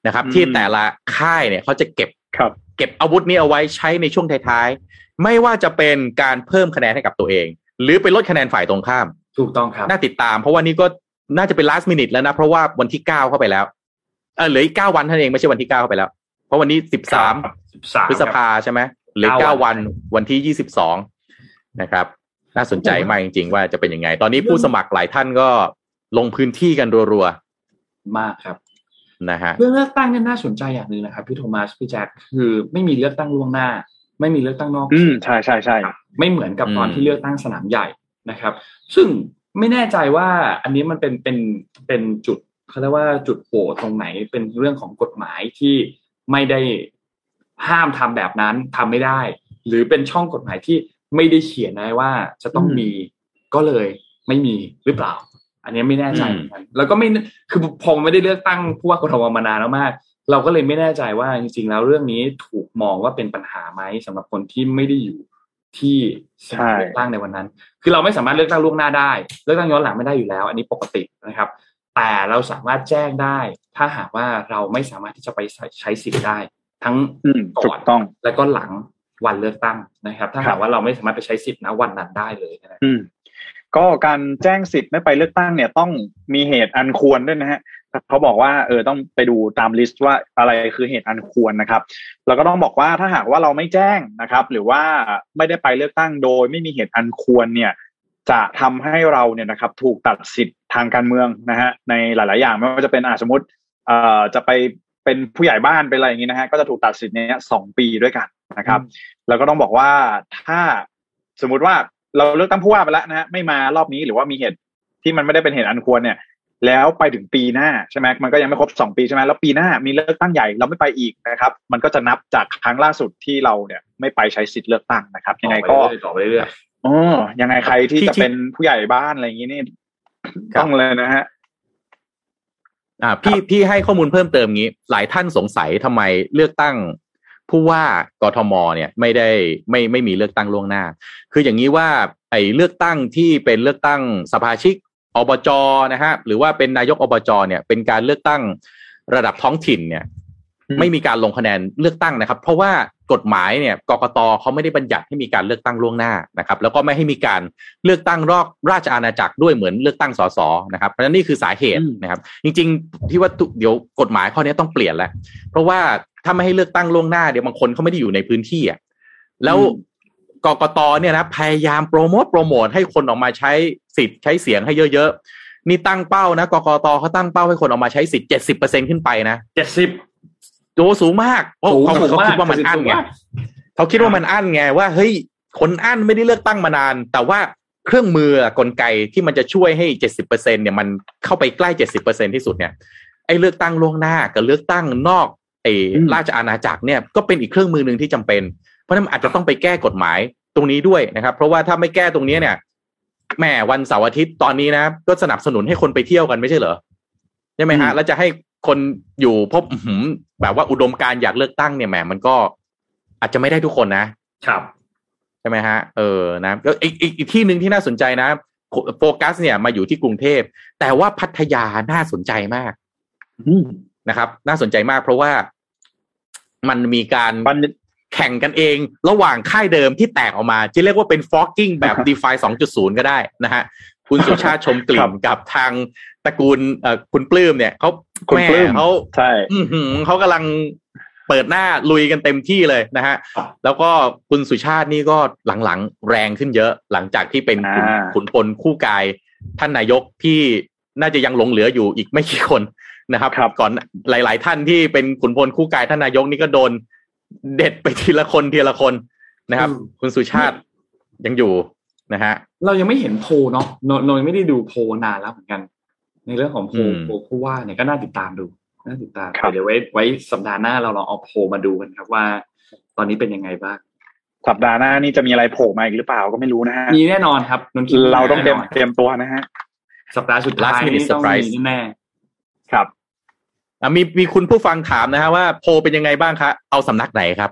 นะครับอืมที่แต่ละค่ายเนี่ยเขาจะเก็บ ครับเก็บอาวุธนี้เอาไว้ใช้ในช่วงท้ายๆ ไม่ว่าจะเป็นการเพิ่มคะแนนให้กับตัวเอง หรือไปลดคะแนนฝ่ายตรงข้าม ถูกต้องครับ น่าติดตาม เพราะว่านี่ก็น่าจะเป็น last minute แล้วนะ เพราะว่าวันที่เก้าเข้าไปแล้วเออเหลืออีกเก้าวันเท่านั้นเองไม่ใช่วันที่เก้าเข้าไปแล้ว เพราะวันนี้สิบสาม13พฤษภาใช่ไหมเหลือเก้าเก้าวัวันนวันที่ยี่สิบสองนะครับ น่าสนใจมากจริงๆ ว่าจะเป็นยังไง ตอนนี้ผู้สมัครหลายท่านก็ลงพื้นที่กันรัวมากครับๆ นะฮะเรื่องเลือกตั้งเนี่ยน่าสนใจอย่างหนึ่งนะครับพี่โทมัสพี่แจ็คคือไม่มีเลือกตั้งล่วงหน้า ไม่มีเลือกตั้งนอก อืมใช่ใช่ใช่ไม่เหมือนกับตอนอืมที่เลือกตั้งสนามใหญ่นะครับ ซึ่งไม่แน่ใจว่าอันนี้มันเป็นเป็นเป็นจุดเขาเรียกว่าจุดโหว่ตรงไหนเป็นเรื่องของกฎหมายที่ไม่ได้ห้ามทำแบบนั้นทำไม่ได้ หรือเป็นช่องกฎหมายที่ไม่ได้เขียนไว้ว่าจะต้องมีก็เลยไม่มีหรือเปล่า อันนี้ไม่แน่ใจเหมือนกันแล้วก็ไม่คือพอไม่ได้เลือกตั้งผู้ว่ากทมมานานแล้วมาก เราก็เลยไม่แน่ใจว่าจริง ๆ แล้วเรื่องนี้ถูกมองว่าเป็นปัญหาไหมสำหรับคนที่ไม่ได้อยู่ที่สนามเลือกตั้งในวันนั้น คือเราไม่สามารถเลือกตั้งล่วงหน้าได้ เลือกตั้งย้อนหลังไม่ได้อยู่แล้ว อันนี้ปกตินะครับ แต่เราสามารถแจ้งได้ ถ้าหากว่าเราไม่สามารถที่จะไปใช้สิทธิ์ได้ ทั้งอืมถูกต้องและก็หลังวันเลือกตั้งนะครับ ถ้าหากว่าเราไม่สามารถไปใช้สิทธิ์นะวันนั้นได้เลยนะครับอืม ก็การแจ้งสิทธิ์ไม่ไปเลือกตั้งเนี่ยต้องมีเหตุอันควรด้วยนะฮะเขาบอกว่าเออต้องไปดูตามลิสต์ว่าอะไรคือเหตุอันควรนะครับแล้วก็ต้องบอกว่าถ้าหากว่าเราไม่แจ้งนะครับ หรือว่าไม่ได้ไปเลือกตั้งโดย ไม่มีเหตุอันควรเนี่ยจะทำให้เราเนี่ยนะครับถูกตัดสิทธิ์ทางการเมืองนะฮะในหลาย ๆ อย่างไม่ว่าจะเป็นอาสมมติเอ่อจะไปเป็นผู้ใหญ่บ้านเป็นอะไรอย่างนี้นะฮะก็จะถูกตัดสิทธิ์เนี้ยสองปีด้วยกันนะครับ แล้วก็ต้องบอกว่าถ้าสมมุติว่า เราเลือกตั้งผู้ว่าไปแล้วนะฮะไม่มารอบนี้หรือว่ามีเหตุที่มันไม่ได้เป็นเหตุอันควรเนี่ย แล้วไปถึงปีหน้าใช่ไหมมันก็ยังไม่ครบสองปีใช่ไหมแล้วปีหน้ามีเลือกตั้งใหญ่เราไม่ไปอีกนะครับ มันก็จะนับจากครั้งล่าสุดที่เราเนี่ยไม่ไปใช้สิทธิ์เลือกตั้งนะครับ ยังไงก็ต่อไปเรื่อยอ๋อยังไงใครที่ที่จะเป็นผู้ใหญ่บ้านอะไรอย่างนี้นี่ครับต้องเลยนะฮะอ่าพี่พี่ให้ข้อมูลเพิ่มเติมงี้ หลายท่านสงสัยทำไมเลือกตั้ง ผู้ว่ากทมเนี่ยไม่ได้ไม่ไม่มีเลือกตั้งล่วงหน้า คืออย่างนี้ว่าไอ้เลือกตั้งที่เป็นเลือกตั้งสภาชิกอบจนะฮะหรือว่าเป็นนายกอบจเนี่ยเป็นการเลือกตั้งระดับท้องถิ่นเนี่ยอืมไม่มีการลงคะแนนเลือกตั้งนะครับ เพราะว่ากฎหมายเนี่ยกกตเขาไม่ได้บัญญัติให้มีการเลือกตั้งล่วงหน้านะครับ แล้วก็ไม่ให้มีการเลือกตั้งรอบราชอาณาจักรด้วยเหมือนเลือกตั้งสสนะครับเพราะฉะนั้นนี่คือสาเหตุอืมนะครับ จริง ๆ ที่ว่าตุเดี๋ยวกฎหมายข้อนี้ต้องเปลี่ยนแล้วเพราะว่า ถ้าไม่ให้เลือกตั้งล่วงหน้าเดี๋ยวบางคนเขาไม่ได้อยู่ในพื้นที่อะแล้วกกตเนี่ยนะพยายามโปรโมทโปรโมทให้คนออกมาใช้สิทธิ์ใช้เสียงให้เยอะๆนี่ตั้งเป้านะกกตเขาตั้งเป้าให้คนออกมาใช้สิทธิ์เจ็ดสิบเปอร์เซ็นขึ้นไปนะๆเจ็ดสิบโจสูงมากเพราะสูงเขาสูงเขามากคิดว่ามันอั้นไงสูงมากเขาคิดว่ามันอั้นไงว่าเฮ้ยคนอั้นไม่ได้เลือกตั้งมานาน แต่ว่าเครื่องมือกลไกที่มันจะช่วยให้เจ็ดสิบเปอร์เซ็นเนี่ยมันเข้าไปใกล้เจ็ดสิบเปอร์เซ็นที่สุดเนี่ยไอ้เลือกตั้งล่วงหน้ากับเลือกตั้งนอก ไอ้อืมราชอาณาจักรเนี่ยก็เป็นอีกเครื่องมือหนึ่งที่จำเป็น เพราะฉะนั้นอาจจะต้องไปแก้กฎหมายตรงนี้ด้วยนะครับ เพราะว่าถ้าไม่แก้ตรงนี้เนี่ยแหม่วันเสาร์อาทิตย์ตอนนี้นะก็สนับสนุนให้คนไปเที่ยวกันไม่ใช่เหรอใช่ไหมฮะอืมแล้วจะให้คนอยู่พบอื้อหือแบบว่าอุดมการณ์อยากเลือกตั้งเนี่ยแหมมันก็อาจจะไม่ได้ทุกคนนะครับใช่ไหมฮะเออนะก็อีกอีกอีกที่หนึ่งที่น่าสนใจนะโฟกัส เนี่ยมาอยู่ที่กรุงเทพแต่ว่าพัทยาน่าสนใจมากอืมนะครับ น่าสนใจมากเพราะว่า มันมีการมันแข่งกันเอง ระหว่างค่ายเดิมที่แตกออกมา จะเรียกว่าเป็นฟอกกิ้งแบบ d e f i 2.0ก็ได้นะฮะคุณสุชาติชมกลิ่ครันบกับทางตระกูลเอ่อคุณปลื้มเนี่ยเขาคุณแม่ปลื้มเขาใช่อือหือเขากำลังเปิดหน้าลุยกันเต็มที่เลยนะฮะ แล้วก็คุณสุชาตินี่ก็หลังๆแรงขึ้นเยอะ หลังจากที่เป็นขุนอ่าขุนพลคู่กายท่านนายกที่น่าจะยังหลงเหลืออยู่อีกไม่กี่คน นะครับครับก่อนหลาย ๆ ท่านที่เป็นขุนพลคู่กายท่านนายกนี่ก็โดนเด็ดไปทีละคนทีละคนนะครับอืมคุณสุชาติยังอยู่นะฮะ เรายังไม่เห็นโพลเนาะเราเรายังไม่ได้ดูโพลนานแล้วเหมือนกัน ในเรื่องของโพลอืมโพลผู้ว่าเนี่ยก็น่าติดตามดูน่าติดตามครับเดี๋ยวไว้ไว้สัปดาห์หน้าเราลองเอาโพลมาดูกันครับว่า ตอนนี้เป็นยังไงบ้างสัปดาห์หน้านี่จะมีอะไรโผล่มาอีกหรือเปล่าก็ไม่รู้นะฮะมีแน่นอนครับนนท์คิดว่เราต้องเตรียมแน่นนเตรียมตัวนะฮะสัปดาห์สุดท้าย Last minute นี่ต้อง surprise มีแน่ครับอะ มีมีคุณผู้ฟังถามนะฮะว่าโพลเป็นยังไงบ้างคะเอาสำนักไหนครับ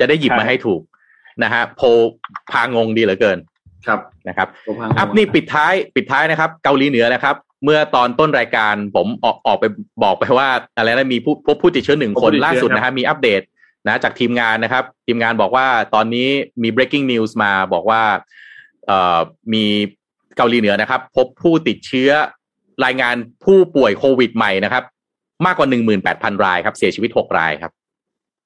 จะได้หยิบมาให้ถูกนะฮะโพลพางงดีเหลือเกินๆครับนะครับโพลพังอัพนี่ปิดท้ายปิดท้ายนะครับ เกาหลีเหนือนะครับ เมื่อตอนต้นรายการผมออกออกไปบอกไปว่าอะไรนะมีผู้พบผู้ติดเชื้อหนึ่งคนล่าสุดนะฮะมีอัปเดตนะจากทีมงานนะครับ ทีมงานบอกว่าตอนนี้มี breaking news มาบอกว่าเอ่อมีเกาหลีเหนือนะครับ พบผู้ติดเชื้อรายงานผู้ป่วยโควิดใหม่นะครับ มากกว่าหนึ่งหมื่นแปดพันรายครับ เสียชีวิตหกรายครับ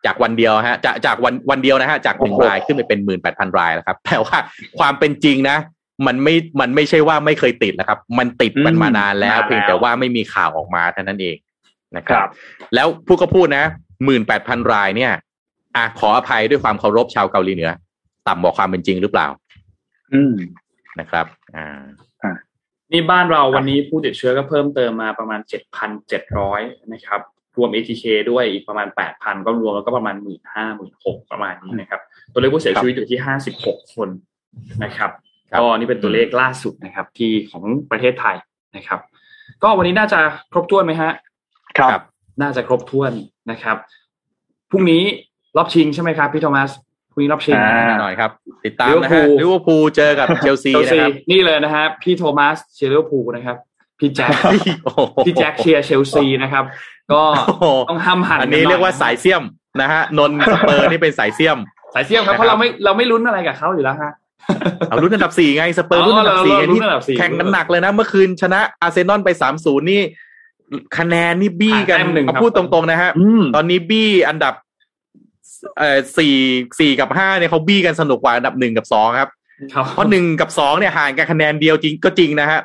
จากวันเดียวฮะจากจากวันวันเดียวนะฮะจากหนึ่งโอ้โหรายขึ้นไปเป็นหมื่นแปดพันรายแล้วครับแต่ว่าความเป็นจริงนะ มันไม่มันไม่ใช่ว่าไม่เคยติดนะครับ มันติดมันมานานแล้วนานแล้วเพียงแต่ว่าไม่มีข่าวออกมาเท่านั้นเองนะคครัรับบแล้วพูดก็พูดนะหมื่นแปดพันรายเนี่ยอะขออภัยด้วยความเคารพชาวเกาหลีเหนือ ต่ำกว่าความเป็นจริงหรือเปล่า อืมนะครับ อ่า นี่บ้านเราวันนี้ผู้ติดเชื้อก็เพิ่มเติมมาประมาณเจ็ดพันเจ็ดร้อยนะครับรวม ATK ด้วยอีกประมาณแปดพันก็รวมแล้วก็ประมาณหมื่นห้าหมื่นหกประมาณนี้นะครับ ตัวเลขผู้เสียชีวิตอยู่ที่ห้าสิบหกคนนะครับครับก็นี่เป็นตัวเลขล่าสุดนะครับ ที่ของประเทศไทยนะครับ ก็วันนี้น่าจะครบถ้วนไหมฮะครับครับน่าจะครบถ้วนนะครับพรุ่งนี้รอบชิงใช่ไหมครับพี่โทมัส พรุ่งนี้รอบชิงอ่าหน่อยครับ ติดตามนะฮะลิลิเวเวออร์พูลร์พูลเจอกับเชลซีเชลนะซีครับนี่เลยนะฮะพี่โทมัสเชียร์ลิเวอร์พูลนะครับพี่แจ็คโอ้โหพี่แจ็คเชียร์เชลซีนะครับ ก็โอ้โหต้องห้ามหันอันนี้เรียกว่าสายเสี่ยมนะฮะนนท์สเปอร์นี่เป็นสายเสี่ยม สายเสี่ยมครับนะครับเพราะเราไม่เราไม่ลุ้นอะไรกับเขาอยู่แล้วฮะเอารุ่นอันดับสี่ไงสเปอร์อ๋อรุ่นอันดับสี่เราไงรุ่ที่นอันดับสี่แข่งกันหนักเลยนะ เมื่อคืนชนะอาร์เซนอลไปสามศูนย์นี่คะแนนนี่บี้กันแต้มหนึ่งครับเอาพูดตรงๆนะฮะอืมตอนนี้บี้อันดับ เอ่อสี่สี่กับห้าเนี่ยเขาบี้กันสนุกกว่าอันดับหนึ่งกับสองครับครับ เพราะหนึ่งกับสองเนี่ยห่างกันคะแนนเดียวจริงก็จริงนะฮะ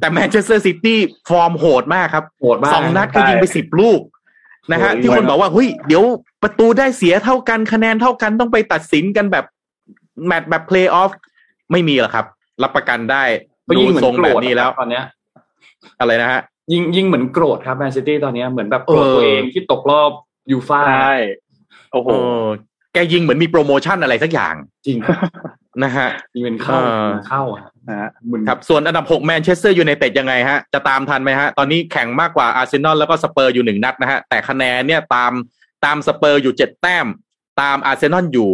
แต่แมนเชสเตอร์ซิตี้ฟอร์มโหดมากครับโหดมากสองนัดก็ยิงไปสิบลูกนะฮะโอ้ยที่คนบอกว่าเฮ้ยเดี๋ยวประตูได้เสียเท่ากันคะแนนเท่ากันต้องไปตัดสินกันแบบแมตช์แบบเพลย์ออฟไม่มีหรอกครับ รับประกันได้ก็ดูยิงเหมือนโกรแบบนี้แล้วตอนเนี้ย อะไรนะฮะยิงยิงเหมือนโกรธครับแมนซิตี้ตอนเนี้ยเหมือนแบบโกรธเออตัวเองที่ตกรอบยูฟ่าใช่ โอ้โหโอ้แกยิงเหมือนมีโปรโมชั่นอะไรสักอย่าง จริงนะฮะยิงเป็นเข้าเออยิงเข้าอะนะฮะเหมือนะครับส่วนอันดับ6แมนเชสเตอร์ยูไนเต็ดยังไงฮะ จะตามทันไหมฮะ ตอนนี้แข่งมากกว่าอาร์เซนอลแล้วก็สเปอร์อยู่หนึ่งนัดนะฮะ แต่คะแนนเนี่ยตามตามสเปอร์อยู่เจ็ดแต้ม ตามอาร์เซนอลอยู่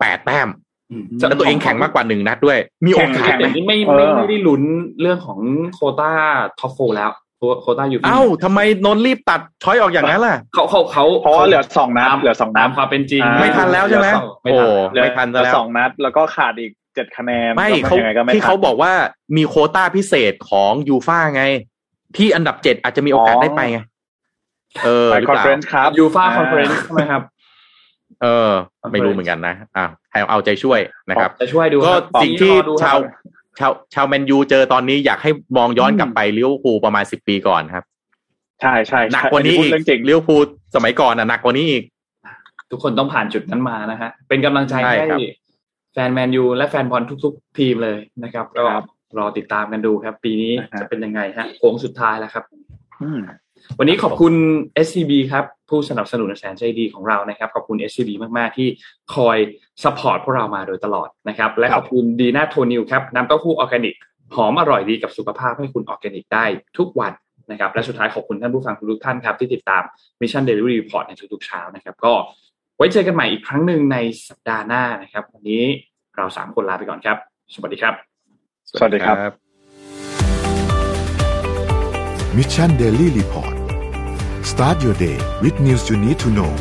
แปดแต้มอืมแล้วตัวเองแข่งมากกว่าหนึ่งนัดด้วย มีโอกาแข่สงไหมแต่นี่ไม่เออไม่ไม่ได้ลุ้นเรื่องของโควต้าท็อปโฟแล้ว โควต้ายูฟ่าเอ้าทำไมนนท์รีบตัดช้อยออกอย่างนั้นล่ะเขาเขาเขาเพราะว่าเหลือสองนัดเหลือสองนัตาดมความเป็นจริงอ่าไม่ทันแล้วใช่ไหมไม่โอ้ทันเหลือไม่ทันซะเหลือแล้วสองนัดแล้วก็ขาดอีกเจ็ดคะแนนไม่ก็เขายังไงก็ไม่ที่ทันเขาบอกว่ามีโควต้าพิเศษของยูฟ่าไง ที่อันดับเจ็ดอาจจะมีโอกาสอ๋อได้ไปไงเออไปหรือคอนเปล่าเฟรนซ์ครับยูฟ่าคอนเฟอเรนซ์ใช่ไหมครับ เออ ไม่รู้เหมือนกันนะอะให้เอาใจช่วยนะครับจะช่วยดูก็ครับสิ่งที่รอดูครับชาว ชาวชาวแมนยูเจอตอนนี้อยากให้มองย้อนกลับไปลิเวอร์พูลประมาณสิบปีก่อนครับ ใช่ใช่หนักใช่กว่านี้พูดอีกเรื่องจริงลิเวอร์พูลสมัยก่อนน่ะหนักกว่านี้อีก ทุกคนต้องผ่านจุดนั้นมานะฮะเป็นกำลังใจใช่ให้ครับแฟนแมนยูและแฟนบอลทุก ๆ ทีมเลยนะครับก็ครับรอติดตามกันดูครับ ปีนี้นะฮะจะเป็นยังไงฮะโค้งสุดท้ายแล้วครับอืมวันนี้ขอบคุณ SCB ครับ ผู้สนับสนุนแสนใจดีของเรานะครับ ขอบคุณ SCB มาก ๆ ที่คอย support พวกเรามาโดยตลอดนะครับ และครัขอบคุณดีน่าโทนิวครับน้ำเต้าหู้ออร์แกนิกหอมอร่อยดีกับสุขภาพให้คุณออร์แกนิกได้ทุกวันนะครับ และสุดท้ายขอบคุณท่านผู้ฟังทุกๆท่านครับ ที่ติดตาม Mission Daily Report ในทุกๆเช้านะครับ ก็ไว้เจอกันใหม่อีกครั้งหนึ่งในสัปดาห์หน้านะครับ วันนี้เราสามคนลาไปก่อนครับ สวัสดีครับ สวัสดีครับ Mission Daily Report start your day with news you need to know